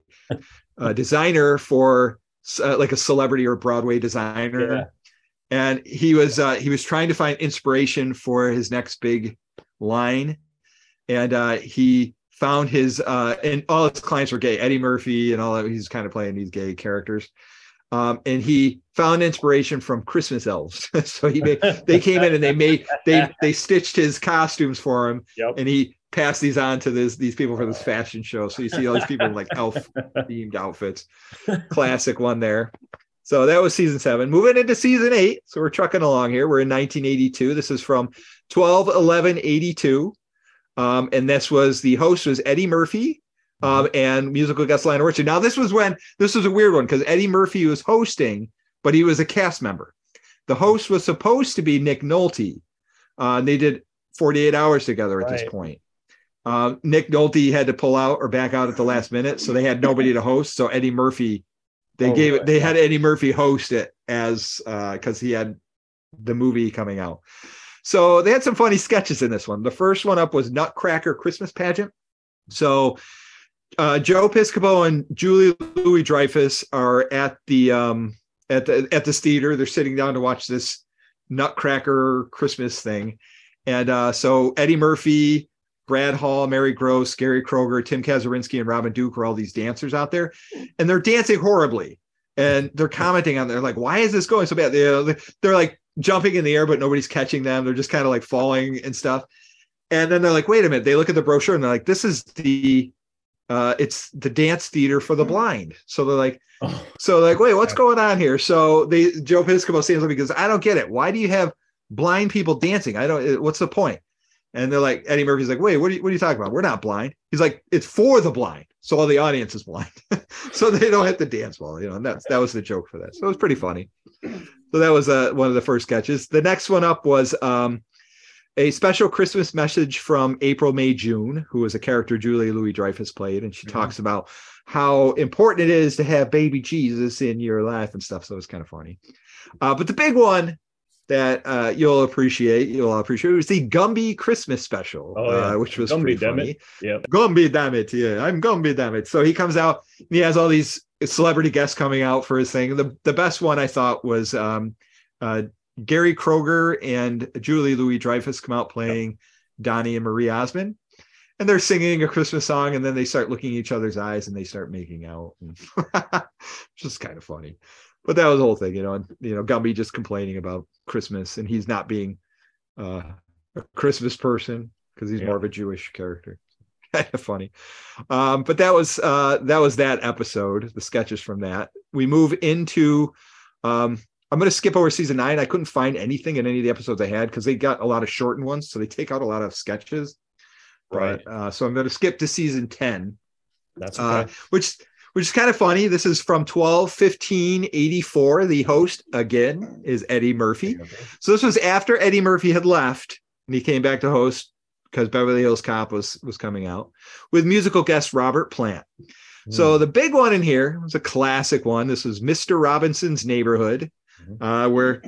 a designer for uh, like a celebrity or broadway designer. Yeah. and he was uh he was trying to find inspiration for his next big line. And uh he found his uh and all his clients were gay. Eddie murphy and all that he's kind of playing these gay characters. Um and he found inspiration from christmas elves. So he made they came in and they made they they stitched his costumes for him. Yep. and he passed these on to this these people for this fashion show. So you see all these people in like elf themed outfits. Classic one there so that was season seven. Moving into season eight so we're trucking along here. We're in 1982 this is from 12 11 82 um, and this was the host was eddie murphy um, and musical guest lionel richie. Now this was when this was a weird one because eddie murphy was hosting but he was a cast member. The host was supposed to be nick nolte. Uh, and they did 48 hours together at this point. Uh, Nick Nolte had to pull out or back out at the last minute, so they had nobody to host. So Eddie Murphy, they Oh, gave it. They had Eddie Murphy host it as uh because he had the movie coming out. So they had some funny sketches in this one. The first one up was Nutcracker Christmas Pageant. So uh, Joe Piscopo and Julie Louis Dreyfus are at the um, at the at this theater. They're sitting down to watch this Nutcracker Christmas thing, and uh, so Eddie Murphy, Brad Hall, Mary Gross, Gary Kroeger, Tim Kazurinsky, and Robin Duke are all these dancers out there, and they're dancing horribly. And they're commenting on there like, why is this going so bad? You uh, know, they're like jumping in the air, but nobody's catching them. They're just kind of like falling and stuff. And then they're like, wait a minute. They look at the brochure and they're like, this is the uh it's the dance theater for the hmm. blind. So they're like, Oh, so they're like, wait, what's going on here? So they Joe Piscopo stands up because I don't get it. Why do you have blind people dancing? I don't uh, what's the point? And they're like, Eddie Murphy's like, wait, what are you what are you talking about? We're not blind. He's like, it's for the blind. So all the audience is blind. so they don't have to dance well, you know, and that's that was the joke for that. So it was pretty funny. So that was uh, one of the first sketches. The next one up was um, a special Christmas message from April, May, June, who was a character Julia Louis-Dreyfus played, and she Mhm. talks about how important it is to have baby Jesus in your life and stuff. So it was kind of funny. Uh, but the big one that uh, you'll appreciate, you'll appreciate. It was the Gumby Christmas special, Oh, yeah. uh, which was Gumby, pretty damn funny. it. Yep. Gumby, damn it. Yeah, I'm Gumby, damn it. So he comes out, and he has all these celebrity guests coming out for his thing. The, the best one I thought was um, uh, Gary Kroeger and Julia Louis-Dreyfus come out playing Donnie and Marie Osmond. And they're singing a Christmas song, and then they start looking each other's eyes and they start making out. just kind of funny. But that was the whole thing, you know, and you know, Gumby just complaining about Christmas and he's not being uh, a Christmas person because he's Yeah. more of a Jewish character. kind of funny. Um, but that was uh, that was that episode, the sketches from that. We move into um, I'm going to skip over season nine. I couldn't find anything in any of the episodes I had because they got a lot of shortened ones, so they take out a lot of sketches. Right. But, uh, so I'm going to skip to season ten, That's uh, which which is kind of funny. This is from 12 15 84. The host again is Eddie Murphy. So this was after Eddie Murphy had left and he came back to host because Beverly Hills Cop was was coming out with musical guest Robert Plant. So Hmm. the big one in here was a classic one. This was Mr. Robinson's Neighborhood, Mhm. uh, where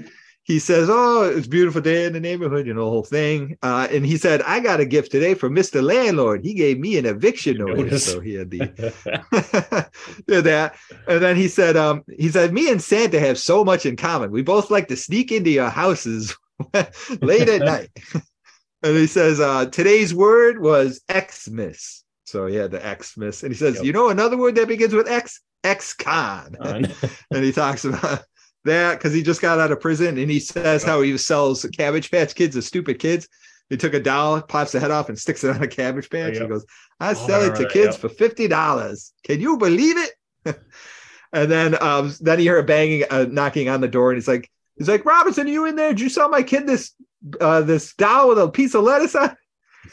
he says, "Oh, it's a beautiful day in the neighborhood," you know, the whole thing. Uh, and he said, "I got a gift today from Mr. Landlord. He gave me an eviction notice." Notice. So he had the did that, and then he said, "Um, he said, me and Santa have so much in common. We both like to sneak into your houses late at night." And he says, uh, today's word was Xmas. So he had the Xmas. And he says, Yep. you know another word that begins with X? X-con. And he talks about that because he just got out of prison and he says how he sells cabbage patch kids to stupid kids. He took a doll, pops the head off, and sticks it on a cabbage patch. yep. He goes, I Oh, sell I it to kids yep. for fifty dollars. Can you believe it? and then um, then he heard a banging, uh, knocking on the door, and he's like, he's like, Robinson, are you in there? Did you sell my kid this uh, this doll with a piece of lettuce on?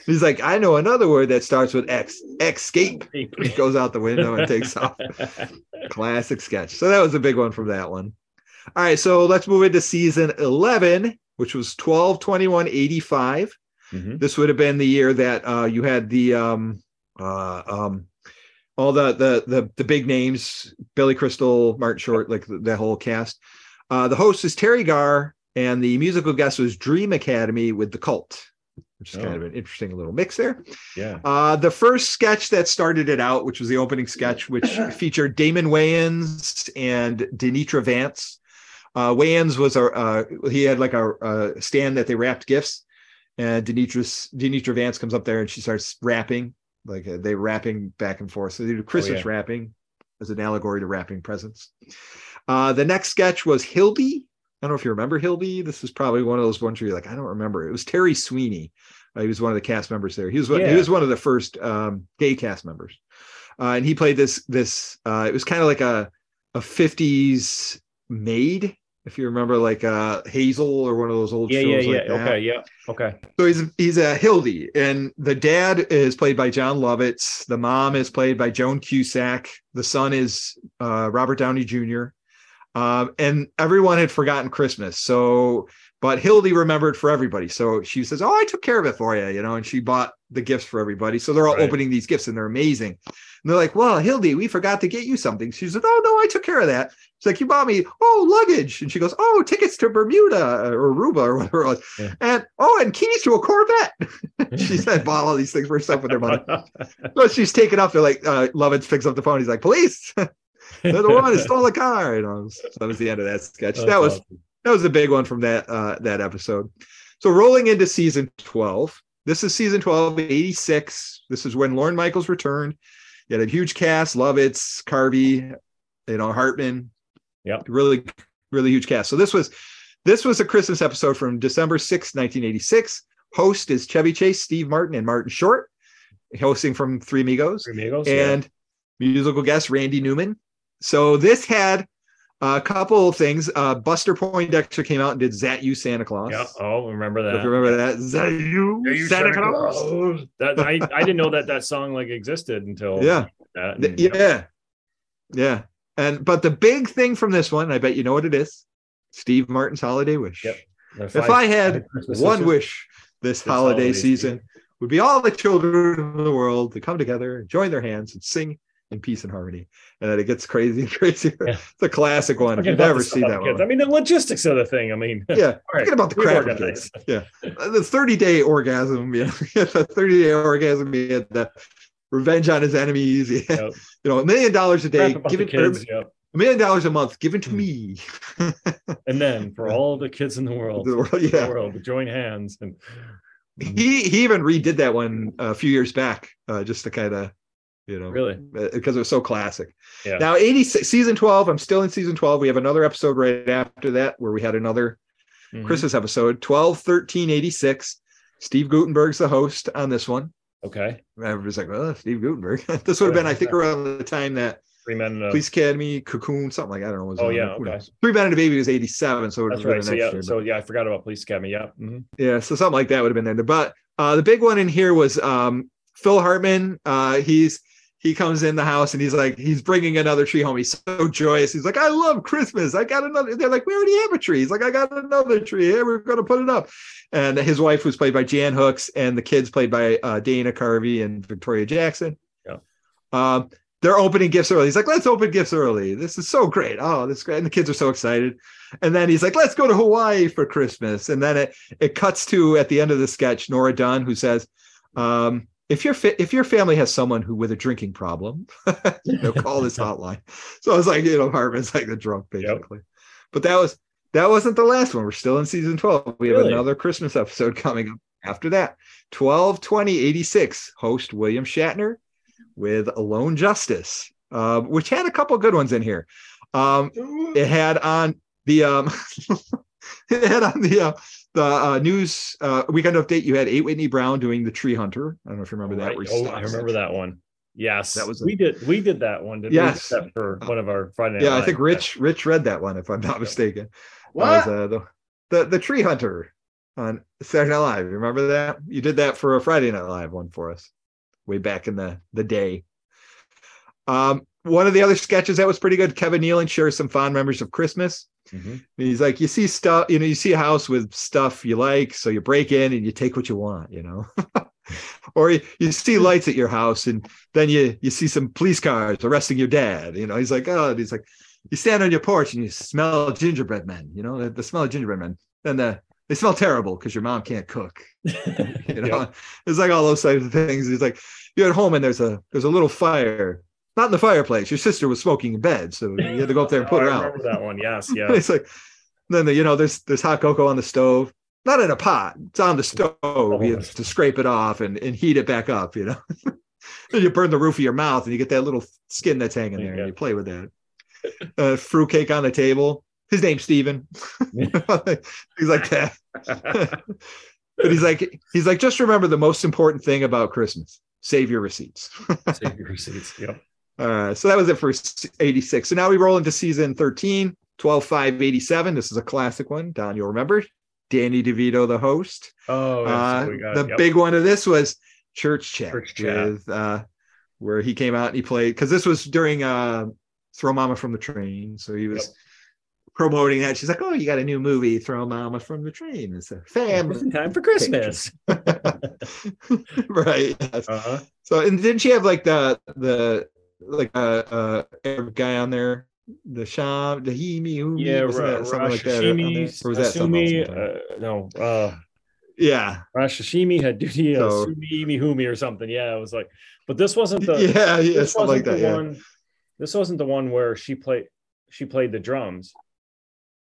He's like, I know another word that starts with X. Escape. He goes out the window and takes off. Classic sketch. So that was a big one from that one. All right, so let's move into season 11, which was 12 21 85. Mhm. This would have been the year that uh, you had the um, uh, um, all the, the the the big names, Billy Crystal, Martin Short, like the, the whole cast. Uh, the host is Teri Garr, and the musical guest was Dream Academy with the Cult, which is kind Oh. of an interesting little mix there. Yeah. Uh, the first sketch that started it out, which was the opening sketch, which featured Damon Wayans and Danitra Vance. Uh, Wayans was a uh, he had like a, a stand that they wrapped gifts, and Danitra Danitra Vance comes up there and she starts rapping, like uh, they rapping back and forth. So they do Christmas yeah. rapping as an allegory to wrapping presents. Uh, the next sketch was Hildy. I don't know if you remember Hildy. This is probably one of those ones where you're like, I don't remember. It was Terry Sweeney. Uh, he was one of the cast members there. He was one, he was one of the first um, gay cast members, uh, and he played this this. Uh, it was kind of like a a '50s maid, if you remember, like uh, Hazel or one of those old Yeah. shows Yeah. Yeah. like that. okay. Yeah. Okay. So he's he's a Hildy, and the dad is played by Jon Lovitz. The mom is played by Joan Cusack. The son is uh, Robert Downey Jr. Um, and everyone had forgotten Christmas. So, but Hildy remembered for everybody. So she says, Oh, I took care of it for you, you know, and she bought the gifts for everybody. So they're all Right. opening these gifts and they're amazing. And they're like, Well, Hildy, we forgot to get you something. She's like, Oh, no, I took care of that. She's like, You bought me, oh, luggage. And she goes, Oh, tickets to Bermuda or Aruba or whatever it was. Yeah. And oh, and keys to a Corvette. she said, Bought all these things for herself with her money. So she's taken off. They're like, uh, Lovitz picks up the phone. He's like, Police. They're the woman who stole the car. You know, so that was the end of that sketch. that was that was a big one from that uh, that episode. So rolling into season 12. This is season 12, 86. This is when Lorne Michaels returned. You had a huge cast, Lovitz, Carvey, you know, Hartman. Yep. Really, really huge cast. So this was this was a Christmas episode from December 6, 1986. Host is Chevy Chase, Steve Martin, and Martin Short, hosting from Three Amigos Three Amigos, yeah. and musical guest Randy Newman. So this had a couple of things. Uh, Buster Poindexter came out and did "Zat You Santa Claus." yeah. Oh, remember If that. remember that, "Is that you, you Santa, Santa Claus?" Claus? That I, I didn't know that that song like existed until Yeah, and, yeah, yeah. And but the big thing from this one, I bet you know what it is. Steve Martin's holiday wish. Yep. the If five- I had Christmas one wishes. wish this, This holiday, holiday season would be all the children of the world to come together, join their hands, and sing in peace and harmony. And then it gets crazy and crazier. Yeah. It's a classic one. You've never the stuff seen about that one. I mean, the logistics of the thing. I mean, yeah, right, forget about the crap kids. Yeah, the 30 day orgasm. Yeah, the 30 day orgasm. Had the revenge on his enemies. Yeah. Yep. You know, a million dollars a day, Crap about the given or kids, yep. a million dollars a month given to Hmm. me. And then for all the kids in the world, The world, the world join hands and He he even redid that one a few years back, uh, just to kind of, you know, really, because it was so classic. yeah. Now, 86 season 12, I'm still in season 12. We have another episode right after that where we had another Mhm. Christmas episode, 12, 13, 86. Steve Guttenberg's the host on this one. Okay, Everybody's like, well, Steve Gutenberg. this would have been, I think, around the time that three men. Uh, Police Academy, Cocoon, something like that. I don't know. Was Oh, yeah, okay. Three Men and a Baby was 87. So it would that's right. So yeah, year, so yeah, I forgot about Police Academy. Yeah, mhm. Yeah, so something like that would have been there. But uh, the big one in here was um, Phil Hartman. Uh, he's he comes in the house and he's like he's bringing another tree home. He's so joyous. He's like, I love Christmas. I got another. They're like, we already have a tree. He's like, I got another tree. here. we're going to put it up. And his wife was played by Jan Hooks, and the kids played by uh, Dana Carvey and Victoria Jackson. Yeah. Um, they're opening gifts early. He's like, let's open gifts early. This is so great. Oh, this is great. And the kids are so excited. And then he's like, let's go to Hawaii for Christmas. And then it it cuts to at the end of the sketch, Nora Dunn, who says, um, if your fa- if your family has someone who with a drinking problem, you know, call this hotline. So I was like, you know, Hartman's like the drunk, basically. But that was that wasn't the last one. We're still in season 12. We have another Christmas episode coming up after that. 12 20 86, host William Shatner with Alone Justice, uh, which had a couple good ones in here. Um, it had on the um it had on the uh, the uh, news uh, weekend update. You had A. Whitney Brown doing the Tree Hunter. I don't know if you remember that. Right. Oh. I remember that one. Yes, That was a- we did. We did that one. Did Yes. we? We did that for one of our Friday. Night Yeah, I think Rich Rich read that one if I'm not mistaken. What? Was, uh, the, the the Tree Hunter on Saturday Night Live. You remember that? You did that for a Friday Night Live one for us way back in the the day. Um, one of the other sketches that was pretty good. Kevin Nealon shares some fond memories of Christmas. Mhm. And he's like, you see stuff, you know, you see a house with stuff you like, so you break in and you take what you want, you know. or you, you see lights at your house and then you you see some police cars arresting your dad. You know, he's like, oh, and he's like, you stand on your porch and you smell gingerbread men, you know, the, the smell of gingerbread men. Then the they smell terrible because your mom can't cook. You know, it's like all those types of things. He's like, you're at home and there's a there's a little fire, not in the fireplace. Your sister was smoking in bed, so you had to go up there and put Oh, her I out. remember that one. Yes, yeah. it's like then the, you know there's there's hot cocoa on the stove not in a pot it's on the stove you have to scrape it off and, and heat it back up you know and you burn the roof of your mouth and you get that little skin that's hanging there Yeah. and you play with that uh, fruitcake on the table his name's Steven. he's like that but he's like he's like just remember the most important thing about christmas save your receipts Save your receipts. Yep. All right, so that was it for 86. So now we roll into season 13, 12 5 87. This is a classic one. Don, you'll remember Danny DeVito, the host. Oh, yeah, Uh, so we got, the yep. big one of this was Church Chat, Church Chat. with uh, where he came out and he played because this was during uh, Throw Mama from the Train. So he was promoting that. She's like, "Oh, you got a new movie? Throw Mama from the Train." It's a family, Time for Christmas. right? Yes. Uh-huh. So, and didn't she have like the the like a uh, uh, Arab guy on there, the Sham, the Himi, Humi, Yeah, Ra- that something like that? Rashashimi. Or was that something? Asumi, uh, no, uh, yeah, Rashashimi had duty, uh, So- Sumi Mihumi or something. Yeah, it was like, but this wasn't the yeah, yeah, this like wasn't that. the Yeah. one. This wasn't the one where she played she played the drums,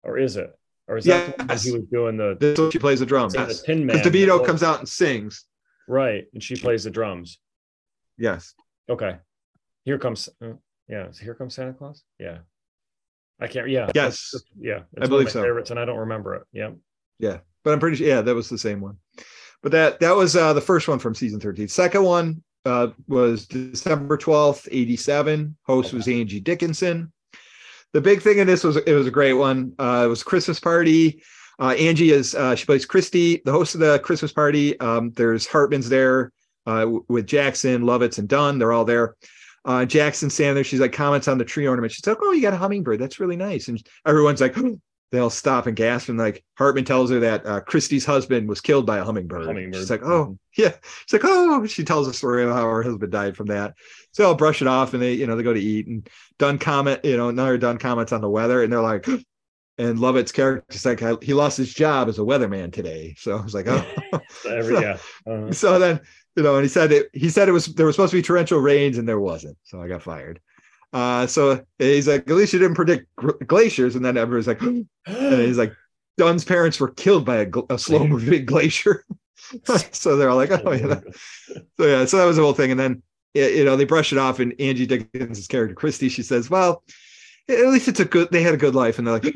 or is it? Or is that the one that Yes. he was doing the, This she plays the drums. the Yes. Tin Man? DeVito comes out and sings. right, and she plays the drums. Yes. Okay, here comes uh, yeah. So here comes Santa Claus. Yeah, I can't. Yeah. Yes. that's- Yeah. I believe so. Favorites, and I don't remember it. Yeah. Yeah, but I'm pretty sure. Yeah, that was the same one. But that that was uh, the first one from season 13. Second one uh, was December 12th, 87. Host was Angie Dickinson. The big thing in this was it was a great one. Uh, it was Christmas party. Uh, Angie is uh, she plays Christy, the host of the Christmas party. Um, there's Hartman's there uh, with Jackson, Lovitz, and Dunn. They're all there. Uh, Jackson there. She's like comments on the tree ornament. She's like, "Oh, you got a hummingbird. That's really nice." And everyone's like, they'll stop and gasp and like Hartman tells her that uh, Christie's husband was killed by a hummingbird. Hummingbird. She's like, oh yeah. She's like, oh. She tells a story of how her husband died from that. So I'll brush it off and they, you know, they go to eat and Dunn comment, you know, another Dunn comments on the weather and they're like, and Lovitz's character's like, he lost his job as a weatherman today. So I was like, oh. Every yeah. Uh, so then, you know, and he said it, he said it was there was supposed to be torrential rains and there wasn't. So I got fired. Uh, so he's like, at least you didn't predict glaciers. And then everyone's like, and he's like, Dunn's parents were killed by a, a slow moving glacier. so they're all like, oh, yeah. So yeah, so that was the whole thing. And then, you know, they brush it off. And Angie Dickens' character, Christy, she says, well, at least it's a good, they had a good life. And they're like,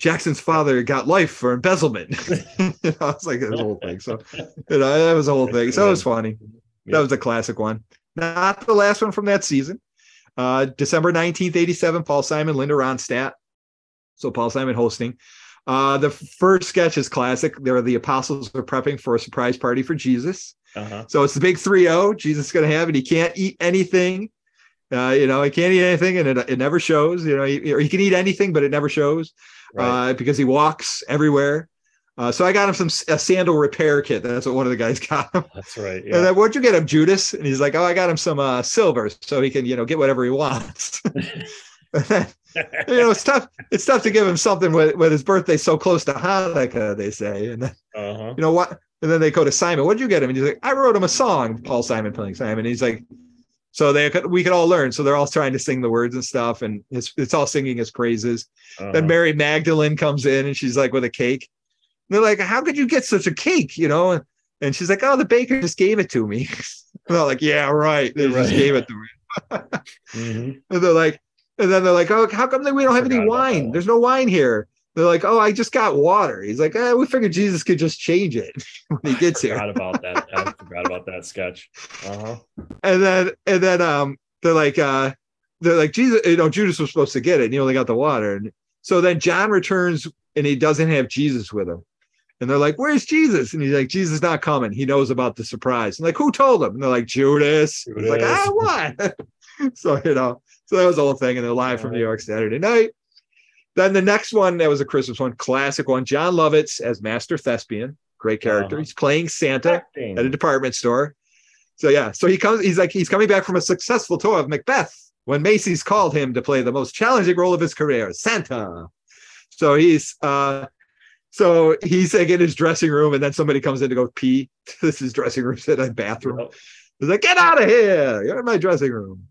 Jackson's father got life for embezzlement. I was like, the whole thing. So, you know, that was the whole thing. So it was funny. That was a classic one. Not the last one from that season. Uh, December 19th, 87, Paul Simon, Linda Ronstadt. So Paul Simon hosting. Uh, the first sketch is classic. There, the apostles are prepping for a surprise party for Jesus. Uh-huh. So it's the big 3-0. Jesus is going to have it. He can't eat anything. Uh, you know, he can't eat anything, and it, it never shows. You know, he, or he can eat anything, but it never shows Right. uh, because he walks everywhere. Uh, so I got him some a sandal repair kit. That's what one of the guys got him. That's right. And then what'd you get him, Judas? And he's like, Oh, I got him some uh, silver so he can, you know, get whatever he wants. Then, you know, it's tough. It's tough to give him something with, with his birthday so close to Hanukkah, they say. And then, uh-huh. you know what? And then they go to Simon. What'd you get him? And he's like, I wrote him a song. Paul Simon playing Simon. And he's like, so they could, we could all learn. So they're all trying to sing the words and stuff, and it's it's all singing his praises. uh-huh. Then Mary Magdalene comes in and she's like with a cake. And they're like, How could you get such a cake? You know? And, she's like, Oh, the baker just gave it to me. and they're like, Yeah, right. They just gave it to me. Mhm. And they're like, and then they're like, Oh, how come we don't have any Forgot about that wine? There's no wine here. They're like, Oh, I just got water. He's like, eh, we figured Jesus could just change it when he gets here. Forgot about that. I forgot about that sketch. Uh-huh. and then and then um they're like uh they're like Jesus, you know, Judas was supposed to get it and he only got the water. And so then John returns and he doesn't have Jesus with him. And they're like, Where's Jesus? And he's like, Jesus is not coming. He knows about the surprise. And like, who told him? And they're like, Judas. He's like, Judas. ah, what? so you know, so that was the whole thing. And they're live from New York Saturday night. Then the next one, that was a Christmas one, classic one. Jon Lovitz as Master Thespian, great character. Uh-huh. He's playing Santa Acting. at a department store. So yeah, so he comes. He's like he's coming back from a successful tour of Macbeth when Macy's called him to play the most challenging role of his career, Santa. So he's uh, so he's like in his dressing room, and then somebody comes in to go pee. This is dressing room, said a bathroom. He's like, get out of here! You're in my dressing room.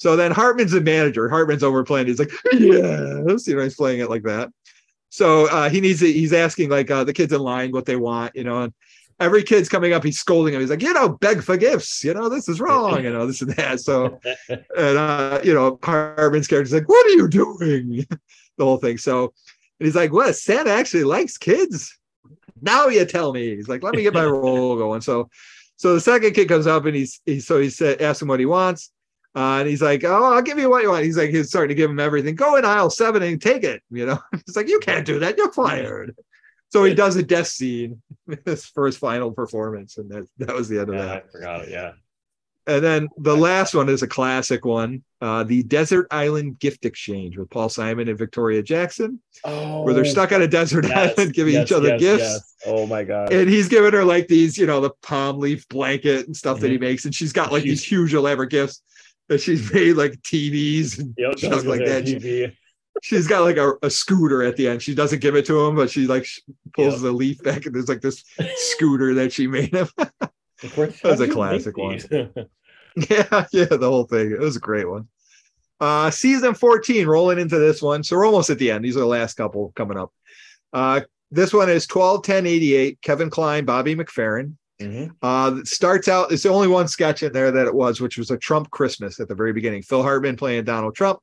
So then Hartman's the manager. Hartman's over playing. He's like, yes, you know, he's playing it like that. So uh, he needs to, he's asking like uh, the kids in line what they want, you know, and every kid's coming up, he's scolding him. He's like, you know, beg for gifts, you know, this is wrong, you know, this and that. So, and uh, you know, Hartman's character's like, what are you doing? the whole thing. So, and he's like, what? Santa actually likes kids. Now you tell me. He's like, let me get my role going. So, so the second kid comes up and he's, he's so he said, asks him what he wants. Uh, and he's like, "Oh, I'll give you what you want." He's like, he's starting to give him everything. Go in aisle seven and take it. You know, he's like, "You can't do that. You're fired." So he does a death scene, his first final performance, and that that was the end of Yeah, that. I forgot it. Yeah. And then the last one is a classic one, uh, the Desert Island Gift Exchange with Paul Simon and Victoria Jackson, Oh, where they're stuck on a desert yes, island giving yes, each other yes, gifts. Oh my god. And he's giving her like these, you know, the palm leaf blanket and stuff that he makes. And she's got like these huge elaborate gifts that she's made like TVs and Yep, stuff like that. TV. she's got like a, a scooter at the end. She doesn't give it to him, but she like pulls Yep. the leaf back and there's like this scooter that she made him. Of course, That was a classic one. yeah, yeah, the whole thing. It was a great one. Uh season 14 rolling into this one. So we're almost at the end. These are the last couple coming up. Uh this one is 12 10 88 Kevin Kline, Bobby McFerrin. Mhm. Uh, it starts out, it's the only one sketch in there that it was, which was a Trump Christmas at the very beginning. Phil Hartman playing Donald Trump,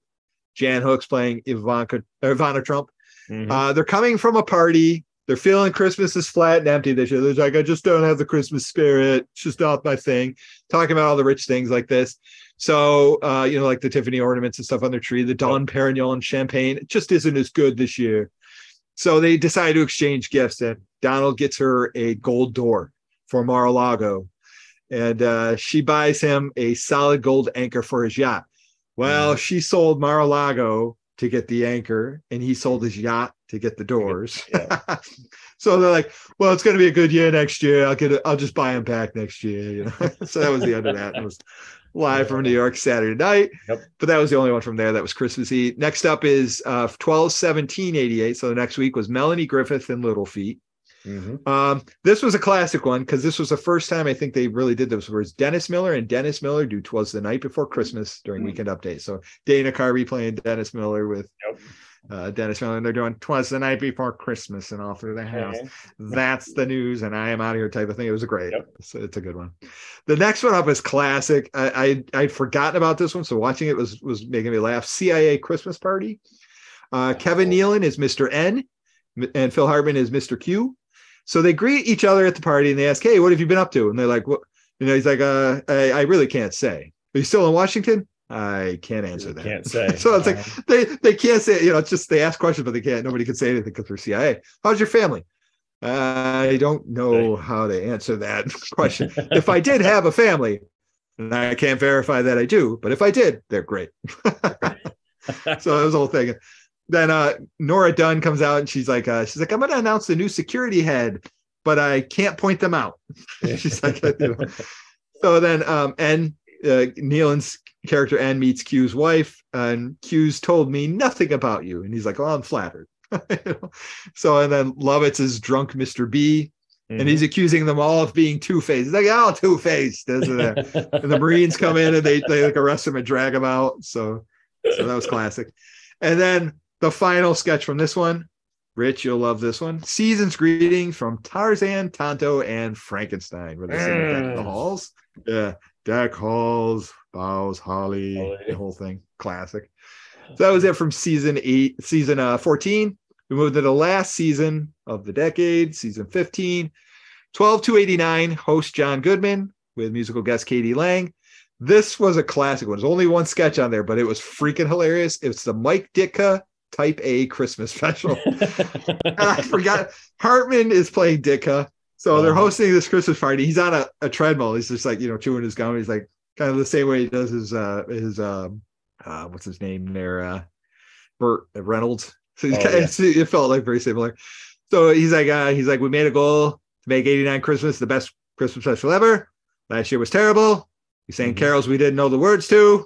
Jan Hooks playing Ivanka, Ivana Trump. Mhm. Uh, they're coming from a party. They're feeling Christmas is flat and empty this year. They're like, I just don't have the Christmas spirit. It's just not my thing. Talking about all the rich things like this. So, uh, you know, like the Tiffany ornaments and stuff on their tree, the Dom Perignon champagne, it just isn't as good this year. So they decide to exchange gifts, and Donald gets her a gold door for Mar-a-Lago, and uh, she buys him a solid gold anchor for his yacht. Well, she sold Mar-a-Lago to get the anchor, and he sold his yacht to get the doors. Yeah. so they're like, "Well, it's going to be a good year next year. I'll get it. I'll just buy him back next year." You know. so that was the end of that. It was live from New York Saturday night. Yep. But that was the only one from there that was Christmas Eve. Next up is uh 12 17 88. So the next week was Melanie Griffith and Little Feat. Mhm. Um, this was a classic one because this was the first time I think they really did this. Was Dennis Miller and Dennis Miller do "Twas the Night Before Christmas" during Mm. Weekend Update. So Dana Carvey playing Dennis Miller with uh, Dennis Miller, and they're doing "Twas the Night Before Christmas" and all through the house. That's the news, and I am out of here type of thing. It was a great. Yep. So it's a good one. The next one up is classic. I, I I'd forgotten about this one, so watching it was was making me laugh. CIA Christmas Party. Uh, Kevin Nealon is Mr. N, and Phil Hartman is Mr. Q. So they greet each other at the party and they ask, "Hey, what have you been up to?" And they're like, "What?" You know, he's like, "Uh, I, I really can't say. Are you still in Washington?" I can't answer that. Can't say. So it's like Um, they they can't say you know it's just they ask questions but they can't nobody can say anything because they're CIA. How's your family? I don't know how to answer that question. if I did have a family, and I can't verify that I do, but if I did, they're great. so that was the whole thing. Then uh, Nora Dunn comes out and she's like, uh, she's like, I'm going to announce the new security head, but I can't point them out. she's like, so then um, N uh, Nealon's character N meets Q's wife, and Q's told me nothing about you, and he's like, "Oh, I'm flattered." You know? So and then Lovitz is drunk Mr. B, Mm-hmm. and he's accusing them all of being two faced. He's like, "Oh, two faced," isn't it? and the Marines come in and they they like arrest him and drag him out. So so that was classic. And then the final sketch from this one, Rich, you'll love this one. Season's greeting from Tarzan, Tonto, and Frankenstein. Where they sing Deck the Mm. halls. Yeah, deck halls, bows, holly, Holly. the whole thing. Classic. So that was it from season eight, season uh, 14. We moved to the last season of the decade, season 15. 12 to 89, host John Goodman with musical guest k.d. lang. This was a classic one. There's only one sketch on there, but it was freaking hilarious. It's the Mike Ditka Type A Christmas special. I forgot Hartman is playing Ditka. So they're Uh-huh. hosting this Christmas party. He's on a, a treadmill. He's just like, you know, chewing his gum. He's like kind of the same way he does his uh his um uh what's his name there? Uh Burt Reynolds. So he's Oh, kind of, it felt like very similar. So he's like, uh, he's like, we made a goal to make 89 Christmas the best Christmas special ever. Last year was terrible. We sang Mhm. carols we didn't know the words to.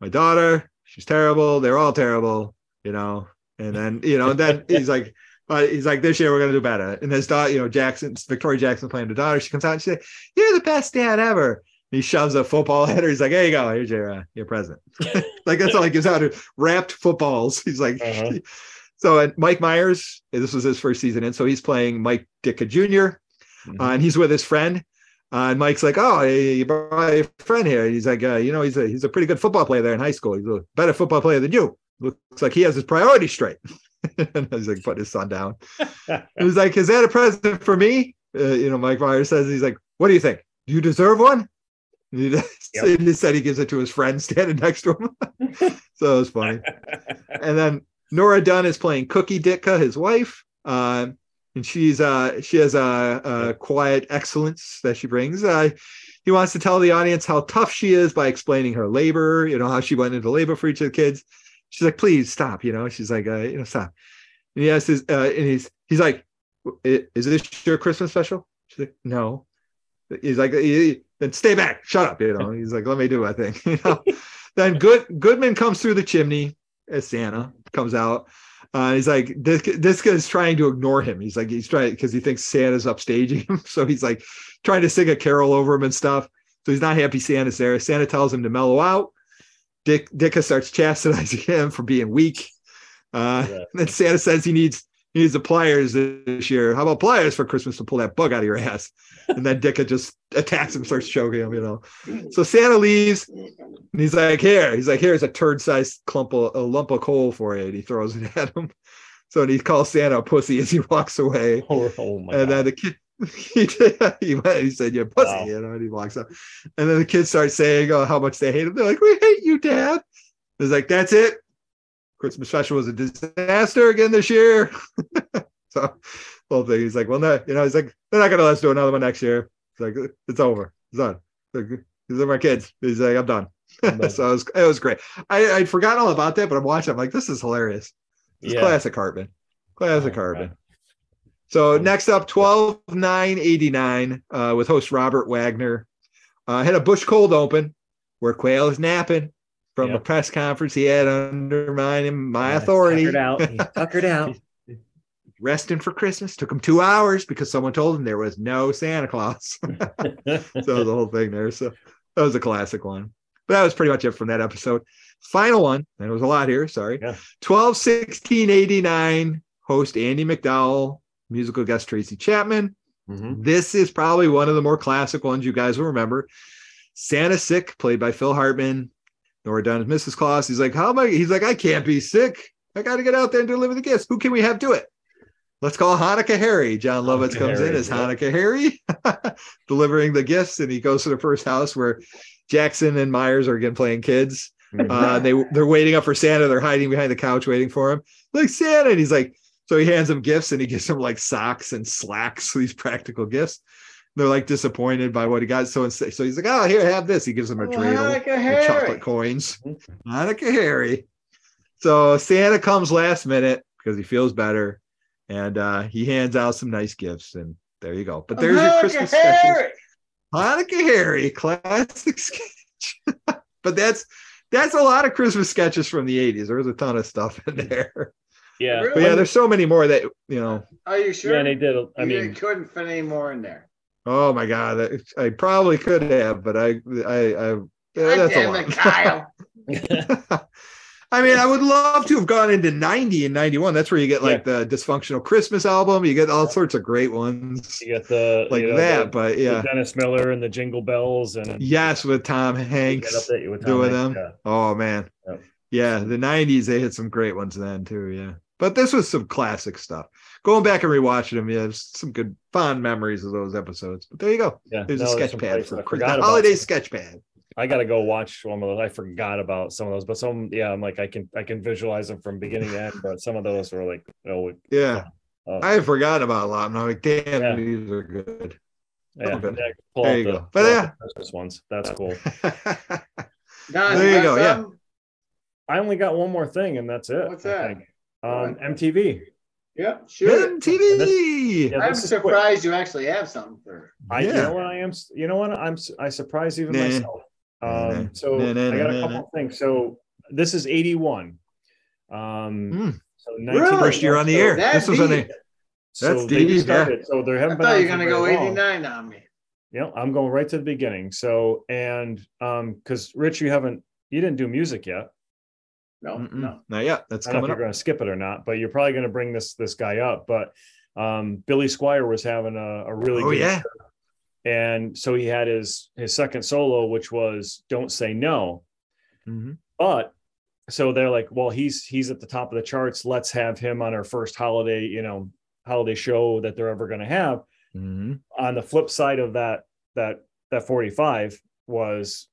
My daughter, she's terrible. They're all terrible, you know. And then, you know, and then he's like, uh, he's like, this year we're gonna do better. And his daughter, you know, Jackson, Victoria Jackson playing the daughter. She comes out and she's like, "You're the best dad ever." He shoves a football at her. He's like, "Here you go. Here's your uh, your present." like that's all he gives out. wrapped footballs. He's like, Uh-huh. so and Mike Myers. This was his first season in, so he's playing Mike Ditka Jr. Mhm. Uh, and he's with his friend. Uh, and Mike's like, "Oh, you brought your friend here." He's like, uh, "You know, he's a he's a pretty good football player there in high school. He's a better football player than you. Looks like he has his priorities straight." and he's like, "Put his son down." He's like, "Is that a present for me?" Uh, you know, Mike Myers says, "He's like, what do you think? Do you deserve one?" And he, Yep. he said he gives it to his friend standing next to him. so it was funny. And then Nora Dunn is playing Cookie Ditka, his wife. Um, and she's uh she has a, a quiet excellence that she brings. Uh, he wants to tell the audience how tough she is by explaining her labor, you know, how she went into labor for each of the kids. She's like, please stop, you know. She's like, uh, you know, stop. And he asks his, uh, and he's he's like, is this your Christmas special? She's like, no. He's like, then stay back, shut up, you know. He's like, let me do my thing, you know. then Good Goodman comes through the chimney as Santa comes out. Uh, he's like, this, this guy's trying to ignore him. He's like, he's trying because he thinks Santa's upstaging him. So he's like trying to sing a carol over him and stuff. So he's not happy Santa's there. Santa tells him to mellow out. Dick Ditka starts chastising him for being weak. Uh, yeah. then Santa says he needs he needs the pliers this year. How about pliers for Christmas to pull that bug out of your ass? And then Ditka just attacks him, starts choking him, you know. So Santa leaves and he's like, Here, he's like, Here's a turd sized clump of a lump of coal for you. And he throws it at him. So he calls Santa a pussy as he walks away. Oh, oh my and God. then the kid he, he, went, he said, You're pussy, wow. you know, and he walks up. And then the kids start saying oh, how much they hate him. They're like, We hate you, Dad. He's like, That's it. Christmas special was a disaster again this year. so whole thing. He's like, well, no, you know, he's like, they're not gonna let us do another one next year. It's like, it's over. It's done. These are my kids. He's like, I'm done. I'm done. so it was, it was great. I, I'd forgotten all about that, but I'm watching. I'm like, this is hilarious. It's yeah. classic Hartman. Classic oh, Hartman. So next up, 12 9 89 uh, with host Robert Wagner. Uh, had a bush cold open where Quayle is napping from yep. a press conference he had undermining my yeah, authority. Tuckered out. He tuckered out. Resting for Christmas took him two hours because someone told him there was no Santa Claus. so the whole thing there. So that was a classic one. But that was pretty much it from that episode. Final one, and it was a lot here. Sorry. Yeah. 12 16 89, host Andie MacDowell, musical guest Tracy Chapman. Mm-hmm. This is probably one of the more classic ones you guys will remember. Santa Sick, played by Phil Hartman, Nora Dunn is Mrs. Claus. He's like, How am I? He's like, I can't be sick. I got to get out there and deliver the gifts. Who can we have do it? Let's call Hanukkah Harry. Jon Lovitz comes Harry, in as yeah. Hanukkah Harry, delivering the gifts, and he goes to the first house where Jackson and Myers are again playing kids. Uh, they they're waiting up for Santa. They're hiding behind the couch waiting for him. Like Santa, and he's like, so he hands them gifts and he gives them like socks and slacks, these practical gifts they're like disappointed by what he got. So so he's like, oh, here, have this. He gives them a dreidel, oh, chocolate coins. Hanukkah Harry. So Santa comes last minute because he feels better, and uh, he hands out some nice gifts, and there you go. But there's Hanukkah your Christmas Harry. sketches. Hanukkah Harry, classic sketch. but that's that's a lot of Christmas sketches from the '80s. There was a ton of stuff in there. Yeah, but yeah, there's so many more that you know. Are you sure? Yeah, they did. I mean you mean, couldn't fit any more in there. Oh my god, I probably could have, but I, I, I that's a lot. Kyle. I mean, I would love to have gone into 90 and 91. That's where you get like yeah. the dysfunctional Christmas album. You get all sorts of great ones. You get the like you know, that, the, but yeah. Dennis Miller and the Jingle Bells and yes, with Tom Hanks with Tom doing Hanks, them. yeah. Oh man. Yep. Yeah, the 90s they had some great ones then too, yeah. But this was some classic stuff. Going back and rewatching them, yeah, some good fond memories of those episodes. But there you go. Yeah, There's no, a there's sketch pad for stuff. I the forgot about holiday some. sketch pad. I gotta go watch some of those. I forgot about some of those, but some, yeah, I'm like, I can, I can visualize them from beginning to end. But some of those were like, oh, Yeah. uh, I had forgotten about a lot. And I'm like, damn, Yeah. these are good. yeah, okay. yeah, There you the, go. But yeah. the Christmas ones. That's cool. Don, There you got go, yeah. I only got one more thing, and that's it. What's I that? Think. Um, MTV. Yeah, sure. MTV. Yeah, I'm this quick. surprised you actually have something for. I you know what I am. You know what I'm. I surprised even Nah. myself. Nah, Um, so nah, nah, I got a couple nah. of things. So this is 81. Um, Hmm. so Really? First year on the So air. that This was on deep. a So That's they deep, just yeah. So they I haven't been. thought you were gonna go very long. 89 on me. Yeah, I'm going right to the beginning. So and um, because Rich, you haven't, you didn't do music yet. No, Mm-mm. no. not yet. That's I don't know if up. you're going to skip it or not, but you're probably going to bring this this guy up. But um, Billy Squier was having a, a really Oh good yeah. and so he had his his second solo, which was "Don't Say No." Mhm. But so they're like, well, he's he's at the top of the charts. Let's have him on our first holiday, you know, holiday show that they're ever going to have. Mhm. On the flip side of that, that that 45 was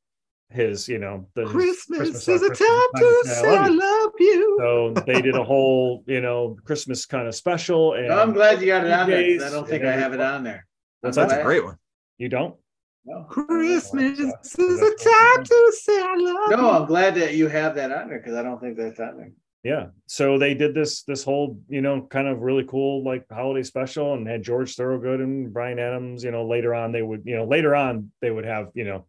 his, you know, the Christmas, Christmas is a Christmas time time to to say I say I love love you. so they did a whole, you know, Christmas kind of special. And I'm glad you got it on there. 'cause I don't think I have it on there. What's That's a great one. You don't? No, Christmas is a time to say I love no. I'm glad that you have that on there because I don't think that's on there. yeah so they did this this whole you know kind of really cool like holiday special and had george thorogood and bryan adams you know later on they would you know later on they would have you know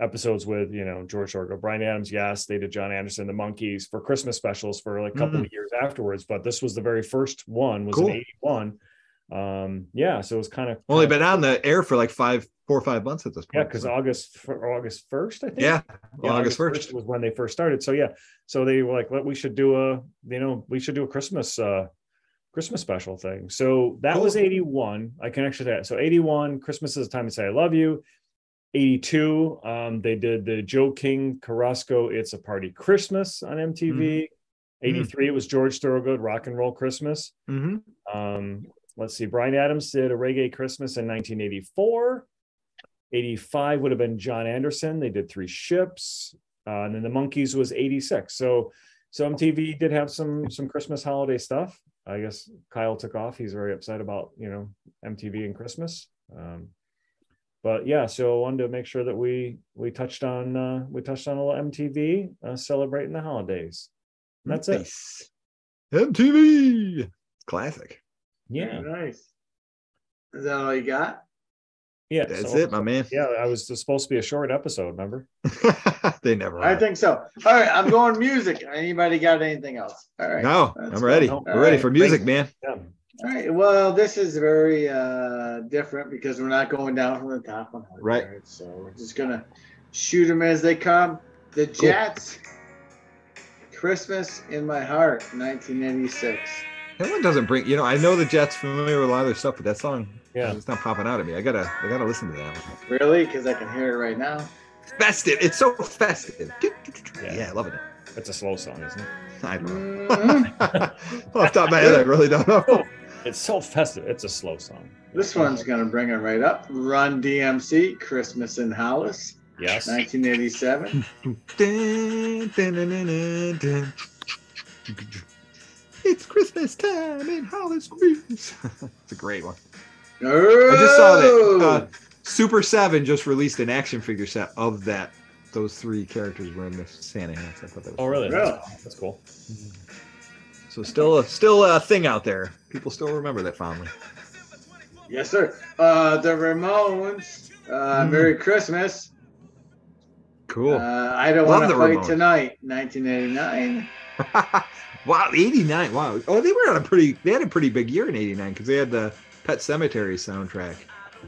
episodes with you know george thorogood bryan adams yes they did jon anderson the monkees for christmas specials for like a couple Mhm. of years afterwards but this was the very first one was Cool. in 81 um yeah so it was kind of Only been on the air for like five, four or five months at this point. yeah because august august 1st i think yeah, Yeah, August first. was when they first started. So yeah, so they were like, "Let we should do a, you know, we should do a Christmas uh Christmas special thing." So that was 81. I can actually that. So 81, Christmas is the time to say I love you. 82, um, they did the Joe King Carrasco It's a Party Christmas on MTV. 83, it was George Thorogood Rock and Roll Christmas. hmm Um, let's see, Bryan Adams did a reggae Christmas in 1984. 85 would have been Jon Anderson. They did three ships. Uh, and then the Monkees was 86. So so MTV did have some some Christmas holiday stuff. I guess Kyle took off. He's very upset about you know MTV and Christmas. Um, but yeah, so I wanted to make sure that we we touched on uh, we touched on a little MTV uh, celebrating the holidays. And that's it. MTV. Classic. Yeah, Nice. Is that all you got? yeah. That's so- it, my man. Yeah, I was supposed to be a short episode. Remember? they never I are. think so. All right, I'm going music. Anybody got anything else? All right. No, Let's I'm go. ready. All We're ready right. for music, man. Yeah. All right. Well, this is very uh, different because we're not going down from the top 100. Right. So we're just gonna shoot them as they come. The Jets. Christmas in my heart, 1986. That one doesn't bring. You know, I know the Jets familiar with a lot of their stuff, but that song, Yeah. it's not popping out at me. I gotta, I gotta listen to that one. Really? Because I can hear it right now. Festive. It's so festive. Yeah. Yeah, loving it. It's a slow song, isn't it? I don't know. Mhm. Off the top of my head, I really don't know. It's so festive. It's a slow song. This one's gonna bring it right up. Run DMC, Christmas in Hollis, Yes. 1987. Dun, dun, dun, dun, dun, dun. It's Christmas time in Hollis Queens. it's a great one. I I just saw that uh, Super7 just released an action figure set of that. Those three characters were in the Santa hats. I thought that was Oh, really? Really? That's, that's cool. So still a still a thing out there. People still remember that fondly. Yes, sir. Uh, the Ramones. Uh, Mm. Merry Christmas. Cool. Uh, I don't want to the fight Ramones. tonight. 1989. wow, '89. Wow. Oh, they were on a pretty. They had a pretty big year in '89 because they had the Pet Sematary soundtrack.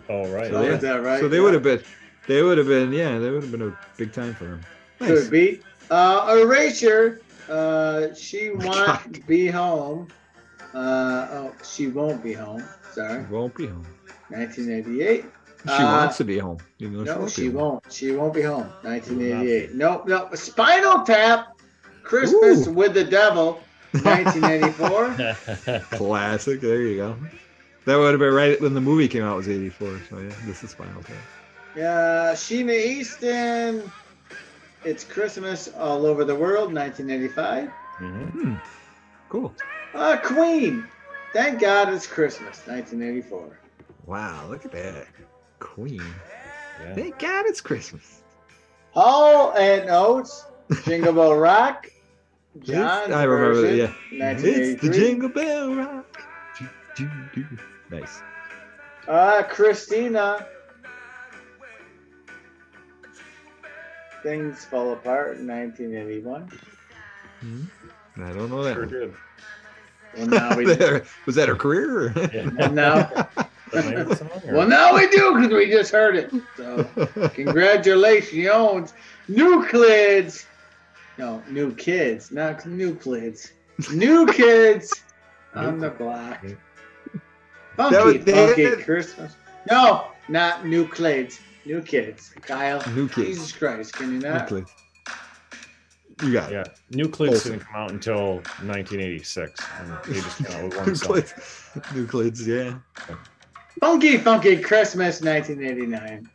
All right. So Oh, yeah. that right? So they would have been. They would have been. Yeah, they would have been a big time for them. Could Nice. be. Uh, Erasure. Uh, she won't be home. Uh, oh, she won't be home. Sorry. Won't be home. 1988. She Uh, wants to be home. even though No, won't she won't. She won't be home. 1988. Nope, nope. Spinal Tap. Christmas Ooh. with the Devil. 1984. Classic. There you go. That would have been right when the movie came out. Was '84. So yeah, this is Spinal Tap. Uh, Sheena Easton. It's Christmas all over the world. 1985. Mhm. Hmm. Cool. Uh, Queen. Thank God it's Christmas. 1984. Wow, look at that. Queen. Yeah. Thank God it's Christmas. Hall and Oates. Jingle Bell Rock. It's- John's I remember that. version, Yeah. It's the Jingle Bell Rock. Do, do, do. Nice. Uh, Cristina. Things Fall Apart, in 1981. Hmm. I don't know that. Sure one. did. Well, now we Was that her career? Or? Yeah. well, now, That might be song, or- well, now we do because we just heard it. So, congratulations, Nuclids. No, new kids, not Nuclids. New kids on the block. Funky, That was- funky had- Christmas. No, not Nuclids. New kids. Kyle. New kids. Jesus Christ, can you not? Nucleus. You got it. Yeah. Nucleus Awesome. didn't come out until 1986. And they just came out with one song. Nucleus. Nucleids, yeah. Funky, funky Christmas, 1989.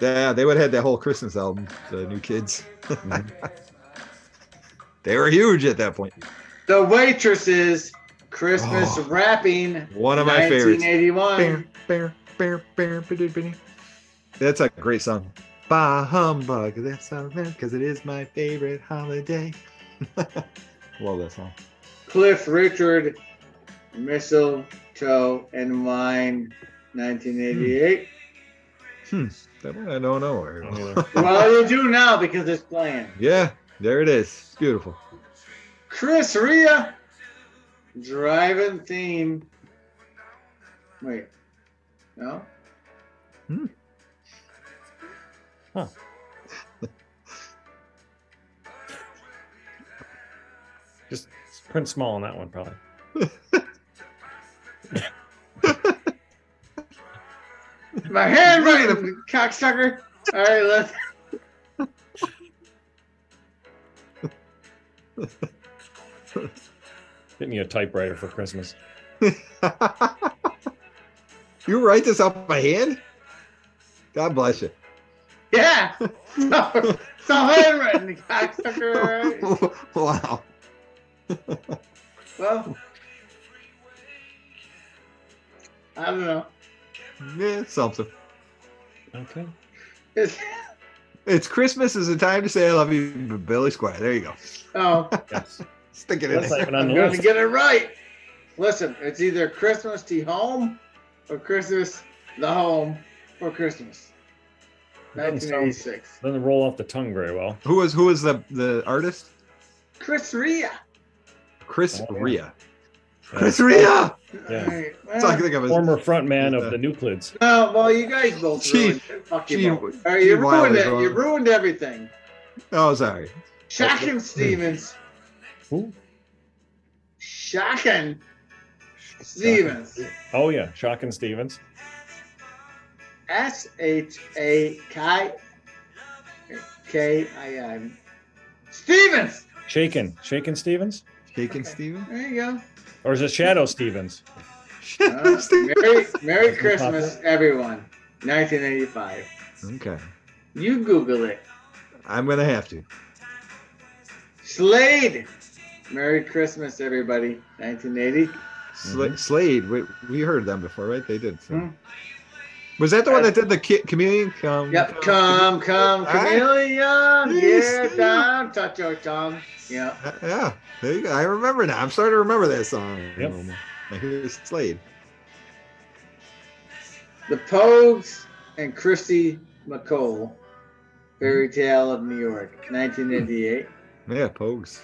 Yeah, they would have had that whole Christmas album, the New Kids. Mhm. They were huge at that point. The Waitresses, Christmas Oh. Wrapping, One of my favorites. 1981. Bear, bear, bear, bear, bear, bear. That's a great song. Bah humbug. That's so because it is my favorite holiday. Love that song. Cliff Richard, Mistletoe and Wine, 1988. That one I don't know. Well, you do now because it's playing. yeah, there it is. It's beautiful. Chris Rea, driving theme. Wait, no. Hmm. Huh. Just print small on that one, probably. My handwriting, cocksucker. All right, let's. Get me a typewriter for Christmas. you write this up by hand? God bless you. Yeah. So, so handwritten, cocksucker. All right. wow. Well, I don't know. Yeah, something. Okay. It's, It's Christmas is the time to say I love you, Billy Squier. There you go. oh, Yes. Stick it in That's not there. I'm going to get it right. Listen, it's either Christmas to home or Christmas the home for Christmas. Doesn't sound- 1986. Doesn't roll off the tongue very well. Who was who was the the artist? Chris Rea. Chris Oh, yeah. Rea. Chris Rea. All Yeah. right, That's I well, can think of. Is, Former frontman of the Nuclids. no, well, you guys both Gene- ruined it. Fuck you Gene- both. All right, you ruined it. You ruined everything. oh, sorry. Shocking Stevens. Who? Shocking Stevens. Oh yeah, Shocking Stevens. S H A K K I N. Stevens. Shaken. Shaken Stevens? Shaking Stevens? There you go. Or is it Shadow Stevens? Uh, Steven. Merry, Merry Christmas, everyone. 1985. Okay. You Google it. I'm gonna have to. Slade. Merry Christmas, everybody. 1980. Sla- Slade. We, we heard them before, right? They did. so. Hmm. Was that the one that did the ki- chameleon? Come, Yep. Come, come, Ah. chameleon. Yes. Yeah, down. Touch your tongue. Yeah. Uh, Yeah, there you go. I remember now. I'm starting to remember that song. Yep. I hear Slade. The Pogues and Kirsty MacColl. Fairy Tale of New York. 1988. Yeah, Pogues.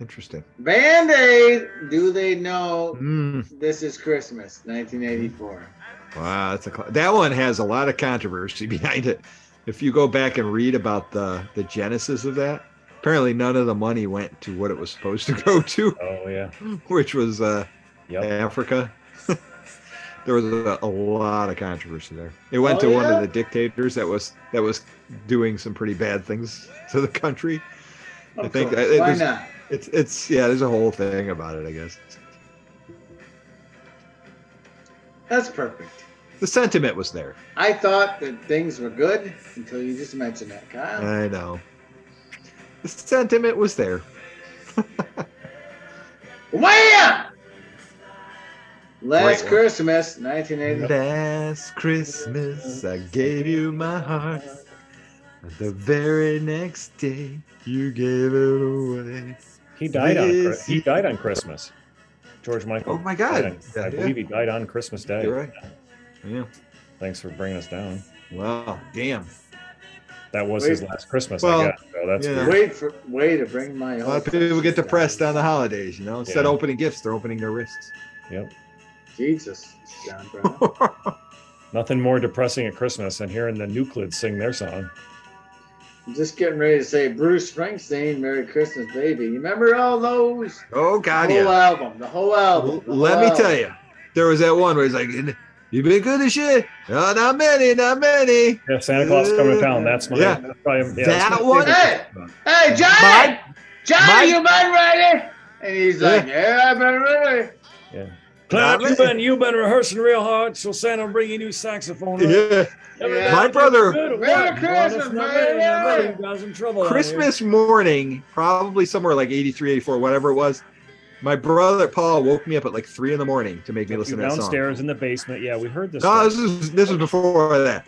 Interesting. Band Aid. Do they know Mm, this is Christmas? 1984. Wow, that's a cl- that one has a lot of controversy behind it. If you go back and read about the the genesis of that, apparently none of the money went to what it was supposed to go to, Oh yeah. which was uh, Yep. Africa. there was a, a lot of controversy there. It went Oh, to one of the dictators that was that was doing some pretty bad things to the country. Of I think course. It Why was- not? It's it's yeah, there's a whole thing about it, I guess. That's perfect. The sentiment was there. I thought that things were good until you just mentioned that, Kyle. I know. The sentiment was there. Wham! Last Great. Christmas, 1980. Last Christmas I gave you my heart. The very next day you gave it away. He died on he died on Christmas. George Michael. Oh my God. died on- I Yeah. believe he died on Christmas Day. You're right. Yeah. Thanks for bringing us down. Wow. Damn. That was Wait. his last Christmas, Well, I guess. So that's yeah. good. Wait for way to bring my A lot of people get depressed on the holidays, you know. Instead Yeah. of opening gifts, they're opening their wrists. Yep. Jesus, John Brown. Nothing more depressing at Christmas than hearing the Nuclids sing their song. I'm just getting ready to say Bruce Springsteen, "Merry Christmas, Baby." You remember all those? oh The God, whole yeah. album, the whole album. the Let whole me album. tell you, there was that one where he's like, "You've been good as shit." Oh, not many, not many. Yeah, Santa Claus is coming to town. That's my Yeah. that's probably, yeah, That that's my one- favorite. Hey, John! Mike- John, Mike- you been ready? And he's like, "Yeah, I've been ready." Clown, Not you've been you've been rehearsing real hard, so Santa will bring you new saxophone. Yeah. Yeah. My brother- Merry Christmas, man. You guys in trouble. Christmas morning, probably somewhere like 83, 84, whatever it was. My brother Paul woke me up at like three in the morning to make me listen You to that song. downstairs in the basement. Yeah, we heard this. No, stuff. this is this was before that.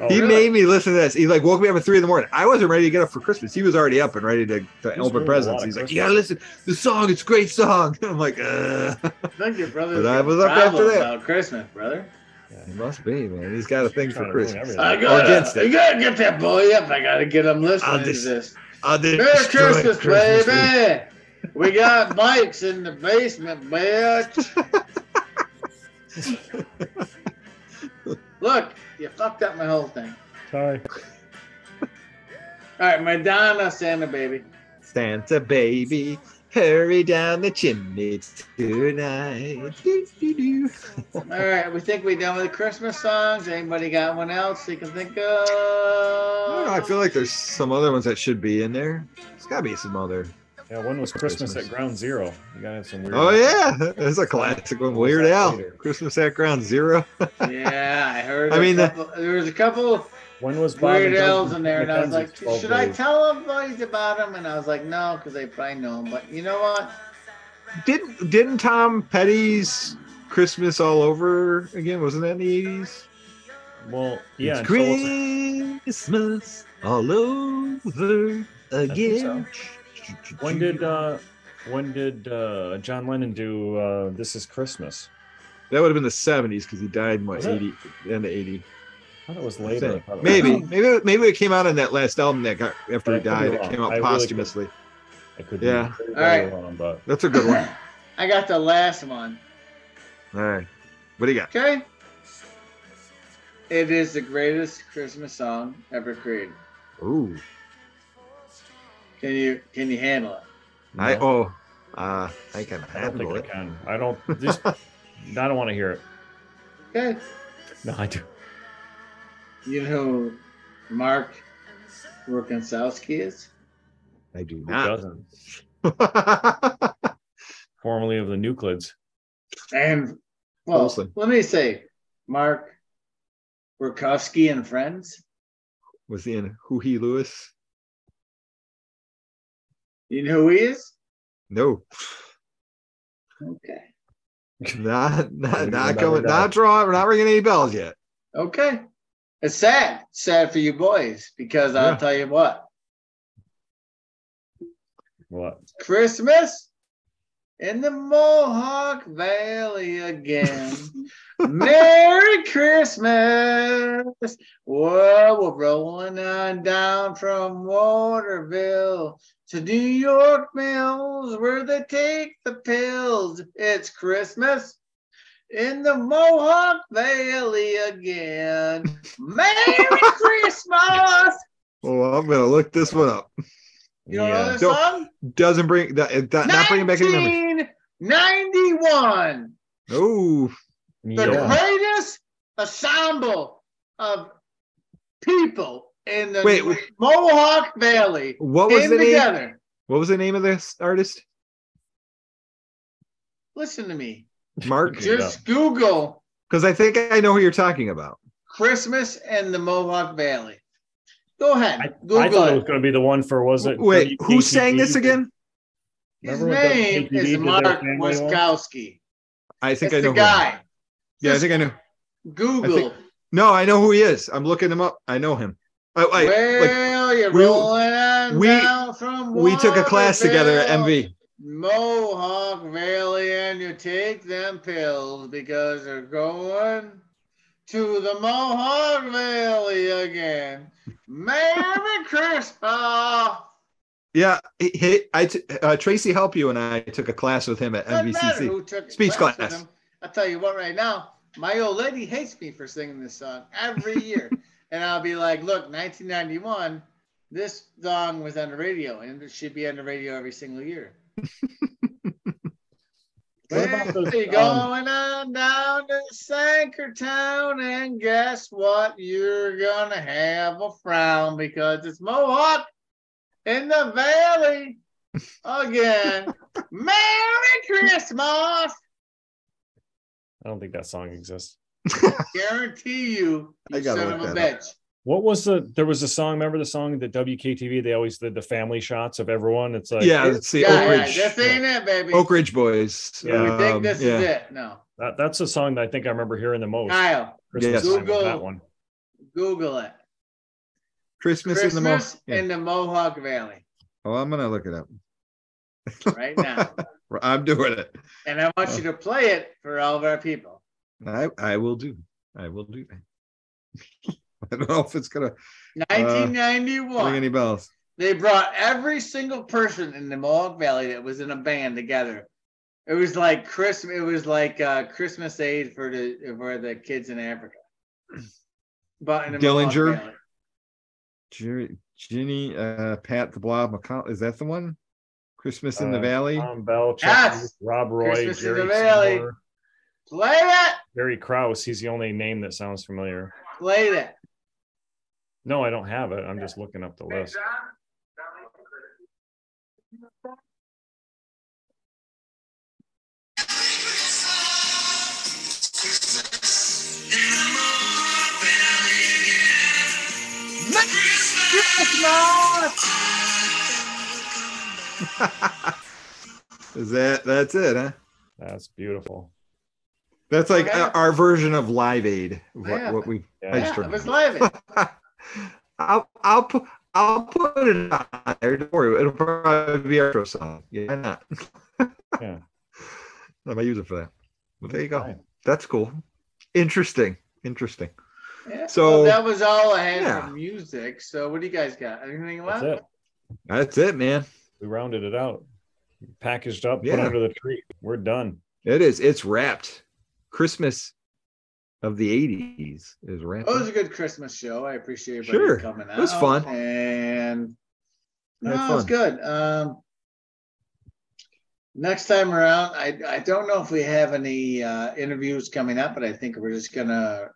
Oh, he really? made me listen to this. He like woke me up at three in the morning. I wasn't ready to get up for Christmas. He was already up and ready to, to doing open presents. lot of He's like, Christmas. "You gotta listen. The song, it's a great song." I'm like, "Uh." Look, your brother's But I was up after that. about Christmas, brother. He must be, man. He's got a thing for Christmas. I Or gotta, against it. you gotta get that boy up. I gotta get him listening I'll to this. I'll Merry destroy Christmas, Christmas baby. We got bikes in the basement, bitch. Look, you fucked up my whole thing. Sorry. All right, Madonna, Santa baby. Santa baby, hurry down the chimney tonight. Doo, doo, doo. All right, we think we're done with the Christmas songs. Anybody got one else you can think of? I don't know. I feel like there's some other ones that should be in there. There's got to be some other. Yeah, one was Christmas, Christmas. at Ground Zero? You gotta have some weird. Oh yeah, there's a classic one. Weird that Al. Christmas at Ground Zero. Yeah, I heard. I mean, the- there was a couple When was Bob weird and Doug L's in there, and I was like, McKenzie's 12 should I tell them boys about him? And I was like, no, because they probably know him. But you know what? Didn't didn't Tom Petty's Christmas all over again? Wasn't that in the eighties? Well, yeah. it's Christmas all over again. When did uh, when did uh, John Lennon do uh, "This Is Christmas"? that would have been the seventies because he died in what Was it? eighty end of eighty. I thought it was later. I think. was- Maybe, maybe, maybe it came out on that last album that got after he I could be died. It came out I really posthumously. I could Yeah. be All right. very wrong, but That's a good one. I got the last one. All right, what do you got? Okay. It is the greatest Christmas song ever created. Ooh, Can you can you handle it? I oh, uh, I can I don't think handle I it. can. I don't. Just, I don't want to hear it. Okay. No, I do. You know who Mark Rukansowski is? I do Who not. doesn't? Formerly of the Nuclids. And well, Olsen. let me say, Mark Rukowski and Friends. Was he in Who He Lewis? You know who he is? No, Okay. not not not we'll coming, never know. not drawing. We're not ringing any bells yet. Okay. It's sad. Sad for you boys because I'll tell you what. What? Christmas in the Mohawk Valley again. Merry Christmas. Whoa, we're rolling on down from Waterville to New York Mills where they take the pills. It's Christmas in the Mohawk Valley again. Merry Christmas. Oh, I'm gonna look this one up. You don't know this Don't- song? Doesn't bring that. it- Not, not bringing back any memories. 1991. Oh, The Yeah. greatest ensemble of people in the Wait, wait. Mohawk Valley what was came the name? together. What was the name of this artist? Listen to me. Mark. Just Google Because I think I know who you're talking about. Christmas in the Mohawk Valley. Go ahead. I, Google I thought it it. was going to be the one for was it? Wait, who sang this again? His Remember when name is Mark family one? Wiskowski. I think It's I know. the who he is. guy. Yeah, I think I know. Google. think- No, I know who he is. I'm looking him up. I know him. Oh, I, I, like you're we- rolling on we- down from we took a class together at MV. Mohawk Valley and you take them pills because they're going to the Mohawk Valley again. Merry Christmas! Yeah, he, he, I t- uh, Tracy Help you and I took a class with him at MVCC. Speech with class. I'll tell you what right now, my old lady hates me for singing this song every year. and I'll be like, look, 1991, this song was on the radio and it should be on the radio every single year. What about Well, those, you're um, going on down to Sangertown, and guess what? You're gonna have a frown because it's Mohawk in the valley again. Merry Christmas! I don't think that song exists. Guarantee you, I you gotta son of a bitch. What was the? There was a song. Remember the song that WKTV? They always did the family shots of everyone. It's like yeah, let's see. Yeah, Oak yeah, Ridge, this ain't it, baby. Oak Ridge Boys. Yeah. you think Um, this yeah. is it? No. that, that's the song that I think I remember hearing the most. Kyle, Christmas Yes. Google- that one. Google it. Christmas, in the Mo- yeah. in the Mohawk Valley Oh, I'm gonna look it up. right now. I'm doing it. and I want you to play it for all of our people. I I will do. I will do that. I don't know if it's gonna 1991. ring any bells. they brought every single person in the Mohawk Valley that was in a band together. It was like Christmas. It was like uh, Christmas aid for the for the kids in Africa. But in the Mohawk Dillinger? Jerry, Ginny, uh, Pat the Blob McCall. Is that the one? Christmas in the Uh, Valley. Tom Bell, Chuck Yes! Rob Roy, Christmas in Jerry the Valley. Seymour, Play it. Jerry Krause. He's the only name that sounds familiar. Play that. No, I don't have it. I'm just looking up the list. Is that that's it? Huh? That's beautiful. That's like Okay. our version of Live Aid. What, Yeah. what we Yeah. yeah, it was Live Aid. I'll I'll put I'll put it on there. Don't worry, it'll probably be our intro song. Yeah, why not? Yeah. I might use it for that. But there you go. Fine. That's cool. Interesting. Interesting. Yeah. So- well, that was all I had Yeah. for music. So what do you guys got? Anything That's it. That's it, man. We rounded it out. Packaged up, put Yeah. under the tree. We're done. It is. It's wrapped. Christmas of the 80s is wrapped. Oh, it was a good Christmas show. I appreciate everybody Sure. coming out. It was fun. And no, it was good. Um, next time around, I I don't know if we have any uh, interviews coming up, but I think we're just gonna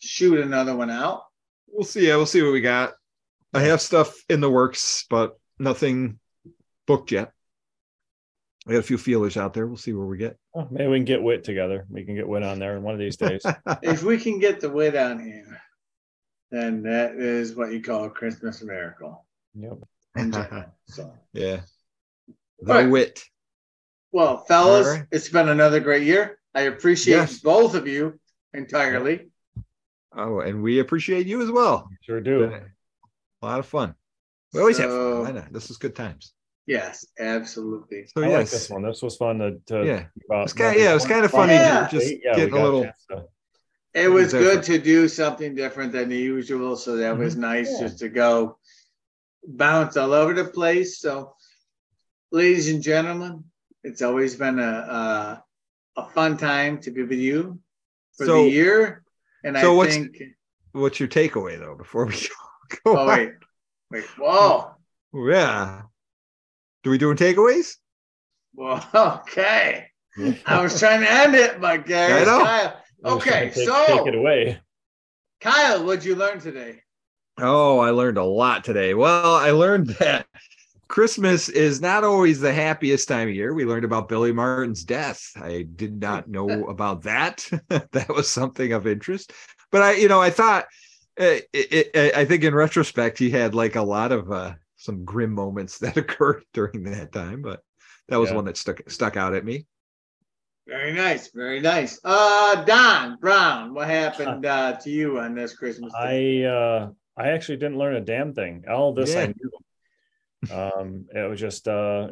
shoot another one out. We'll see. Yeah, we'll see what we got. I have stuff in the works, but nothing booked yet. I got a few feelers out there. We'll see where we get. Oh, maybe we can get Wit together. We can get Wit on there one of these days. if we can get the wit on here, then that is what you call a Christmas miracle yep. in general. So. yeah. The Right. wit. Well, fellas, All right. it's been another great year. I appreciate Yes. both of you entirely. Oh, and we appreciate you as well. Sure do. A lot of fun. We always have fun. Why not? This is good times. Yes, absolutely. So I like yes, this one. This was fun to, to yeah. about. It's kinda- yeah, it was kinda funny to just Yeah, getting a little- chance to- It was Different. good to do something different than the usual. So that was nice Mm-hmm. Yeah. just to go bounce all over the place. So, ladies and gentlemen, it's always been a a, a fun time to be with you for So- the year. And so I what's- think, What's your takeaway though? Before we go. oh, wait, wait, whoa. Yeah. Do we doing takeaways? Well, okay. I was trying to end it, but I Gary. Kyle. I was trying Okay, take, so take it away. Kyle, what'd you learn today? Oh, I learned a lot today. Well, I learned that Christmas is not always the happiest time of year. We learned about Billy Martin's death. I did not know about that. that was something of interest. But I, you know, I thought, uh, it, it, I think in retrospect, he had like a lot of uh, some grim moments that occurred during that time. But that was Yeah. one that stuck stuck out at me. Very nice, very nice. Uh, Don Brown, what happened uh, to you on this Christmas? Day? I uh I actually didn't learn a damn thing. All this Yeah. I knew. Um it was just uh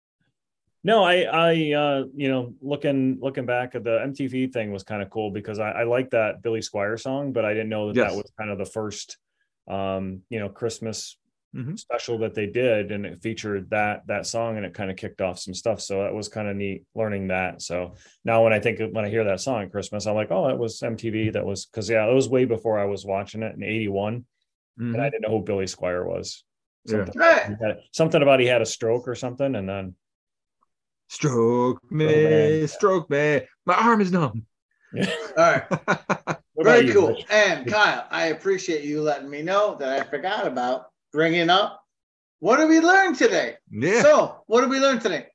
no, I I uh you know looking looking back at the MTV thing was kind of cool because I, I like that Billy Squier song, but I didn't know that Yes. that was kind of the first um you know Christmas Mhm. special that they did and it featured that that song and it kind of kicked off some stuff so that was kind of neat learning that so now when i think when i hear that song at christmas i'm like oh that was mtv that was because yeah it was way before i was watching it in 81 Mhm. and i didn't know who billy squier was something, Right. he had- something about he had a stroke or something and then Stroke me, man. stroke me. My arm is numb. All right, very you, cool. Rich? And Kyle, I appreciate you letting me know that I forgot about bringing up. What did we learn today? yeah. So, what did we learn today?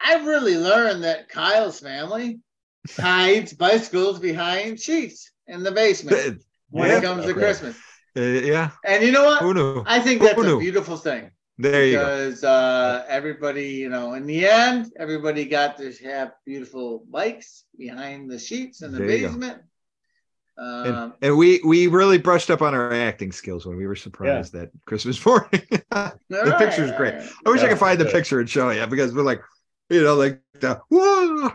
I really learned that Kyle's family hides bicycles behind sheets in the basement when Yeah. it comes to Christmas. Uh, yeah. And you know what? I think that's a beautiful thing. There you go. because uh, everybody, you know, in the end, everybody got to have beautiful bikes behind the sheets in the There basement. And, Um, and we we really brushed up on our acting skills when we were surprised that Christmas morning. the picture's great. I wish I could find the good. picture and show you because we're like, you know, like the whoa.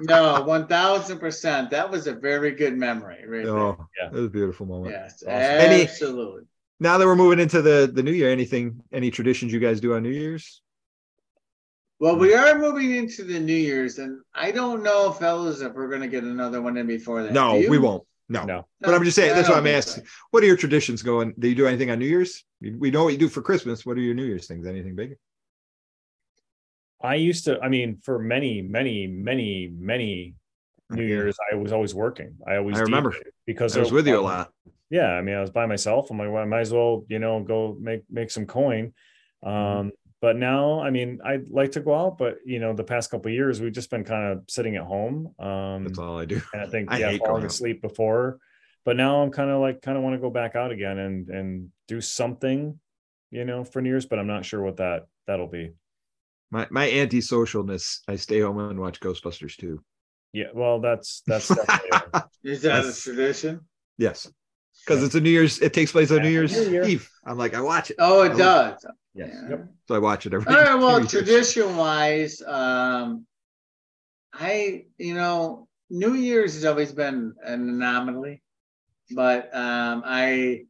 no, one thousand percent. That was a very good memory, right oh, Yeah. it was a beautiful moment. Yes, Any- absolutely. Now that we're moving into the the new year, anything, any traditions you guys do on New Year's? Well, we are moving into the New Year's, and I don't know, fellas, if we're going to get another one in before that. No, we won't. No. No. But I'm just saying, that's what I'm asking. so. What are your traditions going? Do you do anything on New Year's? We we know what you do for Christmas. What are your New Year's things? Anything big? I used to, I mean, for many, many, many, many New Yeah. Year's, I was always working. I always I remember. Because I was with you a lot. Yeah, I mean, I was by myself. I'm like, well, I might as well, you know, go make make some coin. Mm-hmm. Um, but now, I mean, I'd like to go out, but you know, the past couple of years, we've just been kind of sitting at home. Um, That's all I do. and I think I yeah, hate falling asleep before. But now I'm kind of like kind of want to go back out again and and do something, you know, for New Year's. But I'm not sure what that that'll be. My my antisocialness. I stay home and watch Ghostbusters too. Yeah, well, that's that's definitely a- Is that a tradition? yes, because it's a New Year's. It takes place on New Year's New Year. Eve. I'm like, I watch it. Oh, it Oh, does. Yes. Yeah. Yep. So I watch it every. All right. Well, tradition wise, um, I you know New Year's has always been an anomaly, but um, I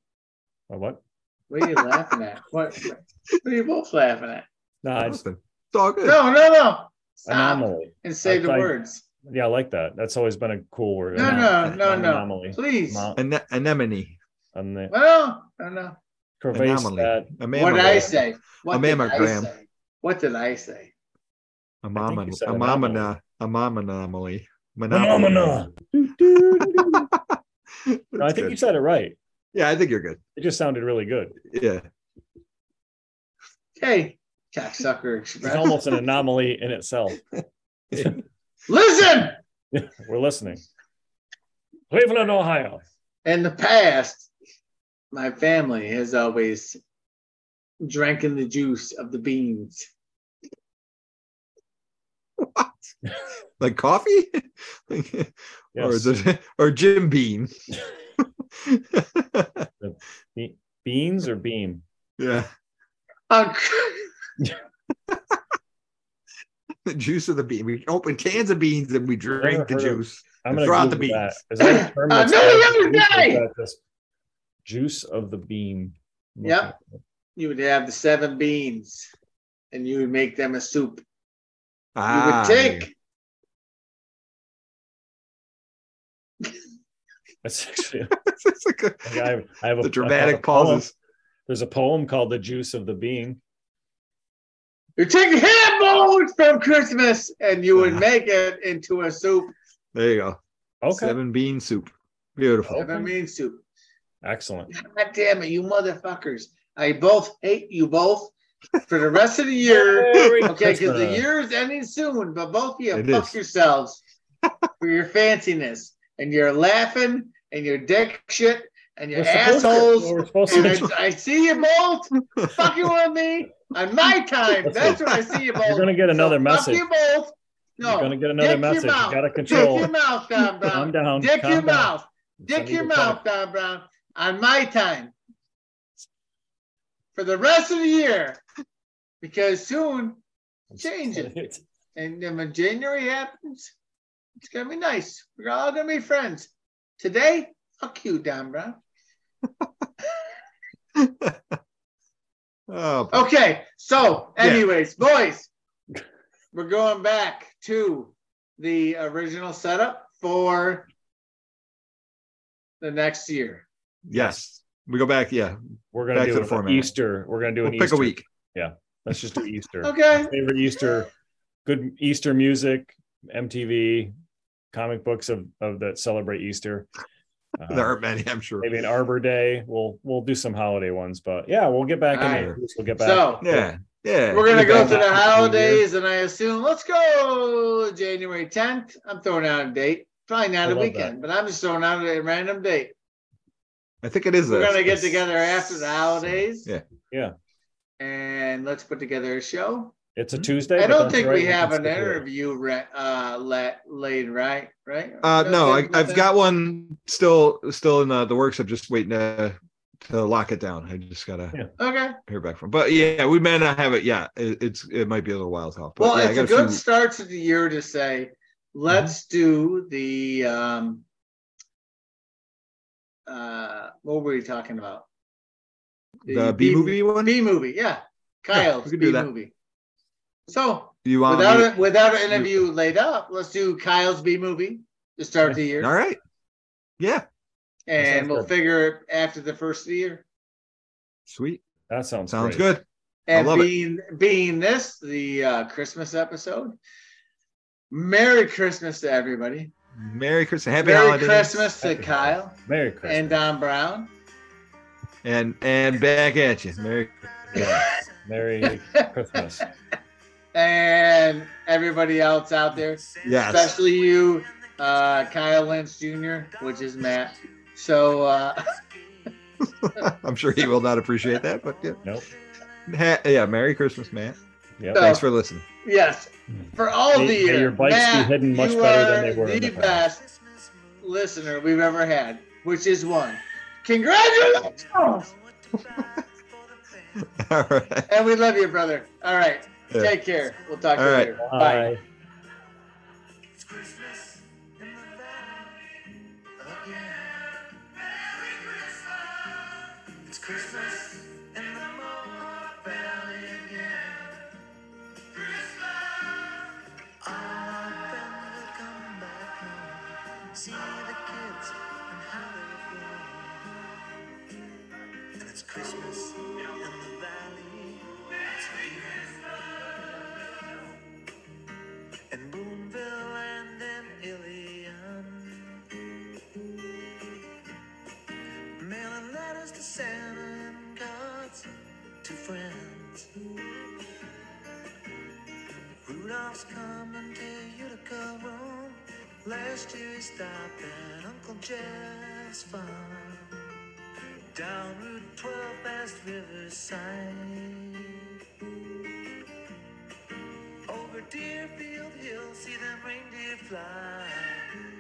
a what? what are you laughing at? What, what are you both laughing at? No, I just Nothing. It's all good. No, no, no. Stop anomaly. and say the I- I- words. Yeah, I like that. That's always been a cool word. No, Anom- no, no, no. Anomaly. Please. Mo- Ane- anemone. And the Well, no, no. crevasse Anomaly. that A What did I say? What A did I mammogram. say? What did I say? A think mama. you said A anomaly. A mama anomaly. phenomena. No, I think good. you said it right. Yeah, I think you're good. It just sounded really good. Yeah. Hey, cocksucker It's almost an anomaly in itself. Listen. We're listening. Cleveland, Ohio. In the past, my family has always drank in the juice of the beans. What? like coffee or Yes. is it or Jim Beam? Be- beans or bean? yeah, Uh, the juice of the bean. We open cans of beans and we drink the of- juice. I'm gonna throw out the that. beans. Is that a term I that's the other day! that Juice of the bean. Yep. you would have the seven beans and you would make them a soup. You Ah, would take That's actually it's like a- I have, I have a the I dramatic have a poem. pauses. There's a poem called "The Juice of the Bean." You take ham bones from Christmas and you would make it into a soup. There you go. Okay, Seven bean soup. Beautiful. Seven bean soup. excellent. God damn it, you motherfuckers. I both hate you both for the rest of the year. Okay, because the Christmas. year is ending soon, but both of you It fuck is. yourselves for your fanciness and you're laughing and your dick shit and your We're supposed to- assholes. we're supposed And. I, I see you both fucking with me on my time. That's what I see you both. You're gonna get another So message. Fuck you both. No, You're gonna get another message. You gotta control. Dick your mouth, Don Brown. Calm down. Dick calm your down. mouth. Dick Sending your you mouth, Don Brown, on my time for the rest of the year because soon text. change it. And then when January happens, it's gonna be nice. We're all gonna be friends. Today, fuck you, Don Brown. oh, Okay, so Yeah. anyways, boys, we're going back to the original setup for the next year. yes. We go back. Yeah. We're gonna Back do to the an format. Easter. We're gonna do We'll an pick Easter. a week. Yeah, let's just do Easter. Okay. Favorite Easter, good Easter music, MTV, comic books of, of that celebrate Easter. Uh, There aren't many, I'm sure. maybe an Arbor Day. We'll we'll do some holiday ones, but yeah, we'll get back in Alright. there. We'll get back. So Yeah. Yeah. we're gonna go back to to the holidays, and I assume let's go January 10th. I'm throwing out a date. Probably not I a love weekend, but I'm just throwing out a random date. I think it is. We're this. gonna get It's- together after the holidays. Yeah. Yeah. And let's put together a show. It's a Tuesday. I don't think we have an stick with it. interview re- uh, let, laid, right? Right? Uh, no, I I've got one still still in the, the works. I'm just waiting to to lock it down. I just gotta Yeah. Okay. hear back from. But yeah, we may not have it yet. It, it's it might be a little while off. But Well, yeah, it's a good few- start to the year to say, let's do the um uh what were we talking about? the B movie one. B movie, yeah. Kyle's we could B movie. So you want without me- it without an interview laid up, let's do Kyle's B movie to start the year. All right. Yeah. and we'll good. figure it after the first of the year. Sweet. That sounds Sounds great. good. And love it. being being this the uh, Christmas episode, Merry Christmas to everybody. Merry Christmas. Happy Merry holidays. Christmas to Happy Kyle Merry Christmas. and Don Brown. And and back at you. Merry. Yeah. Merry Christmas. And everybody else out there, Yes. especially you, uh, Kyle Lince Jr., which is Matt. So uh, I'm sure he will not appreciate that, but yeah. Nope. Ha- yeah. Merry Christmas, man. Yep. So- Thanks for listening. yes, for all May- the may year, your bikes be hidden much better than they were in the the past. best listener we've ever had, which is one. Congratulations! All right. And we love you, brother. All right. Yeah. Take care. We'll talk to you right. later. Bye. Bye. It's Christmas in the valley again. Merry Christmas. It's Christmas in the Mohawk Valley again. Christmas. Our family will come back home, see the kids and how they're. And it's Christmas Santa and cards to friends. Rudolph's coming to Utica Rome. Last year he stopped at Uncle Jeff's farm. Down Route 12 past Riverside. Over Deerfield Hill, see them reindeer fly.